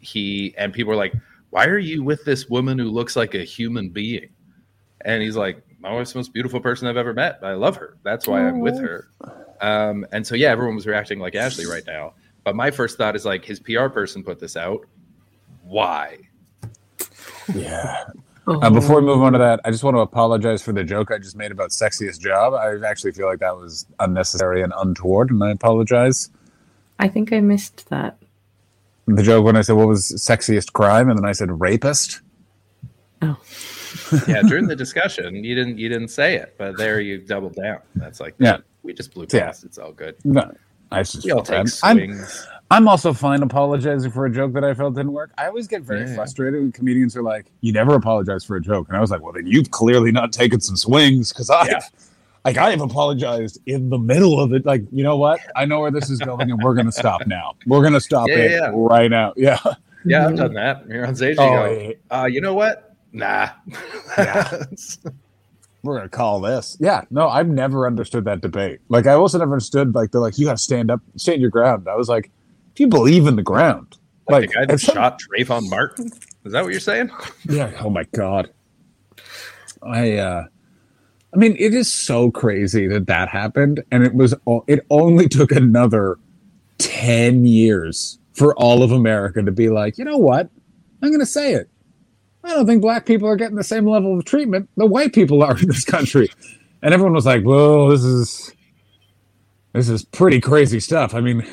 S2: he and people are like, "Why are you with this woman who looks like a human being?" And he's like, "My wife's the most beautiful person I've ever met. I love her. That's why I'm with her." Um, and so yeah, everyone was reacting like Ashley right now. But my first thought is like, his PR person put this out. Why?
S4: Yeah.
S3: Oh,
S4: Uh, before we move on to that, I just want to apologize for the joke I just made about sexiest job. I actually feel like that was unnecessary and untoward, and I apologize.
S3: I think I missed that.
S4: The joke when I said what was sexiest crime, and then I said rapist.
S3: Oh, <laughs>
S2: yeah, during the <laughs> discussion, you didn't you didn't say it, but there you doubled down. That's like,
S4: Yeah.
S2: we just blew
S4: Yeah.
S2: past. It's all good.
S4: No, I just
S2: We all take
S4: bad. I'm,
S2: swings.
S4: I'm also fine apologizing for a joke that I felt didn't work. I always get very
S2: Yeah.
S4: frustrated when comedians are like, "You never apologize for a joke," and I was like, "Well, then you've clearly not taken some swings because I."
S2: Yeah. <laughs>
S4: Like I have apologized in the middle of it. Like you know what? I know where this is going, and we're gonna stop now. We're gonna stop
S2: Yeah,
S4: it right now. Yeah.
S2: Yeah, I've done that. You're on stage. You
S4: Oh,
S2: go, uh, you know what? Nah.
S4: Yeah. <laughs> we're gonna call this. Yeah, no, I've never understood that debate. Like I also never understood like they're like you gotta stand up, stand your ground. I was like, do you believe in the ground?
S2: like, the guy that
S4: at some-
S2: shot Trayvon Martin. Is that what you're saying?
S4: Yeah. Oh my god. I uh I mean, it is so crazy that that happened, and it was. It only took another ten years for all of America to be like, you know what? I'm going to say it. I don't think black people are getting the same level of treatment that white people are in this country. and everyone was like, "Whoa, this is this is pretty crazy stuff." I mean,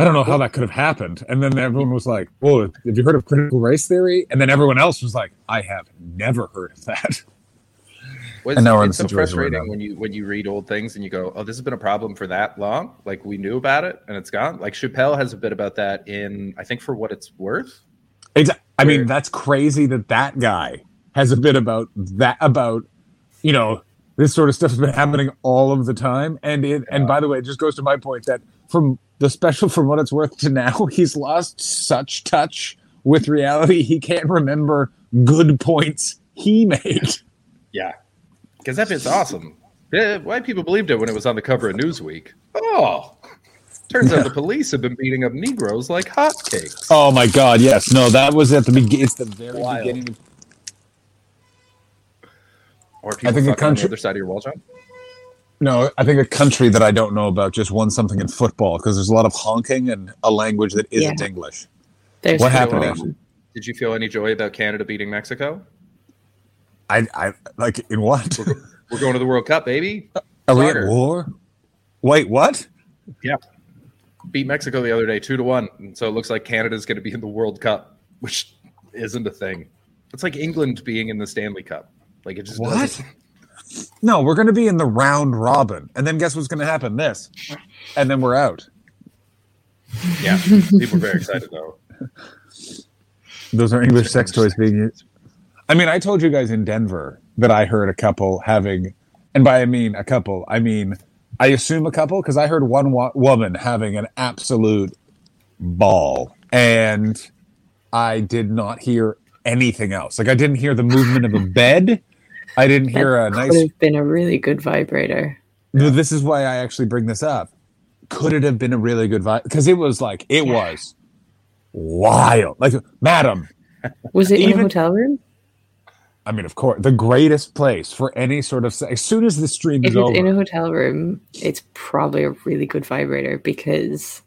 S4: I don't know how that could have happened. And then everyone was like, "Well, have you heard of critical race theory?" And then everyone else was like, "I have never heard of that."
S2: Was,
S4: And now we're in
S2: it's
S4: the
S2: so frustrating when you when you read old things and you go, "Oh, this has been a problem for that long." Like we knew about it and it's gone. Like Chappelle has a bit about that in, I think, for what it's worth.
S4: Exa- I mean, that's crazy that that guy has a bit about that about you know this sort of stuff has been happening all of the time. And it and by the way, it just goes to my point that from the special <laughs> from what it's worth to now, <laughs> he's lost such touch with reality. He can't remember good points he made.
S2: Yeah, because that bit's awesome. Yeah, white people believed it when it was on the cover of Newsweek. Oh, turns out the police have been beating up Negroes like hotcakes.
S4: Oh my God! Yes, no, that was at the beginning. It's the very
S2: Wild.
S4: beginning.
S2: Or people
S4: I think the
S2: fucking on the other side of your wall, John.
S4: No, I think a country that I don't know about just won something in football because there's a lot of honking and a language that isn't
S3: Yeah.
S4: English.
S3: There's
S4: What happened,
S3: sure.
S2: Did you feel any joy about Canada beating Mexico?
S4: I, I like in what?
S2: We're going to the World Cup, baby.
S4: Are we at war? Wait, what?
S2: Yeah. Beat Mexico the other day, two to one. And so it looks like Canada's going to be in the World Cup, which isn't a thing. It's like England being in the Stanley Cup. Like it just
S4: What?
S2: doesn't-
S4: No, we're going to be in the round robin, and then guess what's going to happen? This, and then we're out.
S2: Yeah. People are very excited though. <laughs>
S4: Those are English sex toys being used. I mean, I told you guys in Denver that I heard a couple having, and by I mean a couple, I mean I assume a couple because I heard one wo- woman having an absolute ball, and I did not hear anything else. Like I didn't hear the movement of a bed. I didn't hear a nice
S3: Could have been a really good vibrator.
S4: No, this is why I actually bring this up. Could it have been a really good vibe? Because it was like it was wild. Like, madam,
S3: Was it
S4: even, in
S3: a hotel room?
S4: I mean, of course, the greatest place for any sort of. As soon as the stream
S3: If
S4: is
S3: it's
S4: over,
S3: in a hotel room, it's probably a really good vibrator because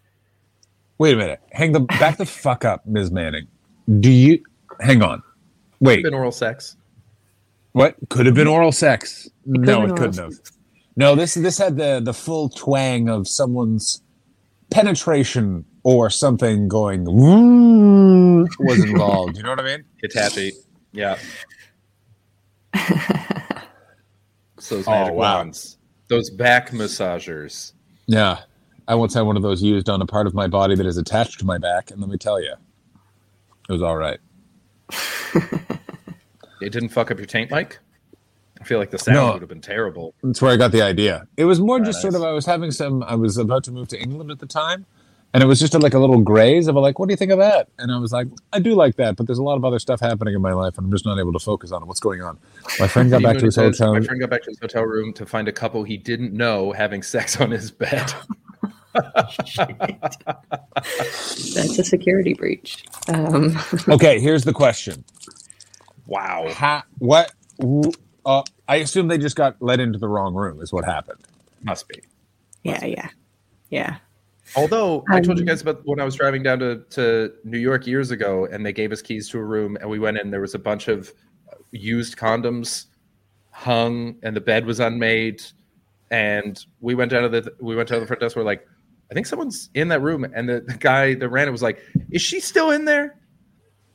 S4: wait a minute, hang the back the fuck up, Ms. Manning. Do you hang on? Wait,
S2: Been oral sex.
S4: What could have been oral sex?
S3: could
S4: no, it couldn't
S3: oral
S4: have. No, this this had the the full twang of someone's penetration or something going was involved. You know what I mean?
S2: It's happy. Yeah. so <laughs> those
S4: Oh, wow.
S2: wands. Those back massagers.
S4: Yeah. I once had one of those used on a part of my body that is attached to my back, and let me tell you, it was all right. <laughs>
S2: It didn't fuck up your taint mic? I feel like the sound
S4: No.
S2: would have been terrible.
S4: That's where I got the idea. It was more
S2: Ah,
S4: just sort of I was having some. I was about to move to England at the time, and it was just a, like a little graze of a like, what do you think of that? And I was like, I do like that, but there's a lot of other stuff happening in my life, and I'm just not able to focus on it. What's going on? My friend got <laughs> back to his hotel.
S2: My friend got back to his hotel room to find a couple he didn't know having <laughs> sex on his bed. <laughs>
S3: that's a security breach. Um,
S4: Okay, here's the question:
S2: wow.
S4: How, What? Uh, I assume they just got let into the wrong room. Is what happened.
S2: Must be.
S3: yeah, yeah, yeah.
S2: Although I told you
S3: Um,
S2: guys about when I was driving down to, to New York years ago and they gave us keys to a room and we went in, there was a bunch of used condoms hung and the bed was unmade. And we went down to the we went down to the front desk. We're like, I think someone's in that room. And the, the guy that ran it was like, Is she still in there?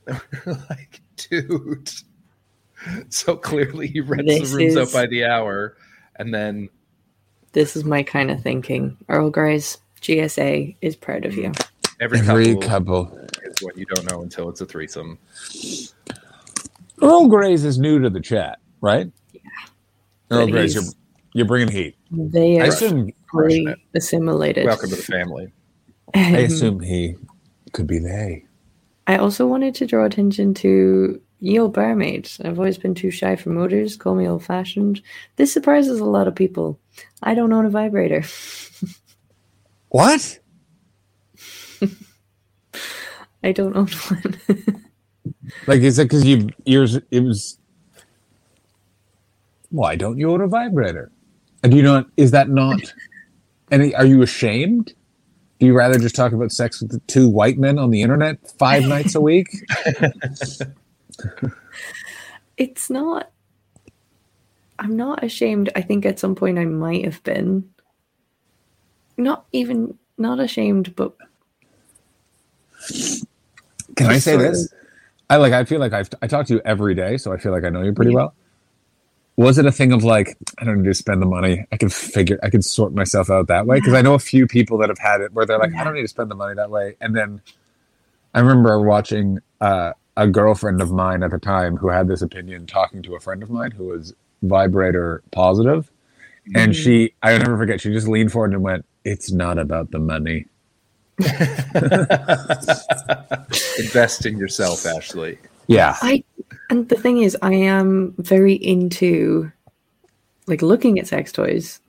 S2: And <laughs> we're like, dude. So clearly he rents
S3: This
S2: the rooms out by the hour. And then
S3: This is my kind of thinking. Earl Grey's GSA is proud of you.
S2: every,
S4: Every
S2: couple,
S4: couple.
S2: is what you don't know until it's a threesome.
S4: Earl Grey's is new to the chat, right? Yeah. Earl
S3: But
S4: Grey's, you're you're bringing heat.
S3: They
S4: I
S3: are
S4: assume.
S3: fully assimilated.
S2: Welcome to the family.
S4: I
S3: Um,
S4: assume he could be they.
S3: I also wanted to draw attention to ye old barmaid. I've always been too shy for motors. Call me old fashioned. This surprises a lot of people. I don't own a vibrator. <laughs>
S4: What? <laughs>
S3: I don't own one. <laughs>
S4: Like is it because you yours it was? Why don't you own a vibrator? And do you not? Is that not? And are you ashamed? Do you rather just talk about sex with the two white men on the internet five nights a week? <laughs>
S3: it's not I'm not ashamed. I think at some point I might have been. Not even not ashamed, but
S4: Can I say this? I like. I feel like I've I talk to you every day, so I feel like I know you pretty well. Was it a thing of like I don't need to spend the money? I can figure. I can sort myself out that way because I know a few people that have had it where they're like, I don't need to spend the money that way. And then I remember watching uh, a girlfriend of mine at the time who had this opinion, talking to a friend of mine who was vibrator positive, and she I will never forget. She just leaned forward and went, "It's not about the money." <laughs> <laughs>
S2: Invest in yourself, Ashley.
S4: Yeah.
S3: I and the thing is, I am very into like looking at sex toys.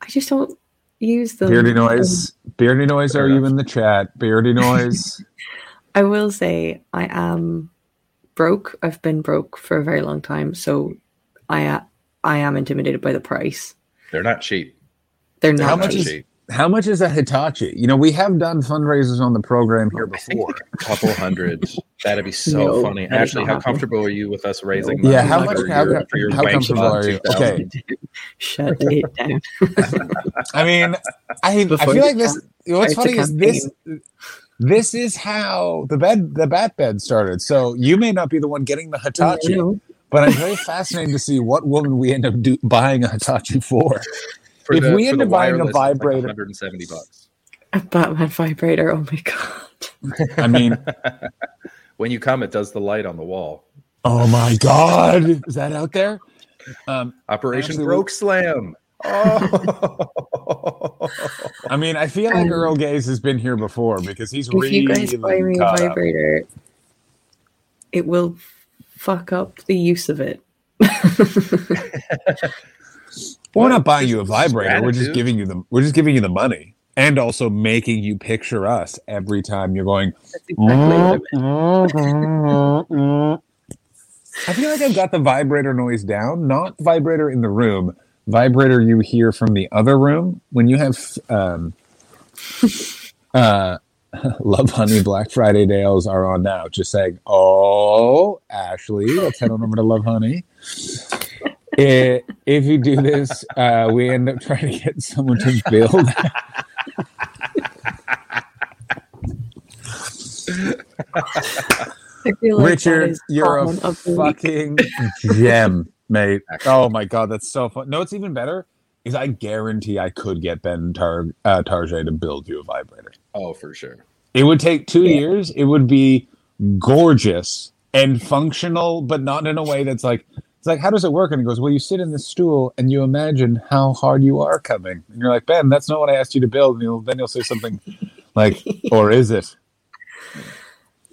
S3: I just don't use them.
S4: Beardy noise. Beardy noise. Are you in the chat? Beardy <laughs> noise.
S3: I will say I am broke. I've been broke for a very long time, so I uh, I am intimidated by the price.
S2: They're not cheap.
S3: They're not
S4: How much
S3: cheap.
S4: is-
S2: cheap.
S4: How much is a Hitachi? You know, we have done fundraisers on the program here before.
S2: a couple hundred. That'd be so
S3: No,
S2: funny.
S3: Actually,
S2: how
S3: happening.
S2: comfortable are you with us raising money?
S4: Yeah,
S2: money
S4: how
S2: for
S4: much-
S2: your-
S4: how-
S2: for your
S4: how comfortable are you? Okay.
S3: Shut it down. <laughs>
S4: I mean, I I feel like this. What's funny is this. This is how the bed the bat bed started. So you may not be the one getting the Hitachi, but I'm very fascinated to see what woman we end up do, buying a Hitachi for.
S2: For
S4: If
S2: the-
S4: we
S2: for
S4: end
S2: the
S4: up buying a
S2: wireless, it's like
S4: vibrator-
S2: 170 bucks.
S3: a Batman vibrator. Oh my god.
S4: I mean, <laughs>
S2: When you come, it does the light on the wall.
S4: oh my god, is that out there? Um,
S2: Operation
S4: Actually,
S2: Broke Slam. Oh.
S4: I mean, I feel like
S3: Um,
S4: Earl Gaze has been here before because he's
S3: If
S4: really
S3: you guys buy me a
S4: caught up.
S3: vibrator, it will fuck up the use of it. <laughs>
S4: We're not buying you a vibrator. We're just giving you the we're just giving you the money, and also making you picture us every time you're going.
S3: Exactly I. <laughs>
S4: I feel like I've got the vibrator noise down. Not vibrator in the room, vibrator you hear from the other room when you have um, <laughs> uh, <laughs> Lovehoney Black Friday Dales are on now. Just saying, oh, Ashley, let's head on over to Lovehoney. I- if you do this, uh, we end up trying to get someone to build.
S3: I feel like
S4: Richard,
S3: is
S4: you're a
S3: comment of the week.
S4: fucking gem, mate. Oh my god, that's so fun. No, it's even better. Is I guarantee I could get Ben Tar- uh, Tarjay to build you a vibrator.
S2: oh, for sure.
S4: It would take two
S3: Yeah.
S4: years. It would be gorgeous and functional, but not in a way that's like it's like how does it work? And he goes, well, you sit in this stool and you imagine how hard you are coming, and you're like, Ben, that's not what I asked you to build. And he'll, then he'll say something <laughs> like, or is it?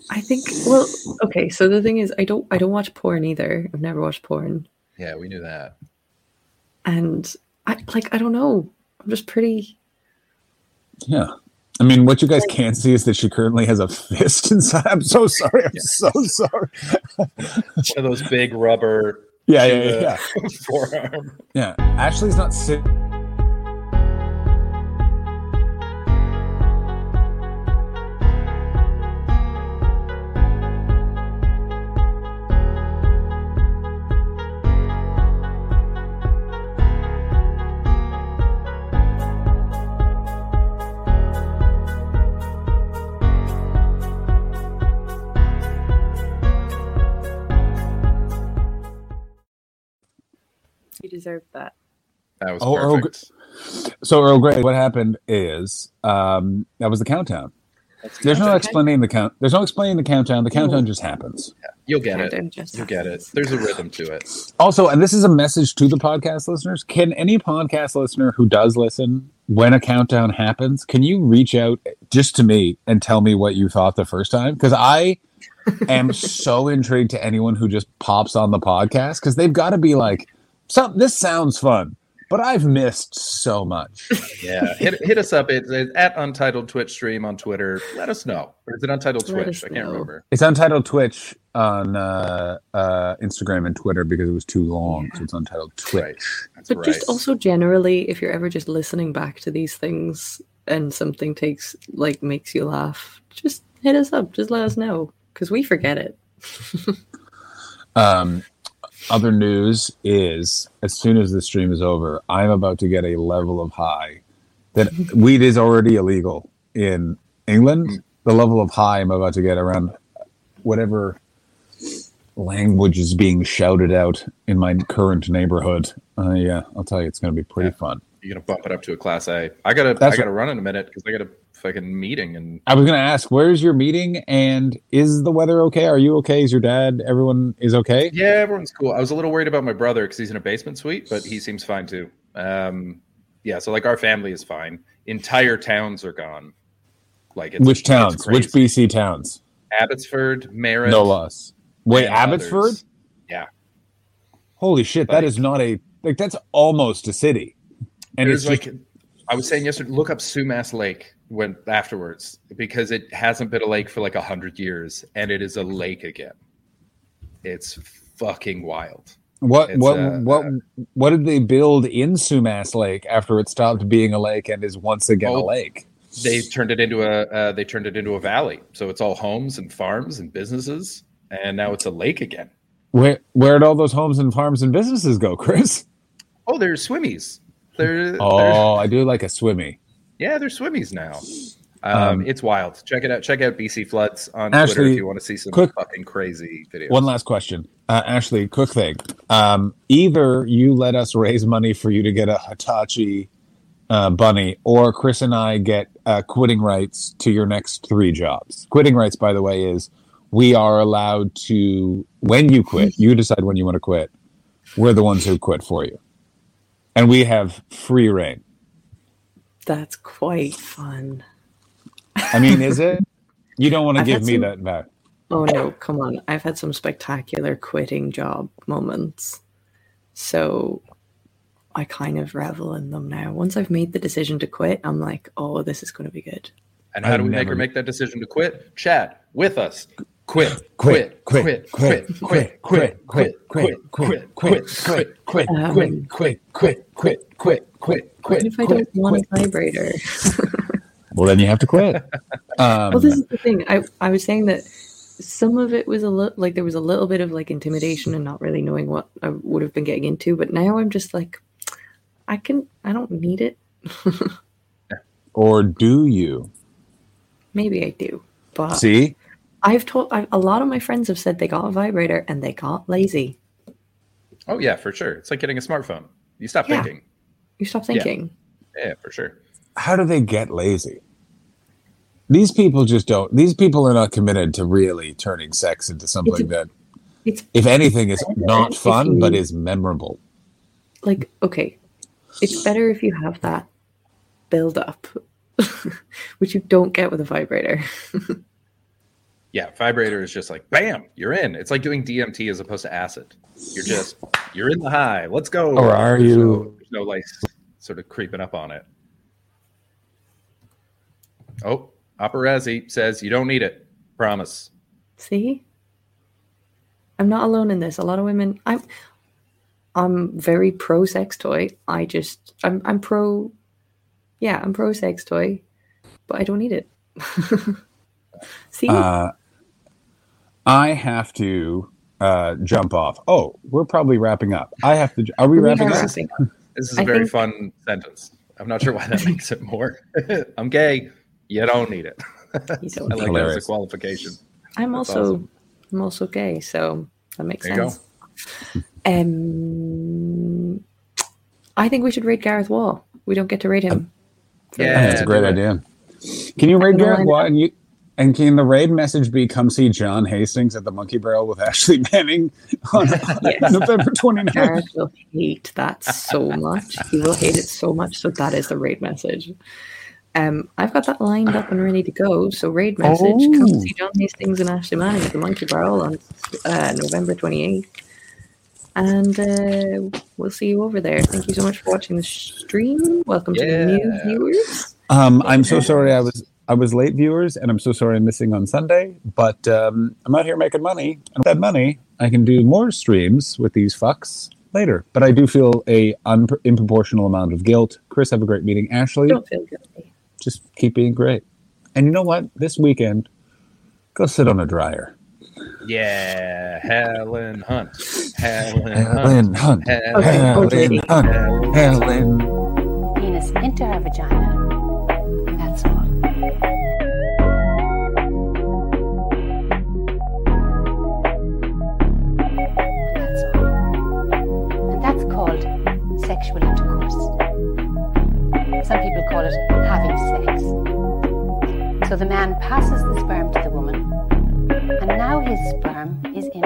S3: I think. Well, okay. So the thing is, I don't. I don't watch porn either. I've never watched porn,
S2: Yeah, we knew that.
S3: and I like. I don't know. I'm just pretty.
S4: Yeah. I mean, what you guys can't see is that she currently has a fist <laughs> inside. I'm so sorry. I'm so sorry.
S2: One of those big rubber
S4: Yeah, yeah, yeah, yeah. <laughs>
S2: forearm.
S4: Yeah. Ashley's not sitting.
S3: That
S2: was
S4: Oh, Earl. So, Earl Grey, what happened is um, that was the countdown. There's no explaining the count. There's no explaining the countdown. The countdown just happens.
S2: You'll get
S3: Countdown
S2: it. You'll get it. There's a rhythm to it.
S4: Also, and this is a message to the podcast listeners. Can any podcast listener who does listen, when a countdown happens, can you reach out just to me and tell me what you thought the first time? Because I am <laughs> so intrigued to anyone who just pops on the podcast because they've got to be like, "So this sounds fun," but I've missed so much.
S2: Yeah, hit, hit us up. It's, it's at Untitled Twitch stream on Twitter. Let us know. Or is it Untitled
S3: Let
S2: Twitch? I can't
S3: know.
S2: remember.
S4: It's Untitled Twitch on uh, uh, Instagram and Twitter because it was too long, so it's Untitled Twitch.
S2: Right. That's
S3: But
S2: right.
S3: just also generally, if you're ever just listening back to these things and something takes like makes you laugh, just hit us up. Just let us know because we forget it. <laughs>
S4: Um, other news is as soon as the stream is over, I'm about to get a level of high that <laughs> weed is already illegal in England. The level of high I'm about to get around whatever language is being shouted out in my current neighborhood. Uh, yeah, I'll tell you, it's going to be pretty
S2: Yeah.
S4: fun.
S2: You're gonna bump it up to a class A. I gotta
S4: That's
S2: I gotta run in a minute because I got a fucking meeting and
S4: I was going to ask, where's your meeting and is the weather okay? Are you okay? Is your dad? Everyone is okay?
S2: yeah, everyone's cool. I was a little worried about my brother because he's in a basement suite, but he seems fine too. Um, yeah, so like our family is fine. Entire towns are gone. Like it's,
S4: Which towns? Which. BC towns?
S2: Abbotsford, Merritt,
S4: No loss. Wait, Abbotsford?
S2: others. Yeah,
S4: Holy shit, that
S2: Like-
S4: is not a like that's almost a city. And it's just,
S2: like I was saying yesterday. Look up Sumas Lake when afterwards because it hasn't been a lake for like a hundred years, and it is a lake again. It's fucking wild.
S4: what
S2: it's,
S4: what
S2: uh,
S4: what what did they build in Sumas Lake after it stopped being a lake and is once again a
S2: Oh.
S4: lake?
S2: They turned it into a uh, they turned it into a valley, so it's all homes and farms and businesses, and now it's a lake again.
S4: Where where'd all those homes and farms and businesses go, Chris?
S2: Oh, there's swimmies. They're, they're
S4: Oh, I do like a swimmy.
S2: Yeah, they're swimmies now. Um,
S4: Um,
S2: it's wild. Check it out. Check out BC Floods on Twitter if you want to see some
S4: quick-
S2: fucking crazy videos.
S4: One last question, uh, Ashley. Quick thing. Um, either you let us raise money for you to get a Hitachi uh, bunny, or Chris and I get uh, quitting rights to your next three jobs. Quitting rights, by the way, is we are allowed to when you quit. You decide when you want to quit. We're the ones who quit for you, and we have free reign.
S3: That's quite fun.
S4: I mean, is it? You don't want to
S3: I've
S4: give me
S3: some-
S4: that back.
S3: Oh no, come on. I've had some spectacular quitting job moments. So I kind of revel in them now. Once I've made the decision to quit, I'm like, oh, this is going to be good.
S2: and how
S4: I've
S2: do we make
S4: never-
S2: her make that decision to quit? Chat with us. Quit.
S4: Quit,
S2: Quit.
S4: quit,
S2: Quit. Quit. Quit. Quit. Quit. Quit. Quit. Quit. Quit. Quit.
S3: Um,
S4: quit, quit, quit, quit, quit, quit,
S3: What
S4: quit.
S3: if I don't want a vibrator?
S4: Well, then you have to quit. Um,
S3: well, this is the thing. I, I was saying that some of it was a little like there was a little bit of like intimidation and not really knowing what I would have been getting into. But now I'm just like, I can, I don't need it.
S4: or do you?
S3: Maybe I do. But
S4: See,
S3: I've told a lot of my friends have said they got a vibrator and they got lazy.
S2: Oh yeah, for sure. It's like getting a smartphone. You stop
S3: Yeah.
S2: thinking.
S3: You stop thinking.
S2: Yeah, for sure.
S4: how do they get lazy? These people just don't. These people are not committed to really turning sex into something that,
S3: It's
S4: if anything, is not
S3: If
S4: fun but is memorable.
S3: like okay, it's better if you have that build up, <laughs> which you don't get with a vibrator. <laughs>
S2: Yeah, vibrator is just like bam, you're in. It's like doing DMT as opposed to acid. You're just you're in the high. Let's go.
S4: Or are
S2: There's
S4: you-
S2: No, there's no like sort of creeping up on it. Oh, Paparazzi says you don't need it. Promise.
S3: See, I'm not alone in this. A lot of women. I'm. I'm very pro sex toy. I just. I'm. I'm pro. Yeah, I'm pro sex toy, but I don't need it. <laughs> See,
S4: Uh, I have to uh, jump off. Oh, we're probably wrapping up. I have to. Are we
S3: we
S4: wrapping
S3: are
S4: up?
S3: wrapping <laughs> up.
S2: This is a
S3: I
S2: very
S3: think-
S2: fun sentence. I'm not sure why that makes it more. <laughs> I'm gay. You don't need it.
S3: You <laughs> don't
S2: I like that as a qualification.
S3: I'm
S2: That's
S3: also
S2: awesome.
S3: I'm also gay, so that makes
S2: There you
S3: sense. Um, I think we should rate Gareth Wall. We don't get to rate him.
S2: Yeah,
S4: Yeah, that's a great idea. Can you raid
S3: gonna
S4: Gareth Wall? And you? And can the raid message be come see John Hastings at the Monkey Barrel with Ashley Manning <laughs> <laughs> on
S3: Yes.
S4: November 29th?
S3: Gareth will hate that so much. He will hate it so much. So that is the raid message. Um, I've got that lined up and ready to go. So raid message, come
S4: Oh.
S3: see John Hastings and Ashley Manning at the Monkey Barrel on uh, November twenty eighth, and uh, we'll see you over there. Thank you so much for watching the stream. Welcome to the new viewers.
S4: Um, I'm so sorry I was I was late, viewers, and I'm so sorry I'm missing on Sunday. But um, I'm out here making money, and with that money, I can do more streams with these fucks later. But I do feel a un- unproportional amount of guilt. Chris, have a great meeting. Ashley,
S3: Don't feel guilty.
S4: just keep being great. And you know what? This weekend, go sit on a dryer.
S2: Yeah, Helen Hunt. Helen,
S4: Helen Hunt.
S2: Helen
S4: Helen Hunt. Helen.
S5: Penis into her vagina. Sexual intercourse. Some people call it having sex. So the man passes the sperm to the woman, and now his sperm is in